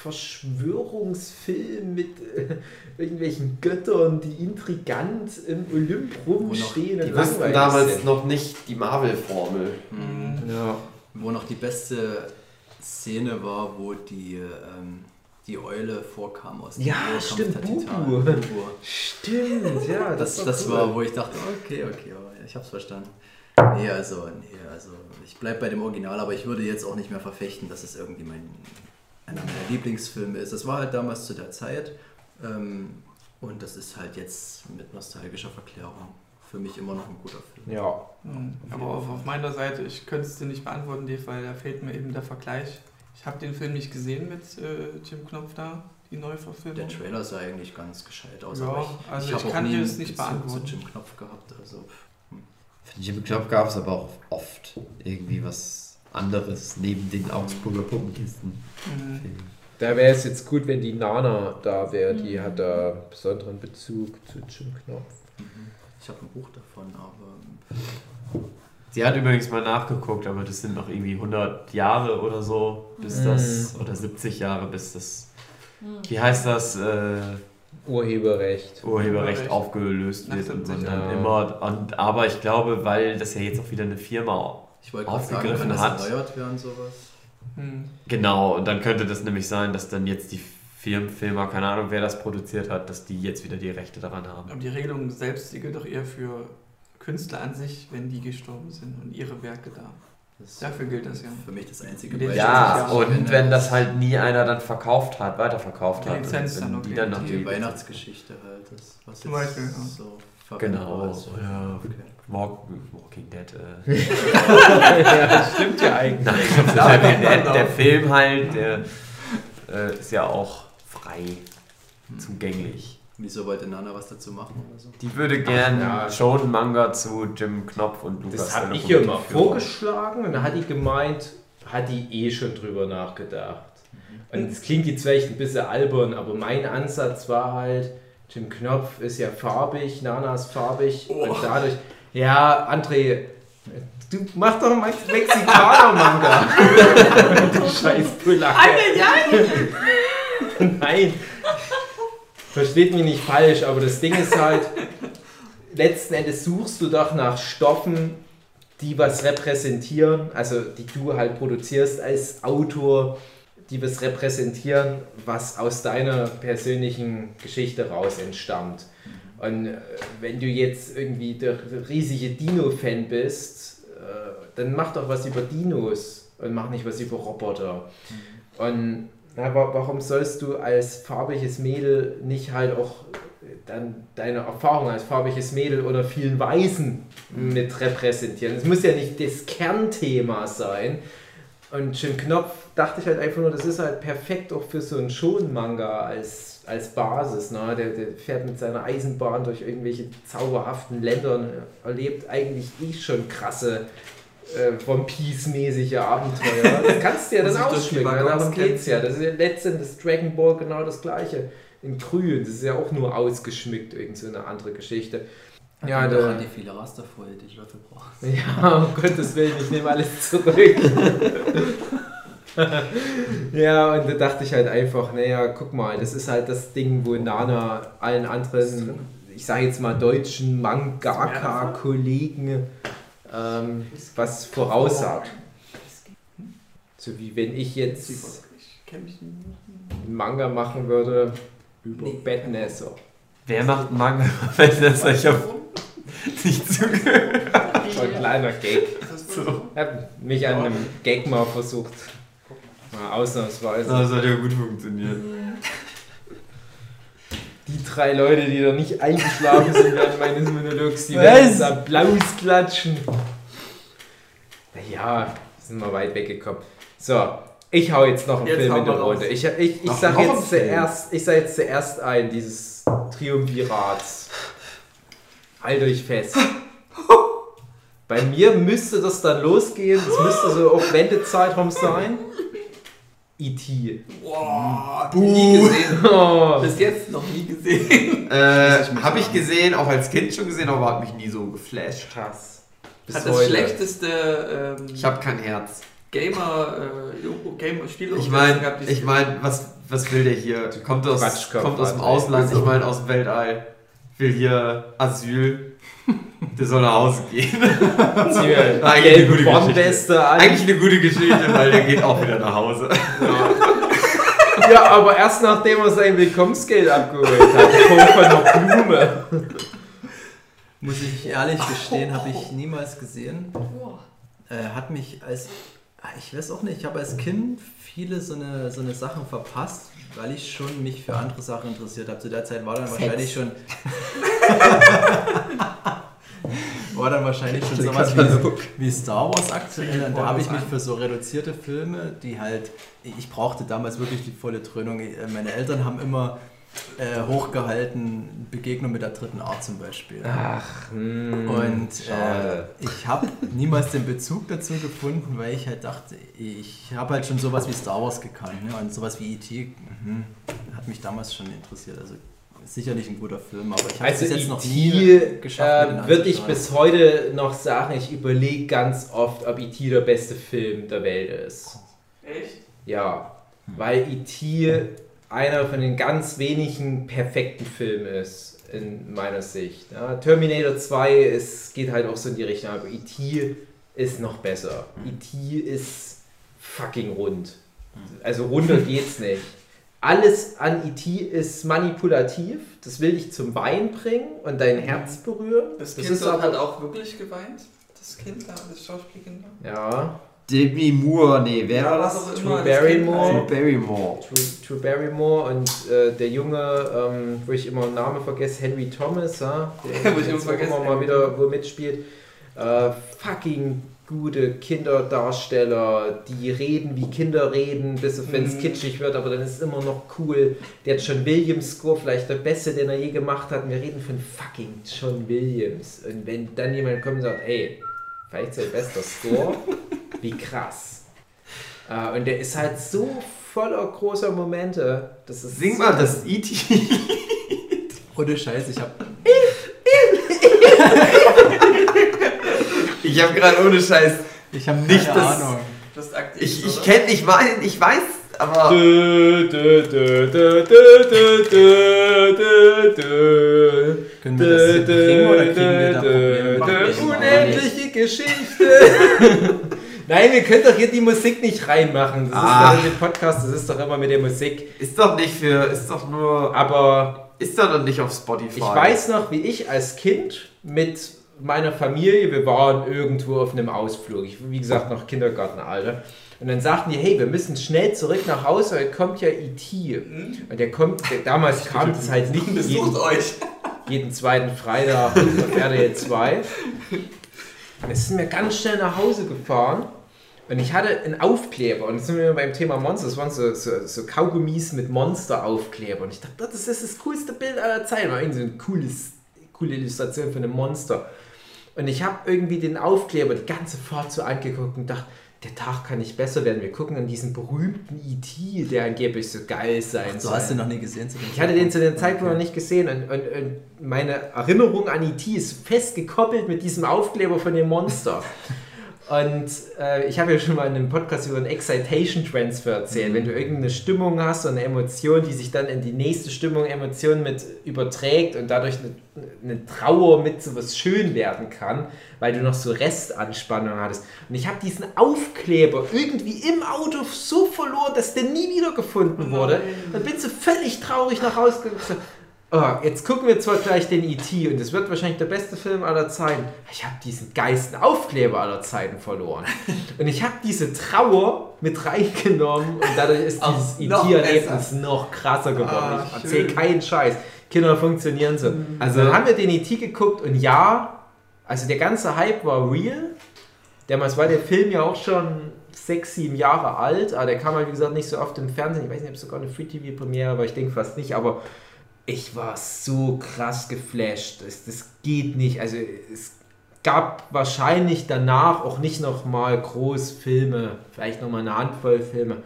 Verschwörungsfilm mit äh, irgendwelchen Göttern, die intrigant im Olymp rumstehen? Die wussten damals sind? noch nicht die Marvel-Formel. Mhm. Ja. Wo noch die beste Szene war, wo die, ähm, die Eule vorkam aus dem Ja, Urkampf stimmt, der Bubu. Bubu. Stimmt, ja, Das, war das cool. war, wo ich dachte, okay, okay, aber ich hab's verstanden. Nee, also, nee, also ich bleib bei dem Original, aber ich würde jetzt auch nicht mehr verfechten, dass es irgendwie mein, einer meiner Lieblingsfilme ist. Das war halt damals zu der Zeit ähm, und das ist halt jetzt mit nostalgischer Verklärung für mich immer noch ein guter Film. Ja, Mhm. Aber auf, auf meiner Seite, ich könnte es dir nicht beantworten, Dave, weil da fehlt mir eben der Vergleich. Ich habe den Film nicht gesehen mit äh, Jim Knopf da, die Neuverfilmung. Der Trailer sah eigentlich ganz gescheit aus, Ja, aber ich, also ich auch kann dir das nicht beantworten. zu Jim Knopf gehabt, also Für Jim Knopf gab es aber auch oft irgendwie was anderes neben den Augsburger Puppenkisten. Mhm. da wäre es jetzt gut, wenn die Nana da wäre. Die hat da besonderen Bezug zu Jim Knopf. ich habe ein Buch davon, aber Sie hat übrigens mal nachgeguckt, aber das sind noch irgendwie 100 Jahre oder so, bis Mhm. das, oder 70 Jahre, bis das, wie heißt das, äh, Urheberrecht. Urheberrecht aufgelöst wird und man 70 dann Jahren. immer, und, aber ich glaube, weil das ja jetzt auch wieder eine Firma ich wollte gerade sagen, wenn das hat. erneuert und sowas. Mhm. Genau, und dann könnte das nämlich sein, dass dann jetzt die Firmenfirma, keine Ahnung, wer das produziert hat, dass die jetzt wieder die Rechte daran haben. Aber die Regelung selbst, die gilt doch eher für Künstler an sich, wenn die gestorben sind und ihre Werke da. Das Dafür gilt das ja. Für mich das einzige Die Ja, und wenn das halt nie einer dann verkauft hat, weiterverkauft Die hat, Lizenz dann, die okay. dann noch die, die, Weihnachtsgeschichte halt, das, was Zum jetzt Beispiel, ja. so verwendet Genau, ist. ja. Okay. Walk, Walking Dead. Äh. [LAUGHS] ja, das stimmt ja eigentlich. Nein, [LAUGHS] der, der, der Film halt, der äh, ist ja auch frei zugänglich. Wieso wollte Nana was dazu machen oder so? Die würde gern ja. schon Manga zu Jim Knopf und Lukas. Das habe ich ihr mal vorgeschlagen und dann hat die gemeint, hat die eh schon drüber nachgedacht. Und es klingt jetzt vielleicht ein bisschen albern, aber mein Ansatz war halt, Jim Knopf ist ja farbig, Nana ist farbig und dadurch, ja, André, du mach doch mal Mexikaner-Manga. [LAUGHS] du scheiß Pulacke. [LAUGHS] Nein. Versteht mich nicht falsch, aber das Ding ist halt, letzten Endes suchst du doch nach Stoffen, die was repräsentieren, also die du halt produzierst als Autor, die was repräsentieren, was aus deiner persönlichen Geschichte raus entstammt. Und äh, wenn du jetzt irgendwie der riesige Dino-Fan bist, äh, dann mach doch was über Dinos und mach nicht was über Roboter. Und wa- warum sollst du als farbiges Mädel nicht halt auch dann deine Erfahrung als farbiges Mädel oder vielen Weißen mit repräsentieren? Es muss ja nicht das Kernthema sein. Und Jim Knopf dachte ich halt einfach nur, das ist halt perfekt auch für so einen Shonen-Manga als, als Basis. Ne? Der, der fährt mit seiner Eisenbahn durch irgendwelche zauberhaften Ländern, erlebt eigentlich eh schon krasse äh, One Piece-mäßige Abenteuer. [LAUGHS] Das kannst du ja dann ausschmücken. Waggons Darum geht's ja. Das ist ja letztendlich das Dragon Ball genau das gleiche. In grün. Das ist ja auch nur ausgeschmückt, irgend so eine andere Geschichte. Ja, da an die viele Rasterfolie, die du dafür brauchst. [LAUGHS] Ja, um Gottes Willen, ich nehme alles zurück. [LAUGHS] ja, und da dachte ich halt einfach, naja, guck mal, das ist halt das Ding, wo Nana allen anderen, ich sage jetzt mal deutschen Mangaka-Kollegen ähm, was voraussagt. So wie wenn ich jetzt Ich einen Manga machen würde über Nee. Batnesser. Wer macht einen Manga? Wenn das ich hab nicht zugehört. So ein kleiner Gag. Ich habe mich an einem Gag mal versucht. Mal ausnahmsweise. Das hat ja gut funktioniert. Die drei Leute, die da nicht eingeschlafen sind während meines Monologs, die Was? werden jetzt Applaus klatschen. Naja, sind wir weit weggekommen. So, ich hau jetzt noch einen Jetzt Film in die. Runde. Ich, ich, ich, Noch- sag jetzt zuerst, ich sag jetzt zuerst ein, dieses Triumvirats. Halt euch fest. Bei mir müsste das dann losgehen. Das müsste so auf Wendezeitraum sein. E.T. Boah, nie gesehen. Oh. Bis jetzt noch nie gesehen. Äh, habe ich gesehen, auch als Kind schon gesehen, aber hat mich nie so geflasht. Krass. Bis Hat das heute. schlechteste ähm, Ich habe kein Herz. Gamer, äh, Gamer Spiel Ich meine, ich mein, was, was will der hier? Kommt aus, kommt aus dem. Ausland, ich meine aus dem Weltall. Will hier Asyl. Der soll nach Hause gehen. [LAUGHS] Eigentlich eine gute an. Eigentlich eine gute Geschichte, weil der geht auch wieder nach Hause. Ja, aber erst nachdem er sein Willkommensgeld abgeholt hat. Kommt von einer Blume. Muss ich ehrlich gestehen, habe ich niemals gesehen. Äh, hat mich als, ich weiß auch nicht, ich habe als Kind viele so eine, so eine Sachen verpasst, weil ich schon mich für andere Sachen interessiert habe. Zu der Zeit war dann wahrscheinlich schon. [LAUGHS] war dann wahrscheinlich schon sowas wie, wie Star Wars aktuell. Und da habe ich mich für so reduzierte Filme, die halt, ich brauchte damals wirklich die volle Dröhnung. Äh, Meine Eltern haben immer äh, hochgehalten, Begegnung mit der dritten Art zum Beispiel. Ach, hm, Und äh, ich habe niemals den Bezug dazu gefunden, weil ich halt dachte, ich habe halt schon sowas wie Star Wars gekannt ne? und sowas wie E.T. Mhm, hat mich damals schon interessiert. Also sicherlich ein guter Film, aber ich habe Also es bis jetzt noch nie E.T. geschafft. äh, würde ich bis heute noch sagen, ich überlege ganz oft, ob E.T. der beste Film der Welt ist. Echt? Ja, weil E.T. einer von den ganz wenigen perfekten Filmen ist, in meiner Sicht. Ja, Terminator 2 ist, geht halt auch so in die Richtung, aber E.T. ist noch besser. E.T. ist fucking rund. Also runder geht's nicht. Alles an E.T. ist manipulativ, das will dich zum Wein bringen und dein Herz berühren. Das Das Kind ist dort aber- hat auch wirklich geweint. Das Kind da, das Schauspielkind da. Ja, Demi Moore, nee, wer Ja, war das? auch Drew das Barrymore. Drew Barrymore. Drew, Drew Barrymore und äh, der Junge, ähm, wo ich immer den Namen vergesse, Henry Thomas, ja, [LAUGHS] der Wo ich immer vergesse, immer mal wieder wo mitspielt. Äh, fucking gute Kinderdarsteller, die reden wie Kinder reden, bis auf wenn es Mhm. kitschig wird, aber dann ist es immer noch cool. Der John Williams Score, vielleicht der beste, den er je gemacht hat. Wir reden von fucking John Williams. Und wenn dann jemand kommt und sagt, ey, vielleicht sein bester Score, wie krass. Äh, und der ist halt so voller großer Momente. Das ist Sing so- mal das E E.T. Ohne Scheiß, ich habe Ich habe gerade ohne Scheiß. ich hab Nicht keine das- Ahnung. Das aktiv. Ich, ich kenne, ich weiß, ich weiß, aber. Dö, dö, dö, Können wir das bringen oder kriegen wir da Probleme? Unendliche Geschichte. [LAUGHS] Nein, wir können doch hier die Musik nicht reinmachen. Das Ah. ist doch mit Podcast, das ist doch immer mit der Musik. Ist doch nicht für. Ist doch nur. Aber Ist doch nicht auf Spotify. ich weiß noch, wie ich als Kind mit meiner Familie, wir waren irgendwo auf einem Ausflug. Ich, wie gesagt, noch Kindergartenalter. Und dann sagten die, hey, wir müssen schnell zurück nach Hause, weil kommt ja E.T. Und der kommt, der, damals kam das halt nicht jeden, [LAUGHS] Besucht euch. Jeden zweiten Freitag auf RTL 2. Und jetzt sind wir ganz schnell nach Hause gefahren. Und ich hatte einen Aufkleber. Und jetzt sind wir beim Thema Monster, das waren so, so, so Kaugummis mit Monster-Aufkleber. Und ich dachte, das ist das coolste Bild aller Zeiten, war irgendwie so eine cooles, coole Illustration von einem Monster. Und ich habe irgendwie den Aufkleber die ganze Fahrt so angeguckt und dachte, der Tag kann nicht besser werden. Wir gucken an diesen berühmten E.T., der angeblich so geil sein Du soll. hast den noch nie gesehen zu Ich hatte den zu dem Zeitpunkt noch Okay. nicht gesehen und, und, und meine Erinnerung an E.T. ist fest gekoppelt mit diesem Aufkleber von dem Monster. [LAUGHS] Und äh, ich habe ja schon mal in einem Podcast über einen Excitation Transfer erzählt. Wenn du irgendeine Stimmung hast und eine Emotion, die sich dann in die nächste Stimmung, Emotion mit überträgt und dadurch eine, eine Trauer mit so was schön werden kann, weil du noch so Restanspannung hattest. Und ich habe diesen Aufkleber irgendwie im Auto so verloren, dass der nie wieder gefunden wurde. Dann bin so völlig traurig nach Hause gegangen. Oh, jetzt gucken wir zwar gleich den E.T. und es wird wahrscheinlich der beste Film aller Zeiten. Ich habe diesen geilsten Aufkleber aller Zeiten verloren. [LAUGHS] Und ich habe diese Trauer mit reingenommen und dadurch ist dieses noch E.T.-Erlebnis noch krasser geworden. Ah, ich erzähle keinen Scheiß. Kinder funktionieren so. Also dann haben wir den E.T. geguckt und ja, also der ganze Hype war real. Damals war der Film ja auch schon sechs, sieben Jahre alt, aber der kam halt, wie gesagt, nicht so oft im Fernsehen. Ich weiß nicht, ob es sogar eine Free-TV-Premiere war, ich denke fast nicht, aber ich war so krass geflasht. Das, das geht nicht. Also es gab wahrscheinlich danach auch nicht nochmal groß Filme, vielleicht nochmal eine Handvoll Filme,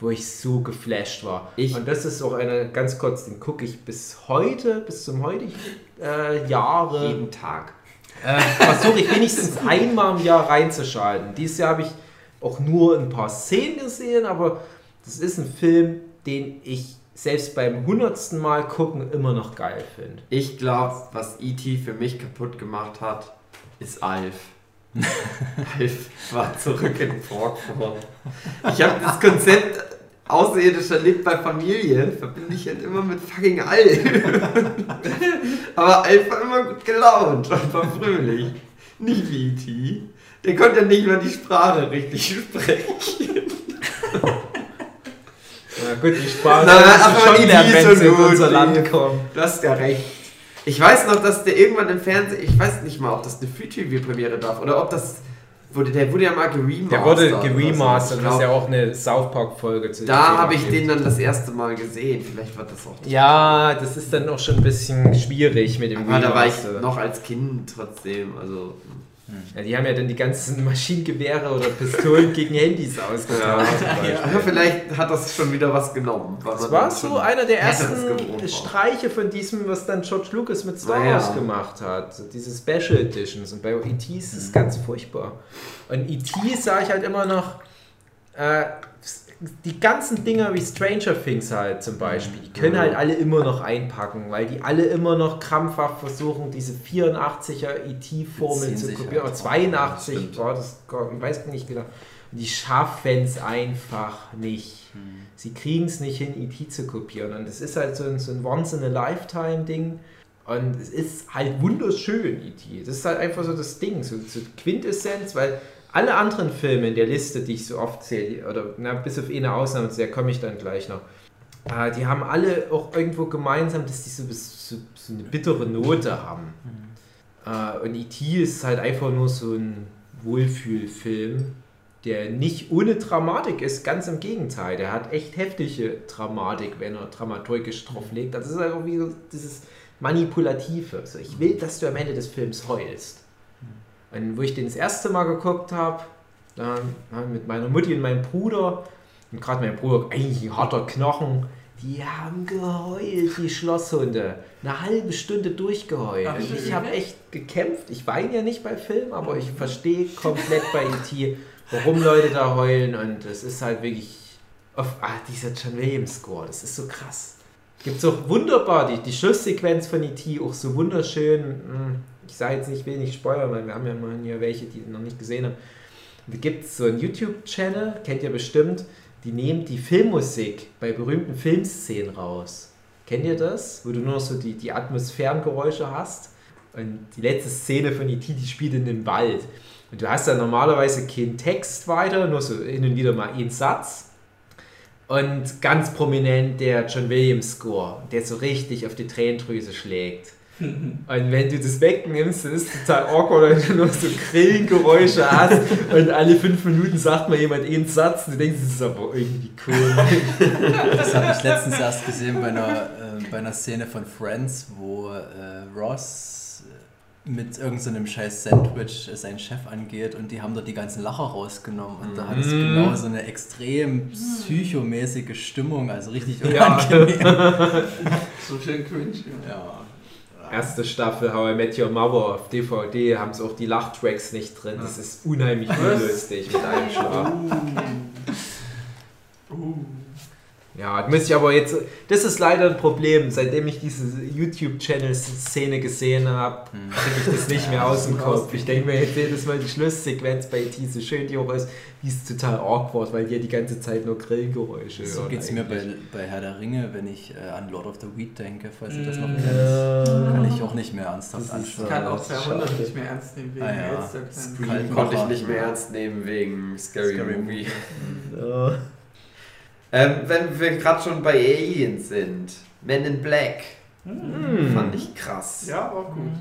wo ich so geflasht war. Ich- Und das ist auch eine, ganz kurz, den gucke ich bis heute, bis zum heutigen äh, Jahre Jeden Tag. äh, versuche ich wenigstens einmal im Jahr reinzuschalten. Dieses Jahr habe ich auch nur ein paar Szenen gesehen, aber das ist ein Film, den ich selbst beim hundertsten Mal gucken immer noch geil finde. Ich glaube, was E.T. für mich kaputt gemacht hat, ist Alf. [LAUGHS] Alf war zurück in Frogmore. Ich habe das Konzept Außerirdischer lebt bei Familie, verbinde ich halt immer mit fucking Alf. [LAUGHS] Aber Alf war immer gut gelaunt und war fröhlich. Nicht wie E.T. Der konnte ja nicht mal die Sprache richtig sprechen. [LAUGHS] Ja gut, die musst du aber schon lernen, ist wenn sie in unser Land kommen. Du hast ja recht. Ich weiß noch, dass der irgendwann im Fernsehen, ich weiß nicht mal, ob das eine Free-TV-Premiere darf oder ob das wurde, der wurde ja mal geremastert. Der wurde so. geremastert, Ich das ist ja auch eine South Park-Folge zu Da habe ich den dann das erste Mal gesehen. Vielleicht war das auch das. Ja, das ist dann auch schon ein bisschen schwierig mit dem Aber da war ich Remaster. noch als Kind trotzdem. Also. Ja, die haben ja dann die ganzen [LAUGHS] Maschinengewehre oder Pistolen gegen Handys ausgetauscht. Beispiel. Ja, vielleicht hat das schon wieder was genommen. weil Das war so einer der ersten. Streiche von diesem, was dann George Lucas mit Star. Wars gemacht hat. Diese Special Editions. Und bei E.T. ist es ganz furchtbar. Und E.T. sah ich halt immer noch. Äh, die ganzen Dinger wie Stranger Things halt zum Beispiel, die können Mhm. halt alle immer noch einpacken, weil die alle immer noch krampfhaft versuchen, diese 84er E.T.-Formel zu kopieren. halt Oder drauf. 82 Stimmt. war das, ich weiß nicht genau. Und die schaffen es einfach nicht. Sie kriegen es nicht hin, E.T. zu kopieren. Und es ist halt so ein, so ein Once-in-a-Lifetime-Ding. Und es ist halt wunderschön, E.T. Das ist halt einfach so das Ding, so, so Quintessenz, weil alle anderen Filme in der Liste, die ich so oft zähle, oder na, bis auf eine Ausnahme, zu der komme ich dann gleich noch, äh, die haben alle auch irgendwo gemeinsam, dass die so, so, so eine bittere Note haben. Äh, und E.T. ist halt einfach nur so ein Wohlfühlfilm, der nicht ohne Dramatik ist, ganz im Gegenteil. Der hat echt heftige Dramatik, wenn er dramaturgisch drauf legt. Das ist einfach wie so dieses Manipulative. So, ich will, dass du am Ende des Films heulst. Und wo ich den das erste Mal geguckt habe, dann mit meiner Mutti und meinem Bruder, und gerade mein Bruder, eigentlich ein harter Knochen, die haben geheult, die Schlosshunde. Eine halbe Stunde durchgeheult. Ach, Und ich habe echt gekämpft. Ich weine ja nicht bei Filmen, aber ich verstehe komplett bei E.T., warum Leute da heulen. Und es ist halt wirklich. Auf, ah, dieser John Williams Score, das ist so krass. Gibt es auch wunderbar, die, die Schlusssequenz von E.T. auch so wunderschön. Ich sage jetzt nicht, will nicht spoilern, weil wir haben ja mal hier welche, die noch nicht gesehen haben. Da gibt es so einen YouTube-Channel, kennt ihr bestimmt, die nehmen die Filmmusik bei berühmten Filmszenen raus. Kennt ihr das? Wo du nur noch so die, die Atmosphärengeräusche hast. Und die letzte Szene von E.T., die spielt in dem Wald. Und du hast da normalerweise keinen Text weiter, nur so hin und wieder mal einen Satz. Und ganz prominent der John Williams Score, der so richtig auf die Tränendrüse schlägt. [LAUGHS] Und wenn du das wegnimmst, dann ist es total awkward, wenn du nur so Grillengeräusche hast und alle fünf Minuten sagt mal jemand einen Satz und du denkst, das ist aber irgendwie cool. [LAUGHS] Das habe ich letztens erst gesehen bei einer, äh, bei einer Szene von Friends, wo äh, Ross mit irgendeinem scheiß Sandwich äh, seinen Chef angeht und die haben dort die ganzen Lacher rausgenommen und da hat es Mhm. genau so eine extrem psychomäßige Stimmung, also richtig Ja. unangenehm. [LAUGHS] So schön cringe. Ja. Ja. Erste Staffel How I Met Your Mother auf DVD haben sie auch die Lachtracks nicht drin. Das ist unheimlich unlustig mit einem Schlag. Ja, das muss ich aber jetzt. Das ist leider ein Problem. Seitdem ich diese YouTube-Channel-Szene gesehen habe, Hm. kriege ich das nicht mehr [LAUGHS] aus dem Kopf. Ich denke mir jetzt jedes Mal die Schlusssequenz bei E.T. so schön die auch ist, die ist total awkward, weil die ja die ganze Zeit nur Grillgeräusche So geht es mir bei, bei Herr der Ringe, wenn ich äh, an Lord of the Weed denke, falls ihr das noch Mm. kennt. Ja. Kann ich auch nicht mehr ernsthaft anschauen. Ich kann auch das ist 200 schade. nicht mehr ernst nehmen wegen Ah ja. Elster. Konnte ich nicht mehr ernst nehmen wegen Scary, Scary Movie. Ähm, wenn wir gerade schon bei Aliens sind, Men in Black Hm. fand ich krass. Ja, war gut.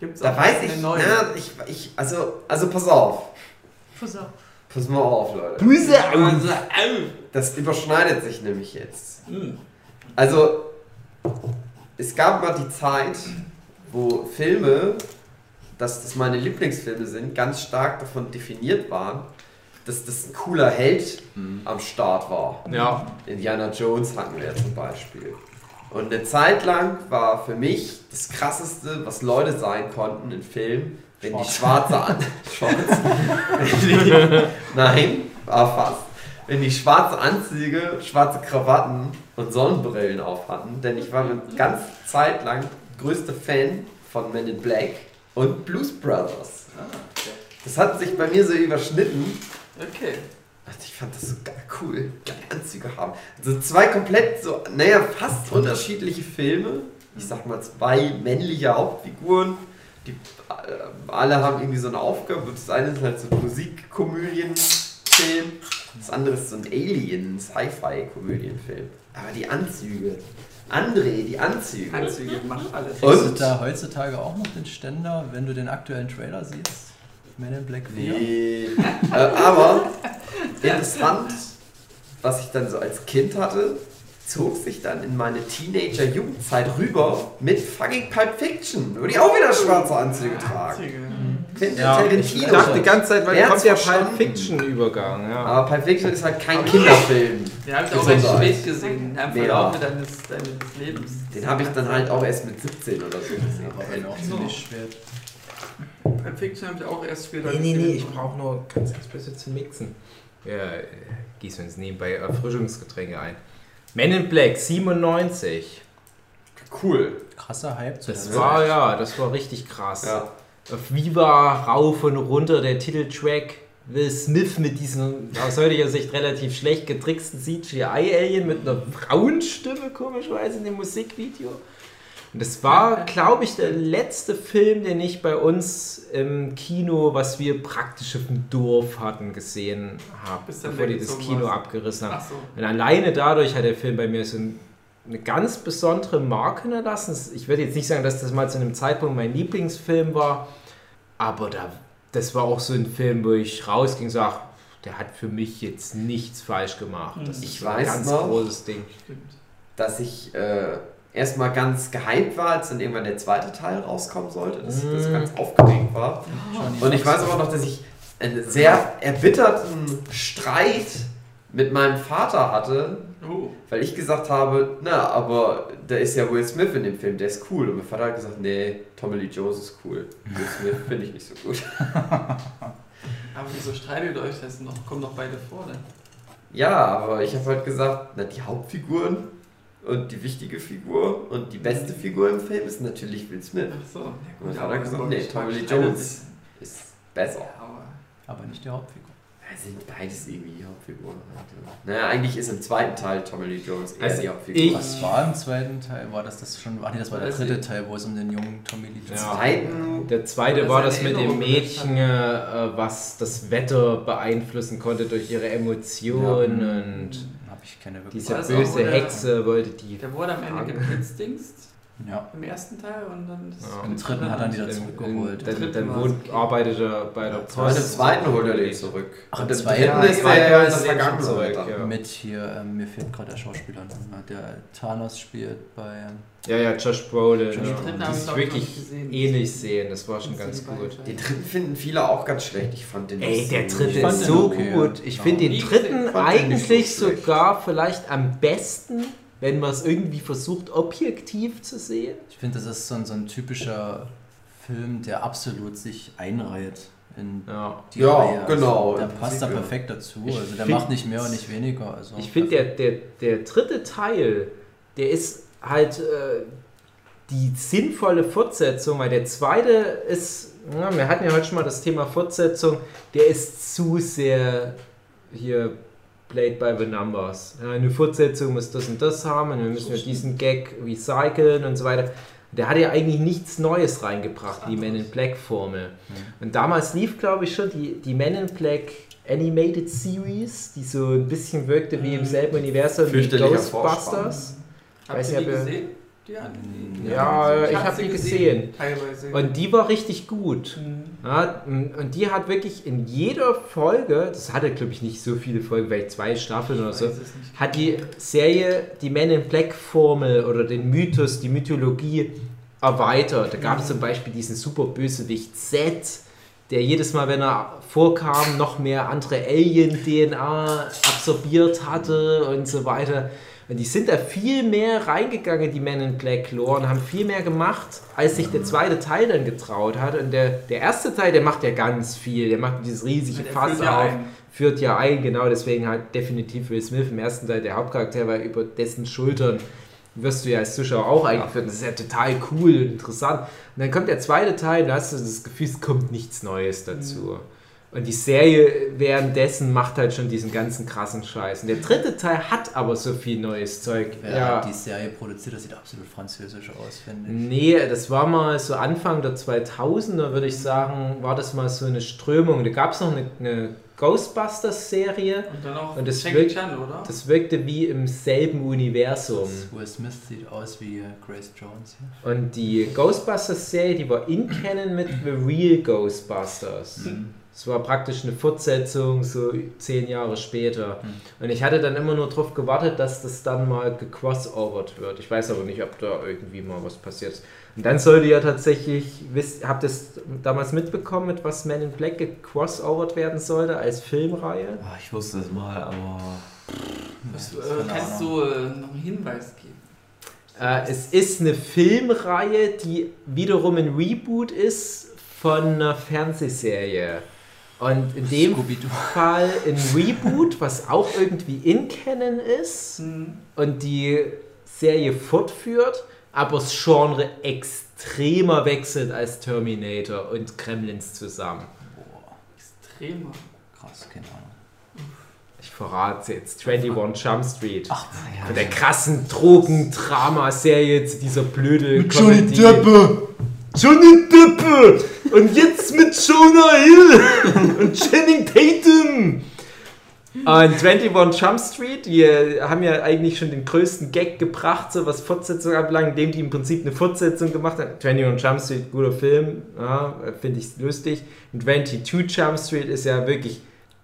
Gibt's Da auch weiß ich, neue. na, ich, ich, also, also pass auf, Pass auf. pass mal auf, Leute. Busse Also, Das überschneidet sich nämlich jetzt. Hm. Also, es gab mal die Zeit, wo Filme, dass das meine Lieblingsfilme sind, ganz stark davon definiert waren, dass das ein cooler Held Hm. am Start war. Ja. Indiana Jones hatten wir zum Beispiel. Und eine Zeit lang war für mich das krasseste, was Leute sein konnten in Filmen, wenn die schwarze An [LAUGHS] Schwarz. die, nein, war fast. Wenn die schwarze Anzüge, schwarze Krawatten und Sonnenbrillen auf hatten. Denn ich war eine ganze Zeit lang größter Fan von Men in Black und Blues Brothers. Ah. Das hat sich bei mir so überschnitten. Okay. Also ich fand das so geil cool, geile Anzüge haben. Also zwei komplett so, naja, fast unterschiedliche Filme. Ich sag mal zwei männliche Hauptfiguren, die äh, alle haben irgendwie so eine Aufgabe. Das eine ist halt so ein Musikkomödienfilm, das andere ist so ein Alien, Sci-Fi-Komödienfilm. Aber die Anzüge, André, die Anzüge. Anzüge macht alles. Und? Da heutzutage auch noch den Ständer, wenn du den aktuellen Trailer siehst? Men in Black 4? Nee. äh, aber interessant, was ich dann so als Kind hatte, zog sich dann in meine Teenager-Jugendzeit rüber mit fucking Pulp Fiction, wo die auch wieder schwarze Anzüge tragen. Quentin Ja, Tarantino. ich dachte die ganze Zeit, weil Wer kommt der? Pulp Fiction Übergang. Ja. Aber Pulp Fiction ist halt kein Kinderfilm. Den habe ich auch recht spät gesehen. Im Ja. Verlauf deines, deines Lebens. Den habe ich dann halt auch erst mit 17 oder so gesehen. Aber wenn auch ziemlich spät. Pulp Fiction habe ich auch erst später Nee, nee, nee, ich brauche nur ganz, ganz bisschen zu mixen. Ja, äh, gießen uns nebenbei Erfrischungsgetränke ein. Men in Black 97. Cool. Krasser Hype zu Das war ja, das war richtig krass. Ja. Auf Viva rauf und runter der Titeltrack. Will Smith mit diesem aus heutiger Sicht relativ schlecht getricksten CGI-Alien mit einer Frauenstimme, komischerweise in dem Musikvideo. Und das war, glaube ich, der letzte Film, den ich bei uns im Kino, was wir praktisch auf dem Dorf hatten, gesehen habe, bevor die das Kino warst. abgerissen haben. So. Und alleine dadurch hat der Film bei mir so ein, eine ganz besondere Marke hinterlassen. Ich würde jetzt nicht sagen, dass das mal zu einem Zeitpunkt mein Lieblingsfilm war, aber da das war auch so ein Film, wo ich rausging und sag, der hat für mich jetzt nichts falsch gemacht. Das Ich ist ein weiß ganz noch. großes Ding. Stimmt. dass ich äh, erstmal ganz gehypt war, als dann irgendwann der zweite Teil rauskommen sollte, dass ich das Mm. ganz aufgeregt war. Johnny Und ich weiß aber noch, dass ich einen sehr erbitterten Streit mit meinem Vater hatte, Oh. weil ich gesagt habe, na, aber da ist ja Will Smith in dem Film, der ist cool. Und mein Vater hat gesagt, nee, Tommy Lee Jones ist cool. Will Smith finde ich nicht so gut. [LAUGHS] Aber wieso streitet euch das noch? Kommen doch beide vor, ne? Ja, aber ich habe halt gesagt, na, die Hauptfiguren und die wichtige Figur und die beste Figur im Film ist natürlich Will Smith. Ach so. Ja, Vater aber hat gesagt, über nee, Tommy Lee Jones. Ist besser. Ja, aber Aber nicht die Hauptfigur. Ja, sind beides irgendwie die Hauptfiguren. ja. Naja, eigentlich ist im zweiten Teil Tommy Lee Jones eher Also die Hauptfigur. ich- Was war im zweiten Teil? War das das schon? Ach nee, das war der dritte. Teil, wo es um den jungen Tommy Lee Jones Ja. zweiten, Der zweite war das mit dem Erinnerung Mädchen, äh, was das Wetter beeinflussen konnte durch ihre Emotionen und Habe ich keine wirklich. diese böse der- Hexe wollte die. der wurde am Ende geblitzdingst Ja. im ersten Teil und dann. Das Ja. Im dritten hat er wieder Dann, zurückgeholt. dann, dann war's wohnt, arbeitet er bei der Post. im zweiten holt er den zurück. Ach, und im zweiten- dritten ist Ja, er ja, in der er Vergangenheit. zurück, dann. ja. Mit hier, ähm, mir fehlt gerade der Schauspieler, ne, der Thanos spielt bei. Ähm, Ja, ja, Josh Brolin. Josh ja. Brolin. Die hab ich, ist glaub ich, noch wirklich ähnlich sehen. Das war schon Das ganz gut. Den dritten finden viele auch ganz schlecht. Ich fand den Ey, der dritte ist so okay, gut. ja. Ich Ja. finde den dritten eigentlich sogar vielleicht am besten, wenn man es irgendwie versucht, objektiv zu sehen. Ich finde, das ist so ein, so ein typischer Film, der absolut sich einreiht in Ja. die Ja, Reihe. Also genau. Der passt da perfekt dazu. Ich Also der find- macht nicht mehr und nicht weniger. Also Ich finde, der, der, der dritte Teil, der ist halt äh, die sinnvolle Fortsetzung, weil der zweite ist, ja, wir hatten ja heute schon mal das Thema Fortsetzung, der ist zu sehr hier played by the numbers. Eine Fortsetzung muss das und das haben und wir müssen ja diesen Gag recyceln und so weiter. Der hat ja eigentlich nichts Neues reingebracht, die Men in Black Formel. Und damals lief, glaube ich, schon die, die Men in Black Animated Series, die so ein bisschen wirkte wie im selben Universum wie Ghostbusters. Habt ihr die gesehen? Die? Ja, Ja, ich hab habe sie die gesehen. Teilweise. Und die war richtig gut. Mhm. Ja, und die hat wirklich in jeder Folge, das hatte glaube ich nicht so viele Folgen, vielleicht zwei Staffeln oder Ich so, es nicht. hat die Serie die Men in Black Formel oder den Mythos, die Mythologie erweitert. Da gab es zum Beispiel diesen super Bösewicht Z, der jedes Mal, wenn er vorkam, noch mehr andere Alien-DNA absorbiert hatte und so weiter. Und die sind da viel mehr reingegangen, die Men in Black Lore, und haben viel mehr gemacht, als sich der zweite Teil dann getraut hat. Und der, der erste Teil, der macht ja ganz viel. Der macht dieses riesige Der Fass auf ein. führt ja ein, genau deswegen halt definitiv Will Smith im ersten Teil der Hauptcharakter, weil über dessen Schultern wirst du ja als Zuschauer auch eingeführt. Das ist ja total cool und interessant. Und dann kommt der zweite Teil da hast du das Gefühl, es kommt nichts Neues dazu. Und die Serie währenddessen macht halt schon diesen ganzen krassen Scheiß. Und der dritte Teil hat aber so viel neues Zeug. Wer ja. die Serie produziert, das sieht absolut französisch aus, finde ich. Nee, das war mal so Anfang der 2000er, würde ich sagen, war das mal so eine Strömung. Da gab es noch eine, eine Ghostbusters-Serie. Und dann auch Und das Jackie wirkt- Chan, oder? Das wirkte wie im selben Universum. Will Smith sieht aus wie äh, Grace Jones hier. Und die Ghostbusters-Serie, die war in Canon mit The Real Ghostbusters. Es war praktisch eine Fortsetzung, so zehn Jahre später. Und ich hatte dann immer nur darauf gewartet, dass das dann mal gecrossovert wird. Ich weiß aber nicht, ob da irgendwie mal was passiert ist. Und dann sollte ja tatsächlich, wisst, habt ihr das damals mitbekommen, mit was Man in Black gecrossovert werden sollte als Filmreihe? Ah, ich wusste es mal, aber. Was, äh, kannst du äh, noch einen Hinweis geben? Äh, es ist eine Filmreihe, die wiederum ein Reboot ist von einer Fernsehserie. Und in dem. Fall ein Reboot, was auch irgendwie in Canon ist Hm. und die Serie fortführt, aber das Genre extremer wechselt als Terminator und Kremlins zusammen. Boah, Extremer. krass, keine Ahnung. Ich verrate jetzt 21 Jump Street. Ach, Von der krassen Drogen-Drama-Serie zu dieser blöde Mit Johnny Comedy. Depp. Johnny Depp! Und jetzt mit Jonah Hill und Channing Tatum! Und 21 Jump Street, die haben ja eigentlich schon den größten Gag gebracht, so was Fortsetzung anbelangt, indem die im Prinzip eine Fortsetzung gemacht haben. 21 Jump Street, guter Film, ja, finde ich lustig. Und 22 Jump Street ist ja wirklich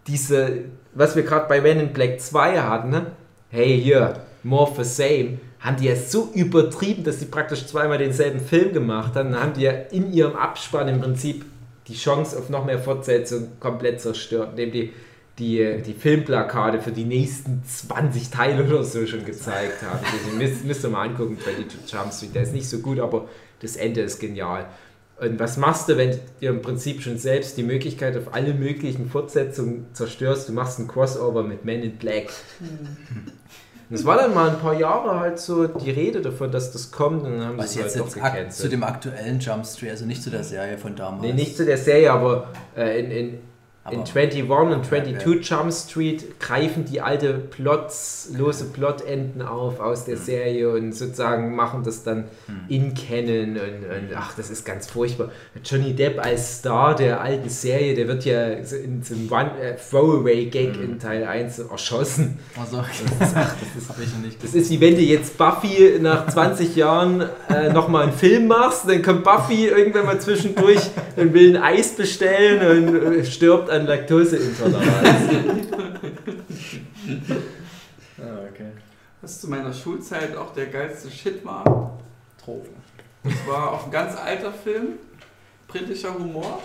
diese, was wir gerade bei Men in Black 2 hatten, ne? Hey, hier, more for same, haben die ja so übertrieben, dass sie praktisch zweimal denselben Film gemacht haben. Dann haben die ja in ihrem Abspann im Prinzip die Chance auf noch mehr Fortsetzung komplett zerstört, indem die die, die Filmplakate für die nächsten 20 Teile oder so schon gezeigt haben. Also, müsst, müsst ihr mal angucken, 22 Jump Street. Der ist nicht so gut, aber das Ende ist genial. Und was machst du, wenn du im Prinzip schon selbst die Möglichkeit auf alle möglichen Fortsetzungen zerstörst? Du machst ein Crossover mit Men in Black. Und es war dann mal ein paar Jahre halt so die Rede davon, dass das kommt und dann haben Was sie es jetzt, halt jetzt doch gecancelt. zu dem aktuellen Jump Street, also nicht zu der Serie von damals. Nee, nicht zu der Serie, aber äh, in, in, in Aber- 21 und 22 Ja, Jump Street greifen die alte Plots, lose Plotenden auf aus der Serie und sozusagen machen das dann in Canon und, und ach, das ist ganz furchtbar. Johnny Depp als Star der alten Serie, der wird ja in so einem One- äh, Throwaway-Gag in Teil 1 erschossen. Also, Das ist, ach, das ist ich noch nicht das ist wie wenn du jetzt Buffy nach 20 [LAUGHS] Jahren äh, nochmal einen Film machst, dann kommt Buffy irgendwann mal zwischendurch und will ein Eis bestellen und äh, stirbt an Laktoseintoleranz. [LAUGHS] Ah, okay. Was zu meiner Schulzeit auch der geilste Shit war. Drogen. Das war auch ein ganz alter Film. Britischer Humor.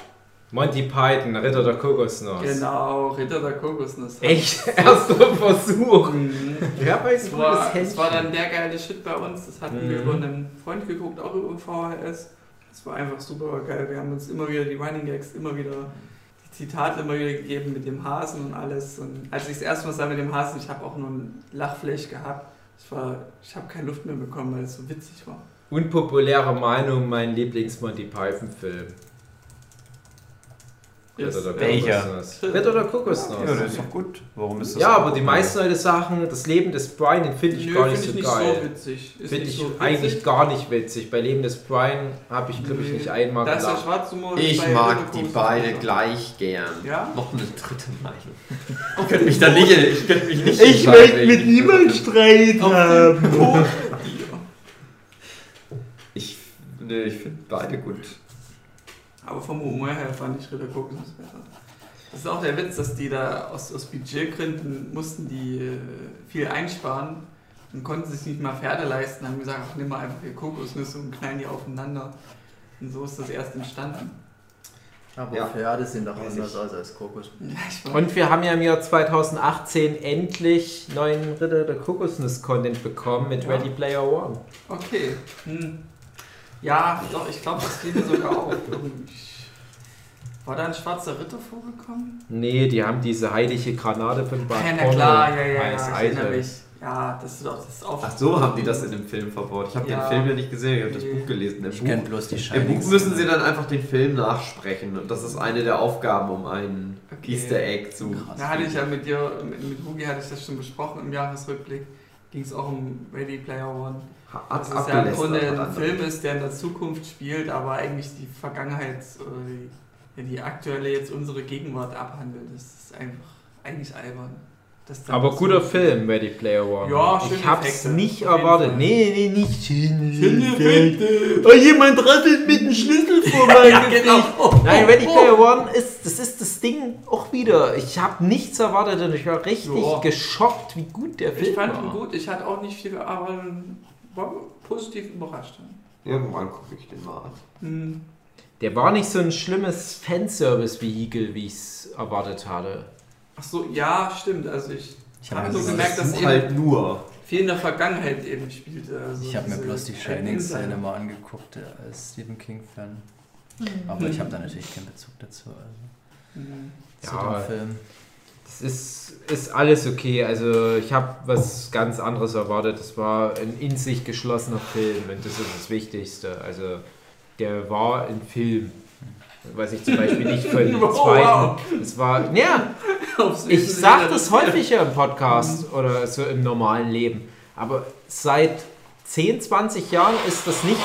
Monty Python, Ritter der Kokosnuss. Genau, Ritter der Kokosnuss. Echt? [LAUGHS] Erster Versuch. Ja, bei Das war, das war dann der geile Shit bei uns. Das hatten wir Mhm. über einen Freund geguckt, auch über VHS. Das war einfach super geil. Wir haben uns immer wieder die Running Gags, immer wieder Zitate immer wieder gegeben mit dem Hasen und alles. Und als ich das erste Mal sah mit dem Hasen, ich habe auch nur ein Lachfleisch gehabt. Ich, war, ich habe keine Luft mehr bekommen, weil es so witzig war. Unpopuläre Meinung, mein Lieblings-Monty Python-Film. Der Welcher? Kokosnuss. Ritter der Kokosnuss. Ja, das ist doch gut. Warum ist das Ja, aber die meisten Leute sagen, das Leben des Brian, den finde ich Nö, gar nicht find so ich geil. so witzig. Ist Finde nicht ich so witzig. eigentlich gar nicht witzig. Bei Leben des Brian habe ich, glaube ich, nicht einmal Da ist der gelacht. Ich bei mag die beide gleich gern. Ja? Noch eine dritte Meinung. [LAUGHS] Ich könnte mich da nicht, ich könnte mich nicht ich besser Streit Auf den Tod. Ich, nee, ich finde beide gut. Aber vom Humor her fand ich Ritter Kokosnuss besser. Das ist auch der Witz, dass die da aus, aus Budgetgründen mussten die äh, viel einsparen und konnten sich nicht mal Pferde leisten, haben gesagt, ach, nimm mal einfach hier Kokosnüsse und knallen die aufeinander. Und so ist das erst entstanden. Aber Ja. Pferde sind doch Weiß anders als, als Kokos. [LAUGHS] Ja, ich weiß. Und wir haben ja im Jahr 2018 endlich neuen Ritter der Kokosnuss-Content bekommen mit Ja. Ready Player One. Okay. Hm. Ja, doch, ich glaube, das fiel mir sogar auf. Irgendwie. War da ein schwarzer Ritter vorgekommen? Nee, die haben diese heilige Granate von Bad Ja, na klar, ja, ja, ja, ich erinnere mich. Ja, das ist doch das ist auch. Ach so, haben die das in dem Film verbaut. Ich habe Ja. den Film ja nicht gesehen, ich habe das. Buch gelesen. Im Ich Buch, kenne bloß die Im Shining. Buch müssen sie dann einfach den Film nachsprechen und das ist eine der Aufgaben, um ein Okay. Easter Egg zu. Krass. Da hatte ich ja mit dir, mit, mit Hugi hatte ich das schon besprochen im Jahresrückblick. Ging es auch um Ready Player One. Ab, Dass es ja im Grunde ein. Film ist, der in der Zukunft spielt, aber eigentlich die Vergangenheit oder die, die aktuelle jetzt unsere Gegenwart abhandelt. Das ist einfach eigentlich albern. Aber so- guter Film, Ready Player One. Ja, ich hab's Effekte, nicht auf erwartet. Nee, nee, nicht schöne Schöne Effekte. Effekte. Oh, jemand rattelt mit dem Schlüssel vor [LAUGHS] meinem Ja, genau. Oh, Nein, Ready oh. Player One ist, das ist das Ding auch wieder. Ich habe nichts erwartet und ich war richtig Ja. geschockt, wie gut der Film Ich fand war. ihn gut, ich hatte auch nicht viel, aber war positiv überrascht. Irgendwann gucke ich den mal an. Hm. Der war nicht so ein schlimmes Fanservice-Vehikel, wie ich es erwartet hatte. Ach so, ja, stimmt. Also ich, Ich habe habe nur mir, gemerkt, dass eben halt nur. viel in der Vergangenheit eben spielte. Also ich hab mir bloß die. Shining-Szene mal angeguckt als Stephen King-Fan. Aber ich habe da natürlich keinen Bezug dazu. Also, Hm. zu Ja, dem Film. Ist, ist alles okay. Also ich habe was ganz anderes erwartet. Das war ein in sich geschlossener Film und das ist das Wichtigste. Also der war ein Film. Was ich zum Beispiel nicht von dem [LAUGHS] Wow, zweiten. Es war. Ja, [LAUGHS] ich sage das häufiger im Podcast oder so im normalen Leben. Aber seit 10, 20 Jahren ist das nichts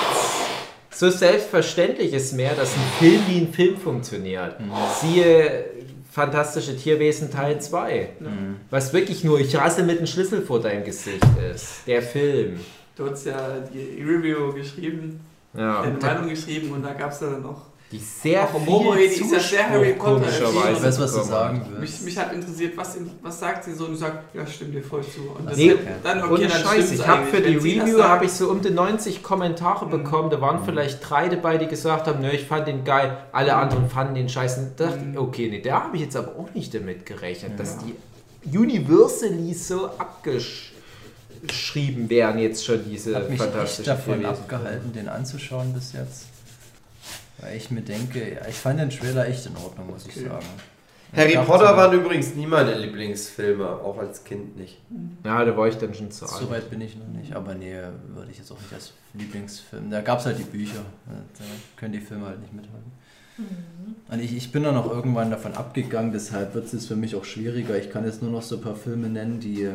so Selbstverständliches mehr, dass ein Film wie ein Film funktioniert. Siehe Fantastische Tierwesen Teil 2. Mhm. Was wirklich nur ich rasse mit dem Schlüssel vor deinem Gesicht ist. Der Film. Du hast ja die Review geschrieben, Ja. deine Meinung geschrieben und da gab es ja dann noch. Die sehr Auch Momo, die ist ja sehr Harry Potter komischerweise Ich weiß, was du bekommen sagen hat. Mich, willst. mich hat interessiert, was, was sagt sie so und sag, ja, stimmt dir voll zu. Und das Nee, ist dann okay, Ohne dann Scheiß, stimmt's ich habe für die sie Review habe ich so um die 90 Kommentare Mhm. bekommen. Da waren vielleicht drei dabei, die gesagt haben, nö, ich fand den geil. Alle anderen fanden den scheiße. Da dachte ich, Mhm. okay, nee, da habe ich jetzt aber auch nicht damit gerechnet, dass die Universally so abgeschrieben werden jetzt schon diese hat mich echt davon abgehalten, den anzuschauen bis jetzt. Weil ich mir denke, ja, ich fand den Trailer echt in Ordnung, muss ich Okay. sagen. Harry Potter waren übrigens nie meine Lieblingsfilme, auch als Kind nicht. Ja, da war ich dann schon zu alt. So weit bin ich noch nicht, aber nee, würde ich jetzt auch nicht als Lieblingsfilm. Da gab es halt die Bücher. Da können die Filme halt nicht mithalten. Und ich, ich bin dann auch irgendwann davon abgegangen, deshalb wird es jetzt für mich auch schwieriger. Ich kann jetzt nur noch so ein paar Filme nennen, die äh,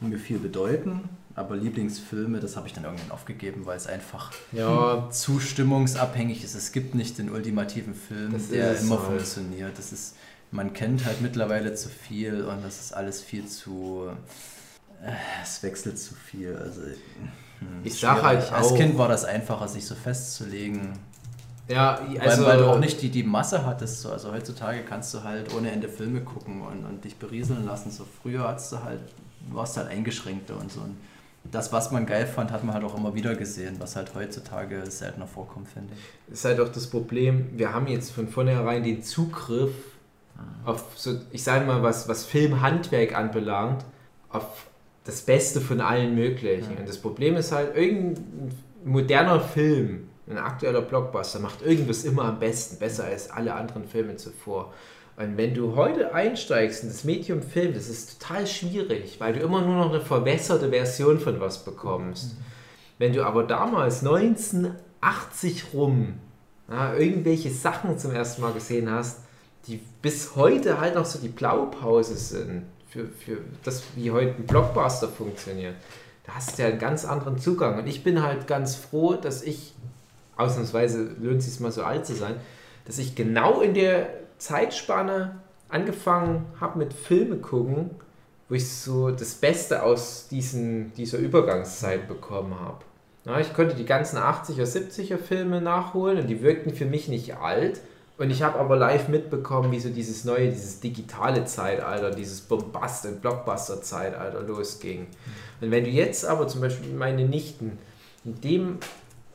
mir viel bedeuten. Aber Lieblingsfilme, das habe ich dann irgendwann aufgegeben, weil es einfach Ja, zu stimmungsabhängig ist. Es gibt nicht den ultimativen Film, Das der immer halt. funktioniert. Das ist, man kennt halt mittlerweile zu viel und das ist alles viel zu. Äh, es wechselt zu viel. Also, hm, Ich ist sag schwierig. halt Als auch- Kind war das einfacher, sich so festzulegen. ja weil, also, weil du auch nicht die, die Masse hattest. So. Also heutzutage kannst du halt ohne Ende Filme gucken und, und dich berieseln lassen. So früher hast du halt, warst halt eingeschränkter und so. Und das, was man geil fand, hat man halt auch immer wieder gesehen, was halt heutzutage seltener vorkommt, finde ich. ist halt auch das Problem, wir haben jetzt von vornherein den Zugriff auf so, ich sage mal, was, was Filmhandwerk anbelangt, auf das Beste von allen möglichen. Ja. Und das Problem ist halt, irgendein moderner Film, ein aktueller Blockbuster, macht irgendwas immer am besten, besser als alle anderen Filme zuvor. Und wenn du heute einsteigst in das Medium Film, das ist total schwierig, weil du immer nur noch eine verwässerte Version von was bekommst. Wenn du aber damals 1980 rum ja, irgendwelche Sachen zum ersten Mal gesehen hast, die bis heute halt noch so die Blaupause sind für, für das, wie heute ein Blockbuster funktioniert, da hast du ja einen ganz anderen Zugang. Und ich bin halt ganz froh, dass ich, ausnahmsweise lohnt es sich mal so alt zu sein, dass ich genau in der Zeitspanne angefangen habe mit Filme gucken, wo ich so das Beste aus diesen, dieser Übergangszeit bekommen habe. Ja, ich konnte die ganzen 80er, 70er Filme nachholen und die wirkten für mich nicht alt. Und ich habe aber live mitbekommen, wie so dieses neue, dieses digitale Zeitalter, dieses Bombast- und Blockbuster-Zeitalter losging. Und wenn du jetzt aber zum Beispiel meine Nichten in dem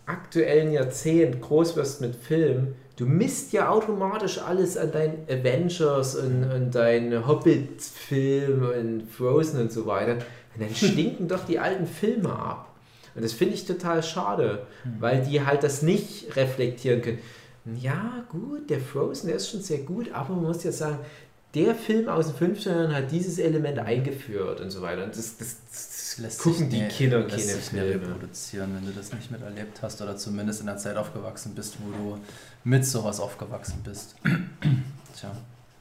aktuellen Jahrzehnt groß wirst mit Film, du misst ja automatisch alles an deinen Avengers und, und deinen Hobbit-Film und Frozen und so weiter. Und dann [LAUGHS] stinken doch die alten Filme ab. Und das finde ich total schade, weil die halt das nicht reflektieren können. Ja, gut, der Frozen, der ist schon sehr gut, aber man muss ja sagen, der Film aus den 50ern hat dieses Element eingeführt und so weiter. Und das, das, das gucken die Kinder lässt keine Filme. reproduzieren, wenn du das nicht miterlebt hast oder zumindest in der Zeit aufgewachsen bist, wo du mit sowas aufgewachsen bist. [CLEARS THROAT] Tja.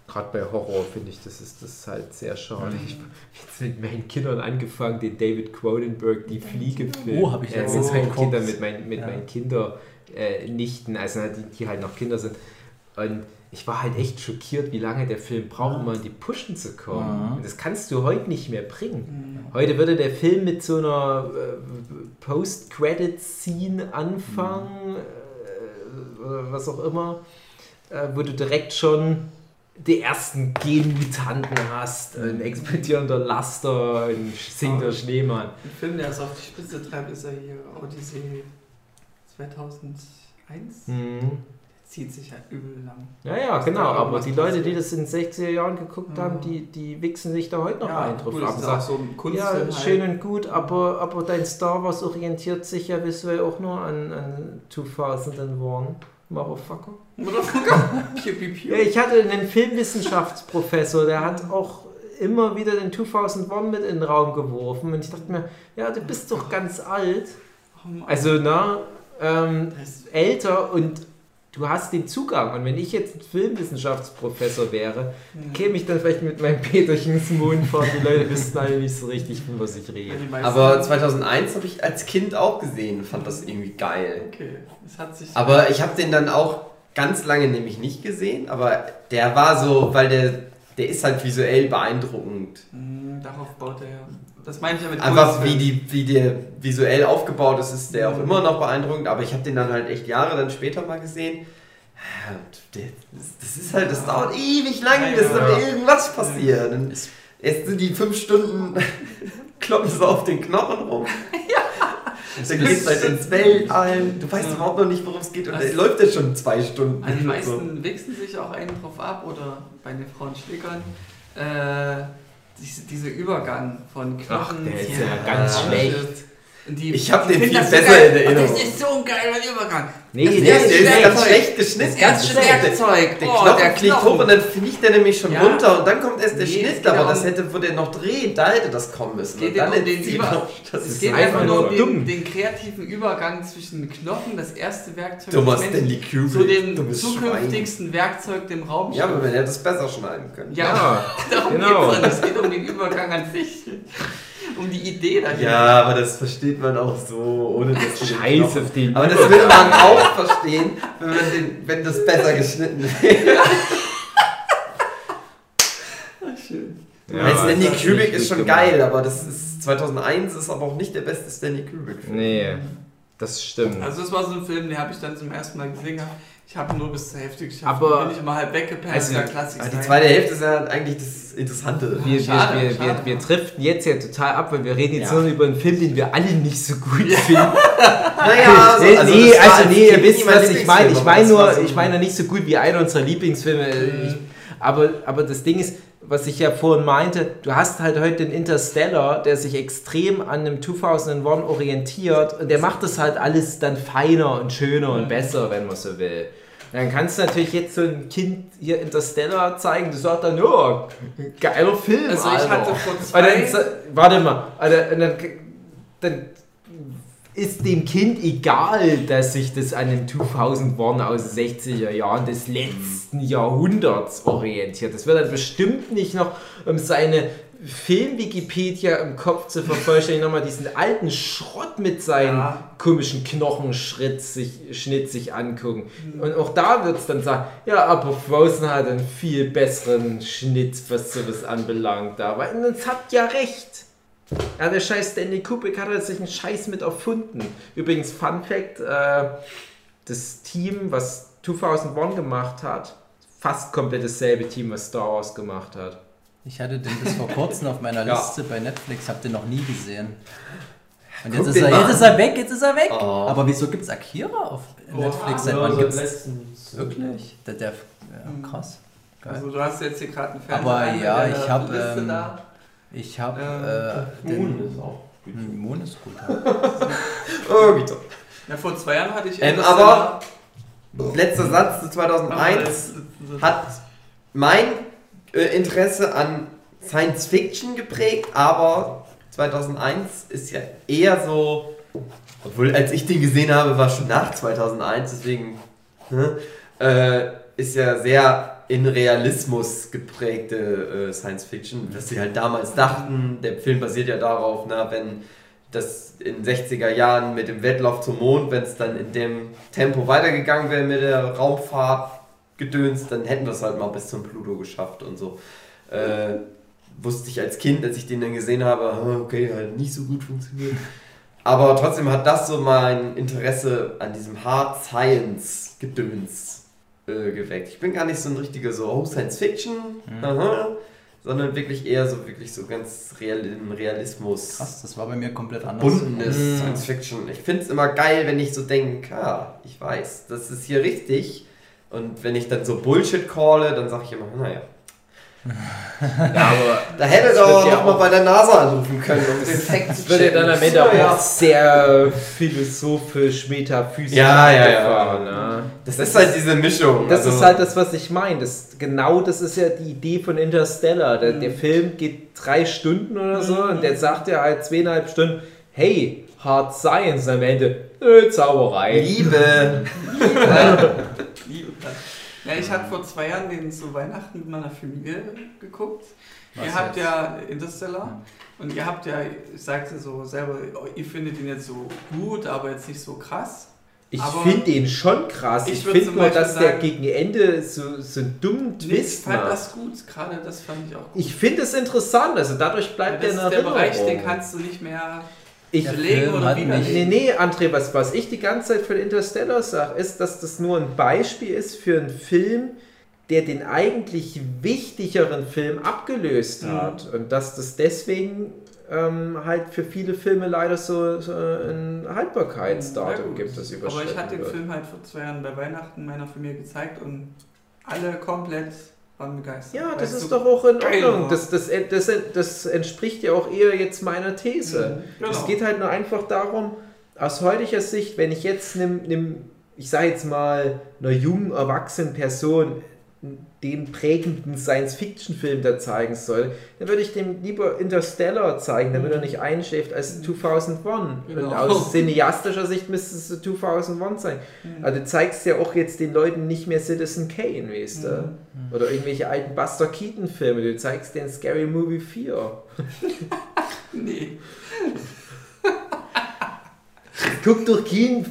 Gerade bei Horror finde ich, das ist das ist halt sehr schade. Ich habe jetzt mit meinen Kindern angefangen, den David Cronenberg, die Fliege-Film. Oh, hab ich äh, letztens mit meinen geguckt. Kindern, mit meinen, mit Ja. meinen Kinder äh, Nichten, also die, die halt noch Kinder sind. Und ich war halt echt schockiert, wie lange der Film braucht, um in die Pushen zu kommen. Mhm. Das kannst du heute nicht mehr bringen. Heute würde der Film mit so einer äh, Post-Credit-Scene anfangen, äh, oder was auch immer, äh, wo du direkt schon die ersten Genmutanten hast, ein explodierender Laster, ein singender Schneemann. Ein Film, der es auf die Spitze treibt, ist ja hier Odyssey 2001. Mhm. Zieht sich halt übel lang. Ja, ja, genau, aber die Leute, die das in den 60er Jahren geguckt Ja. haben, die, die wichsen sich da heute noch ein drauf und ist auch so ein Ja, Kunstfilm. schön halt. und gut, aber, aber dein Star Wars orientiert sich ja visuell auch nur an, an 2001. Motherfucker. [LAUGHS] Piu, piu, piu. Ja, ich hatte einen Filmwissenschaftsprofessor, der hat auch immer wieder den 2001 mit in den Raum geworfen und ich dachte mir, ja, du bist doch ganz alt. Oh. Also, na, ähm, älter und du hast den Zugang. Und wenn ich jetzt ein Filmwissenschaftsprofessor wäre, Hm. käme ich dann vielleicht mit meinem Peterchen Mond fahren. Die Leute wissen alle nicht so richtig, von was ich rede. Meisten- Aber 2001 habe ich als Kind auch gesehen, fand das irgendwie geil. Okay, es hat sich. Aber ich habe den dann auch ganz lange nämlich nicht gesehen, aber der war so, weil der der ist halt visuell beeindruckend. Hm, darauf baut er ja. Das meine ich ja mit Einfach wie, die, wie der visuell aufgebaut ist, ist der auch immer noch beeindruckend, aber ich habe den dann halt echt Jahre dann später mal gesehen. Ja, Das ist halt, das dauert ewig lang, Ja, bis ja. irgendwas passiert. Erst sind die fünf Stunden, [LAUGHS] kloppen sie auf den Knochen rum. [LAUGHS] Dann geht's halt ins Weltall. [LAUGHS] Du weißt Ja. überhaupt noch nicht, worum es geht. Und der läuft ja schon zwei Stunden. Also die So. meisten wichsen sich auch einen drauf ab oder bei den Frauen schlickern. Äh, diese, dieser Übergang von Knochen. der ist ja ganz schlecht. Die, Ich hab die den viel so besser geil. in Erinnerung. Das ist so ein geiler Übergang. Nee, Das Der, der der ist ist ganz schlecht geschnitten. Das erste Der- Werkzeug. Der Oh, Knochen der fliegt Knochen. hoch und dann fliegt der nämlich schon Ja. runter und dann kommt erst der Nee, es Schnitt, geht aber ja das um- hätte, wo der noch dreht, da hätte das kommen müssen. Es geht dann um den Über- das Es ist geht einfach nur um dumm. den, den kreativen Übergang zwischen Knochen, das erste Werkzeug Thomas des Stanley Kubrick. zu dem zukünftigsten Werkzeug, dem Raumschiff. Ja, aber man hätte es besser schneiden können. Ja, [LAUGHS] darum genau. geht's dann. Es geht um den Übergang an sich. [LAUGHS] Um die Idee dahinter. Ja, aber das versteht man auch so, ohne dass du den Scheiß Knochen- auf den. Aber das würde man auch verstehen, wenn, man den, wenn das besser geschnitten wäre. [LAUGHS] Schön. Ja, Stanley das ist Kubrick ist schon gemacht. geil, aber das ist 2001 ist aber auch nicht der beste Stanley Kubrick. Film. Nee, das stimmt. Also das war so ein Film, den habe ich dann zum ersten Mal gesehen. Ich habe nur bis zur Hälfte geschafft. Aber- bin ich immer halb weggepennt. Also, ja, Klassik die zweite Hälfte ist ja eigentlich das Interessante. wir, Schade, wir, schade. wir, wir driften jetzt ja total ab, weil wir reden jetzt Ja. nur über einen Film, den wir alle nicht so gut finden. [LAUGHS] Naja, nee, also nee, das war also als nee, ihr Kind wisst, was ich meine. Ich meine nur, so- ich meine nicht so gut wie einer unserer Lieblingsfilme. Ich, aber, aber das Ding ist, was ich ja vorhin meinte, du hast halt heute den Interstellar, der sich extrem an einem 2001 orientiert und der macht das halt alles dann feiner und schöner und besser, wenn man so will. Dann kannst du natürlich jetzt so ein Kind hier Interstellar zeigen, du sagst dann, ja, geiler Film. Also ich Alter. hatte vor zwei... dann, warte mal, dann, dann ist dem Kind egal, dass sich das an dem 2001 aus den 60er Jahren des letzten Jahrhunderts orientiert. Das wird dann bestimmt nicht noch um seine Film-Wikipedia im Kopf zu vervollständigen, nochmal diesen alten Schrott mit seinen Ja. komischen Knochenschritt sich, Schnitt sich angucken. Und auch da wird es dann sagen, ja, aber Frozen hat einen viel besseren Schnitt, was sowas anbelangt. Da. Weil das hat ja recht. Ja, der scheiß Stanley Kubrick hat sich einen Scheiß mit erfunden. Übrigens, Fun Fact, äh, das Team, was 2001 gemacht hat, fast komplett dasselbe Team, was Star Wars gemacht hat. Ich hatte den bis vor kurzem auf meiner [LAUGHS] Ja. Liste bei Netflix, hab den noch nie gesehen. Und jetzt ist, er, jetzt ist er weg, jetzt ist er weg. Oh. Aber wieso gibt's Akira auf Netflix? Seit Ja, wann seit gibt's letztens. wirklich? Der, der, ja, krass. Geil. Also du hast jetzt hier gerade einen Fernseher Aber mit ja, ich hab, Liste ähm, da. Ich habe Ähm, äh, den Moon ist auch gut. Hm, Moon ist gut. [LAUGHS] Oh, bitte. Ja, vor zwei Jahren hatte ich Ähm, Interstellar. Letzter Satz zu 2001 hat mein äh, Interesse an Science Fiction geprägt, aber 2001 ist ja eher so, obwohl als ich den gesehen habe, war schon nach 2001, deswegen ne, äh, ist ja sehr in Realismus geprägte äh, Science Fiction, was sie halt damals dachten. Der Film basiert ja darauf, na, wenn das in 60er Jahren mit dem Wettlauf zum Mond, wenn es dann in dem Tempo weitergegangen wäre mit der Raumfahrt gedöns, dann hätten wir es halt mal bis zum Pluto geschafft und so. Äh, wusste ich als Kind, als ich den dann gesehen habe, okay, halt nicht so gut funktioniert. Aber trotzdem hat das so mein Interesse an diesem Hard Science Gedöns äh, geweckt. Ich bin gar nicht so ein richtiger so oh, Science Fiction, aha, sondern wirklich eher so wirklich so ganz real, im Realismus Krass, das war bei mir komplett anders. bundenes Mhm. Science Fiction. Ich finde es immer geil, wenn ich so denke, ah, ich weiß, das ist hier richtig. Und wenn ich dann so Bullshit calle, dann sage ich immer, naja. Ja, Da hätte Das doch ja mal bei der NASA anrufen können, um den Fact das zu wird ja checken. dann am Ende auch sehr philosophisch, metaphysisch Ja, ja, ja. ne? Das ist halt diese Mischung. Das also- ist halt das, was ich meine. Das, genau das ist ja die Idee von Interstellar. Der, der Film geht drei Stunden oder so und der sagt ja halt zweieinhalb Stunden, hey, Hard Science am Ende, nö, Zauberei. Liebe. [LAUGHS] Liebe Platte. Ja, ich hatte vor zwei Jahren den zu Weihnachten mit meiner Familie geguckt. Was ihr habt jetzt? ja Interstellar und ihr habt ja, ich sagte so selber, ihr findet ihn jetzt so gut, aber jetzt nicht so krass. Ich finde den schon krass. ich Ich, finde nur, dass der sagen- gegen Ende so, so einen dummen Nee, ich Twist fand macht. das gut, gerade das fand ich auch gut. Ich finde es interessant, also dadurch bleibt das der in ist der Erinnerung. Bereich, den kannst du nicht mehr ich, Film oder hat widerlegen. Nee, nee, André, was, was ich die ganze Zeit von Interstellar sage, ist, dass das nur ein Beispiel ist für einen Film, der den eigentlich wichtigeren Film abgelöst Mhm. hat. Und dass das deswegen ähm, halt für viele Filme leider so, so ein Haltbarkeitsdatum Ja, gibt, das Aber überschritten ich hatte den wird. Film halt vor zwei Jahren bei Weihnachten meiner Familie gezeigt und alle komplett waren begeistert. Ja, das ist doch auch in Ordnung. Das, das, das, das entspricht ja auch eher jetzt meiner These. Mhm, genau. Es geht halt nur einfach darum, aus heutiger Sicht, wenn ich jetzt einem, einem ich sage jetzt mal, einer jungen, erwachsenen Person den prägenden Science-Fiction-Film da zeigen soll, dann würde ich dem lieber Interstellar zeigen, damit er nicht einschläft als 2001. Genau. Und aus cineastischer Sicht müsste es 2001 sein. Mhm. Also du zeigst ja auch jetzt den Leuten nicht mehr Citizen Kane, weißt du? Mhm. Oder irgendwelche alten Buster Keaton-Filme. Du zeigst den Scary Movie 4. [LAUGHS] Nee. Guck doch kein,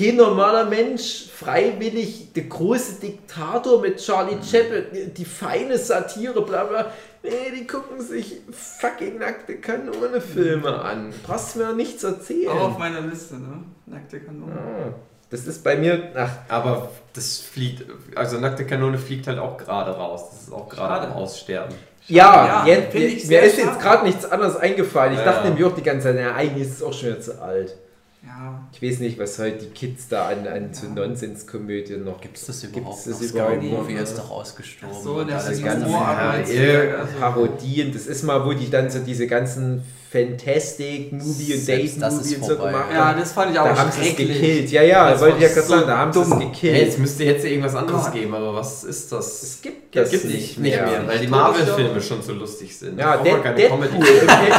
kein normaler Mensch freiwillig der große Diktator mit Charlie Chaplin, die, feine Satire, bla bla. Nee, die gucken sich fucking nackte Kanone-Filme an. Brauchst mir nichts erzählen. Auch auf meiner Liste, ne? Nackte Kanone. Ah, Das ist bei mir, ach, Aber das fliegt, also nackte Kanone fliegt halt auch gerade raus. Das ist auch gerade am Aussterben. Ja, Ja, jetzt, mir sehr ist jetzt gerade nichts anderes eingefallen. Ich Ja. dachte nämlich auch die ganze Zeit, ja, eigentlich ist es auch schon wieder zu alt. Ja. Ich weiß nicht, was heute die Kids da an, an so Ja. Nonsenskomödien noch Gibt es das Gibt's überhaupt das noch? überhaupt? Movie Ja. ist doch ausgestorben. Ach so, und der alles ist ganz- ganz- Humor, ja, also- Parodien. Das ist mal, wo die dann so diese ganzen Fantastic Movie und Date das Movie und so vorbei. gemacht Ja, haben. das fand ich Da auch haben sie es gekillt. Ja, ja, Das wollte ich ja gerade so sagen, da haben sie es gekillt. Hey, jetzt müsste jetzt irgendwas anderes Gott. geben, aber was ist das? es gibt Das das gibt nicht nicht mehr, mehr. weil die Marvel-Filme schon so lustig sind. Ja, Da Deadpool.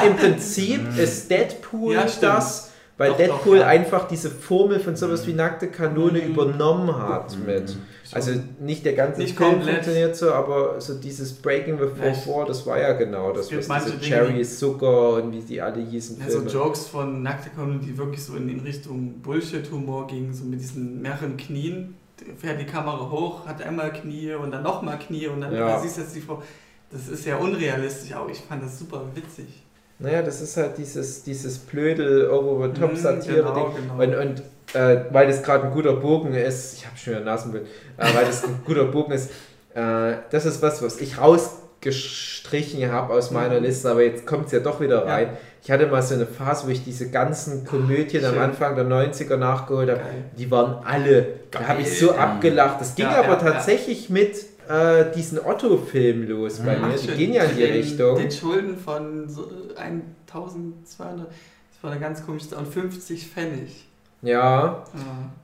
Im, Prinzip [LAUGHS] ist Deadpool Ja, das, weil Doch, Deadpool doch, ja. einfach diese Formel von sowas wie nackte Kanone Mhm. übernommen hat mit. Also nicht der ganze Nicht Film komplett. funktioniert so, aber so dieses Breaking the Fourth Wall, das war ja genau das, was diese Dinge, Cherry Zucker und wie die alle hießen Ja, so Filme. Jokes von Nackte Kanone, die wirklich so in, in Richtung Bullshit-Humor gingen, so mit diesen mehreren Knien. Fährt die Kamera hoch, hat einmal Knie und dann nochmal Knie und dann Ja. siehst du jetzt die Frau. Das ist ja unrealistisch, aber ich fand das super witzig. Naja, das ist halt dieses, dieses blöde Over-the-Top-Satire-Ding. Mhm, genau, genau. Und, und äh, weil das gerade ein guter Bogen ist, ich habe schon wieder Nasenbild, äh, weil das ein guter Bogen ist, äh, das ist was, was ich rausgestrichen habe aus meiner Mhm. Liste, aber jetzt kommt es ja doch wieder Ja. rein. Ich hatte mal so eine Phase, wo ich diese ganzen Komödien am Schön. Anfang der 90er nachgeholt habe. Die waren alle, da Geil. habe ich so abgelacht. Das ging Ja, aber ja, tatsächlich mit äh, diesen Otto-Filmen los bei mir. Die gehen ja in die den, Richtung. Den Schulden von so 1200, das war eine ganz komische, und 50 Pfennig. Ja,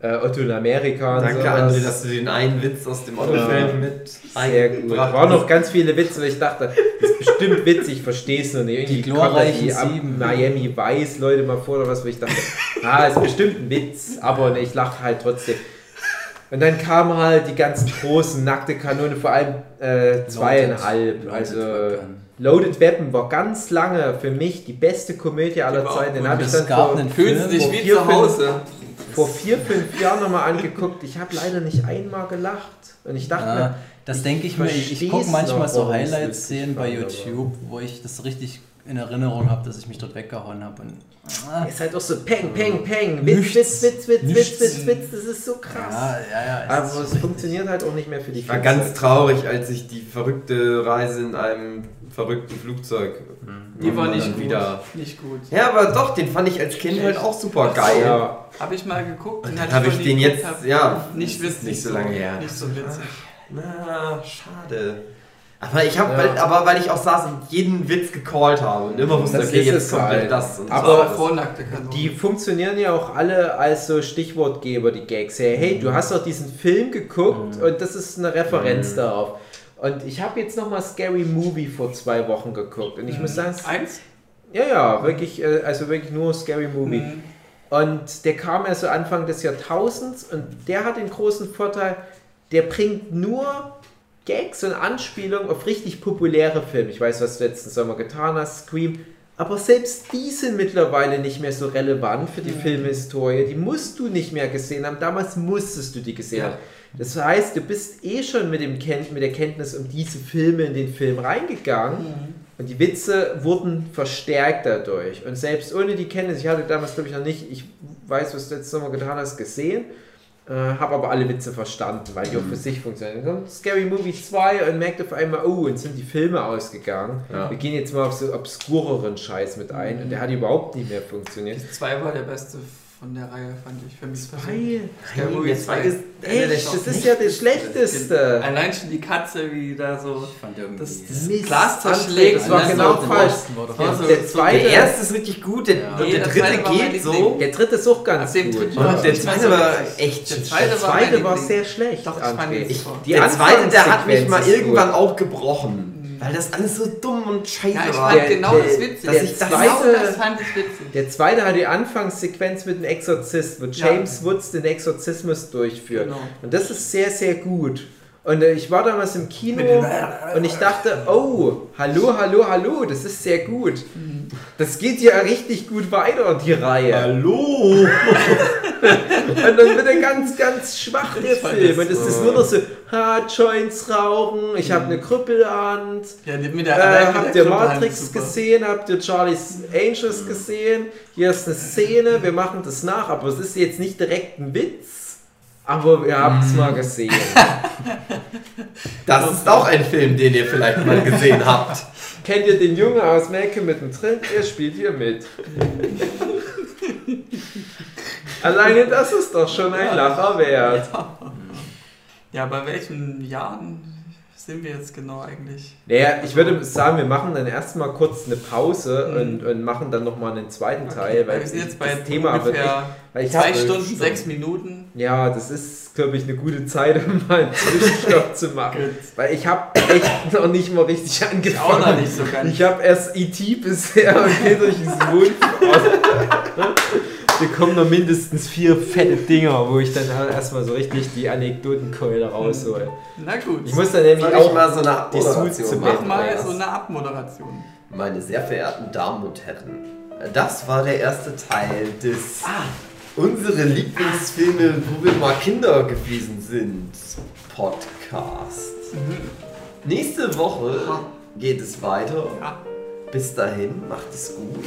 Ja. äh, Otto in Amerika und Danke, sowas. André, dass du den einen Witz aus dem Otto-Film mit Sehr gut. Waren noch ganz viele Witze, weil ich dachte, das ist bestimmt witzig, ich verstehe es noch nicht. Irgendwie Die glorreichen Sieben. Am- Miami Vice Leute mal vor oder was, wo ich dachte, [LAUGHS] ah, ist bestimmt ein Witz, aber ne, ich lache halt trotzdem. Und dann kamen halt die ganzen großen nackte Kanone, vor allem äh, zweieinhalb. Loaded also Weapon. Loaded Weapon war ganz lange für mich die beste Komödie aller Zeiten. Den habe ich dann vor, Film, sich wo wie vier, zu Hause. vor vier, fünf Jahren nochmal angeguckt. Ich habe leider nicht einmal gelacht. Und ich dachte mir, Ja, das denke ich mir. Ich, gucke manchmal so warum es Highlights-Szenen bei YouTube, wo ich das richtig in Erinnerung habe, dass ich mich dort weggehauen habe. Und ah, ist halt auch so Peng, Peng, Peng, Witz, Nichts. Witz, Witz, Witz, Witz. Witz, Witz, das ist so krass. ja, ja, ja. es Aber es funktioniert halt auch nicht mehr für die Ich war ganz traurig, als ich die verrückte Reise in einem verrückten Flugzeug. Die war nicht gut. wieder. Nicht gut. Ja, aber doch, den fand ich als Kind halt auch super geil. Ja, Habe ich mal geguckt. Und dann hatte hab ich den jetzt- ja, nicht witzig. nicht so lange her. Nicht so witzig. Na, schade. Aber ich habe, Ja. weil, aber weil ich auch saß und jeden Witz gecallt habe und immer wusste, Das okay, ist jetzt kommt halt. das. Und Aber- vor nackte Kanone. die funktionieren ja auch alle als so Stichwortgeber, die Gags. Hey, hey, du hast doch diesen Film geguckt und das ist eine Referenz darauf. Und ich habe jetzt nochmal Scary Movie vor zwei Wochen geguckt und ich muss sagen, Eins? ja, ja, wirklich, äh, also wirklich nur Scary Movie. Mhm. Und der kam ja so Anfang des Jahrtausends und der hat den großen Vorteil, der bringt nur Gags und Anspielungen auf richtig populäre Filme. Ich weiß, was du letzten Sommer getan hast, Scream. Aber selbst die sind mittlerweile nicht mehr so relevant für die Filmhistorie. Die musst du nicht mehr gesehen haben. Damals musstest du die gesehen Ja. haben. Das heißt, du bist eh schon mit, dem Ken mit der Kenntnis um diese Filme in den Film reingegangen. Und die Witze wurden verstärkt dadurch. Und selbst ohne die Kenntnis, ich hatte damals, glaube ich, noch nicht, ich weiß, was du letztes Sommer getan hast, gesehen, äh, habe aber alle Witze verstanden, weil die auch für sich funktionieren. Scary Movie 2 und merkt auf einmal, oh, und sind die Filme ausgegangen. Ja. Wir gehen jetzt mal auf so obskureren Scheiß mit ein. Und der hat überhaupt nicht mehr funktioniert. Zwei war der beste von der Reihe, fand ich. Für mich Weil, Scary Movie Jetzt 2 ist echt, das ist ja der schlechteste. Allein schon die Katze, wie da so Ich fand irgendwie. das, das Mist, Glas zerschlägt. das war genau falsch. War Ja, so- Der zweite, Der erste ist richtig gut, der, Ja. und Nee, der dritte war geht so. Der dritte ist auch ganz Ab dem gut. war der zweite war echt Der schlecht. zweite Der war zweite war Liebling. sehr schlecht. Doch, ich fand. Die Der zweite, der hat mich mal irgendwann auch gebrochen. Weil das alles so dumm und scheiße Ja, ich war. fand Der- genau der- das witzig. der Das- zweite- genau das fand ich witzig. Der zweite hat die Anfangssequenz mit dem Exorzist, wo Ja. James Woods den Exorzismus durchführt. Genau. Und das ist sehr, sehr gut. Und äh, ich war damals im Kino und ich dachte, oh, hallo, hallo, hallo, das ist sehr gut. Das geht ja richtig gut weiter, die Reihe. Hallo! [LAUGHS] Und dann wird er ganz, ganz schwach, der Film. Und es ist nur noch so, ha, Joints rauchen, ich habe eine Krüppelhand. Ja, mit der, Äh, habt ihr Matrix gesehen? Habt ihr Charlie's Angels gesehen? Hier ist eine Szene, wir machen das nach, aber es ist jetzt nicht direkt ein Witz. Aber ihr habt es mal gesehen. [LAUGHS] Das ist auch ein Film, den ihr vielleicht mal gesehen habt. [LAUGHS] Kennt ihr den Junge aus Melke mittendrin? Er spielt hier mit. [LAUGHS] Alleine das ist doch schon ein Lacher wert. Ja, bei welchen Jahren sind wir jetzt genau eigentlich? Naja, ich würde sagen, wir machen dann erstmal kurz eine Pause Mhm. und, und machen dann nochmal einen zweiten Teil, weil wir sind jetzt bei das Thema wird echt, ich zwei hab- Stunden, sechs Minuten. Ja, das ist, glaube ich, eine gute Zeit, [LAUGHS] um mal einen Zwischenstopp zu machen. Weil ich habe echt noch nicht mal richtig angefangen. Auch noch nicht so ganz. Ich habe erst E.T. bisher und gehe durch diesen Mund [LAUGHS] Hier kommen noch mindestens vier fette Dinger, wo ich dann erstmal so richtig die Anekdotenkeule raushole. Na gut, Ich muss dann nämlich Soll auch mal so eine Abmoderation zu mach machen? mal so eine Abmoderation. Meine sehr verehrten Damen und Herren, das war der erste Teil des unsere Lieblingsfilme, wo wir mal Kinder gewesen sind, Podcast. Nächste Woche geht es weiter. Ja. Bis dahin, macht es gut.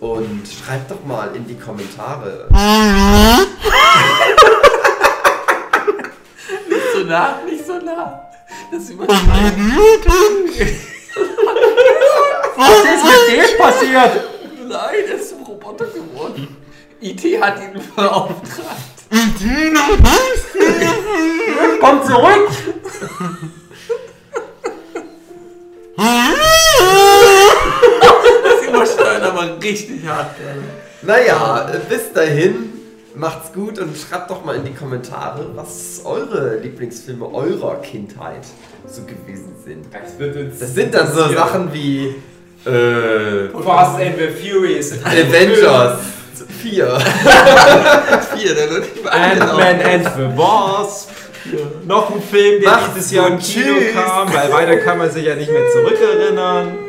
Und schreibt doch mal in die Kommentare. Nicht so nah, nicht so nah. Das überschneidet. Was ist mit dem passiert? Nein, er ist zum Roboter geworden. IT hat ihn beauftragt. Komm zurück! Überschneidet aber richtig hart. gerade. Naja, bis dahin, macht's gut und schreibt doch mal in die Kommentare, was eure Lieblingsfilme eurer Kindheit so gewesen sind. Das wird uns Das sind dann so Sachen wie äh, Fast and the Furious. [LAUGHS] Avengers 4. [LAUGHS] Vier, der wird nicht Ant-Man and the Wasp. Noch ein Film, der Macht's dieses Jahr im. Kino kam, weil weiter kann man sich ja nicht mehr zurückerinnern.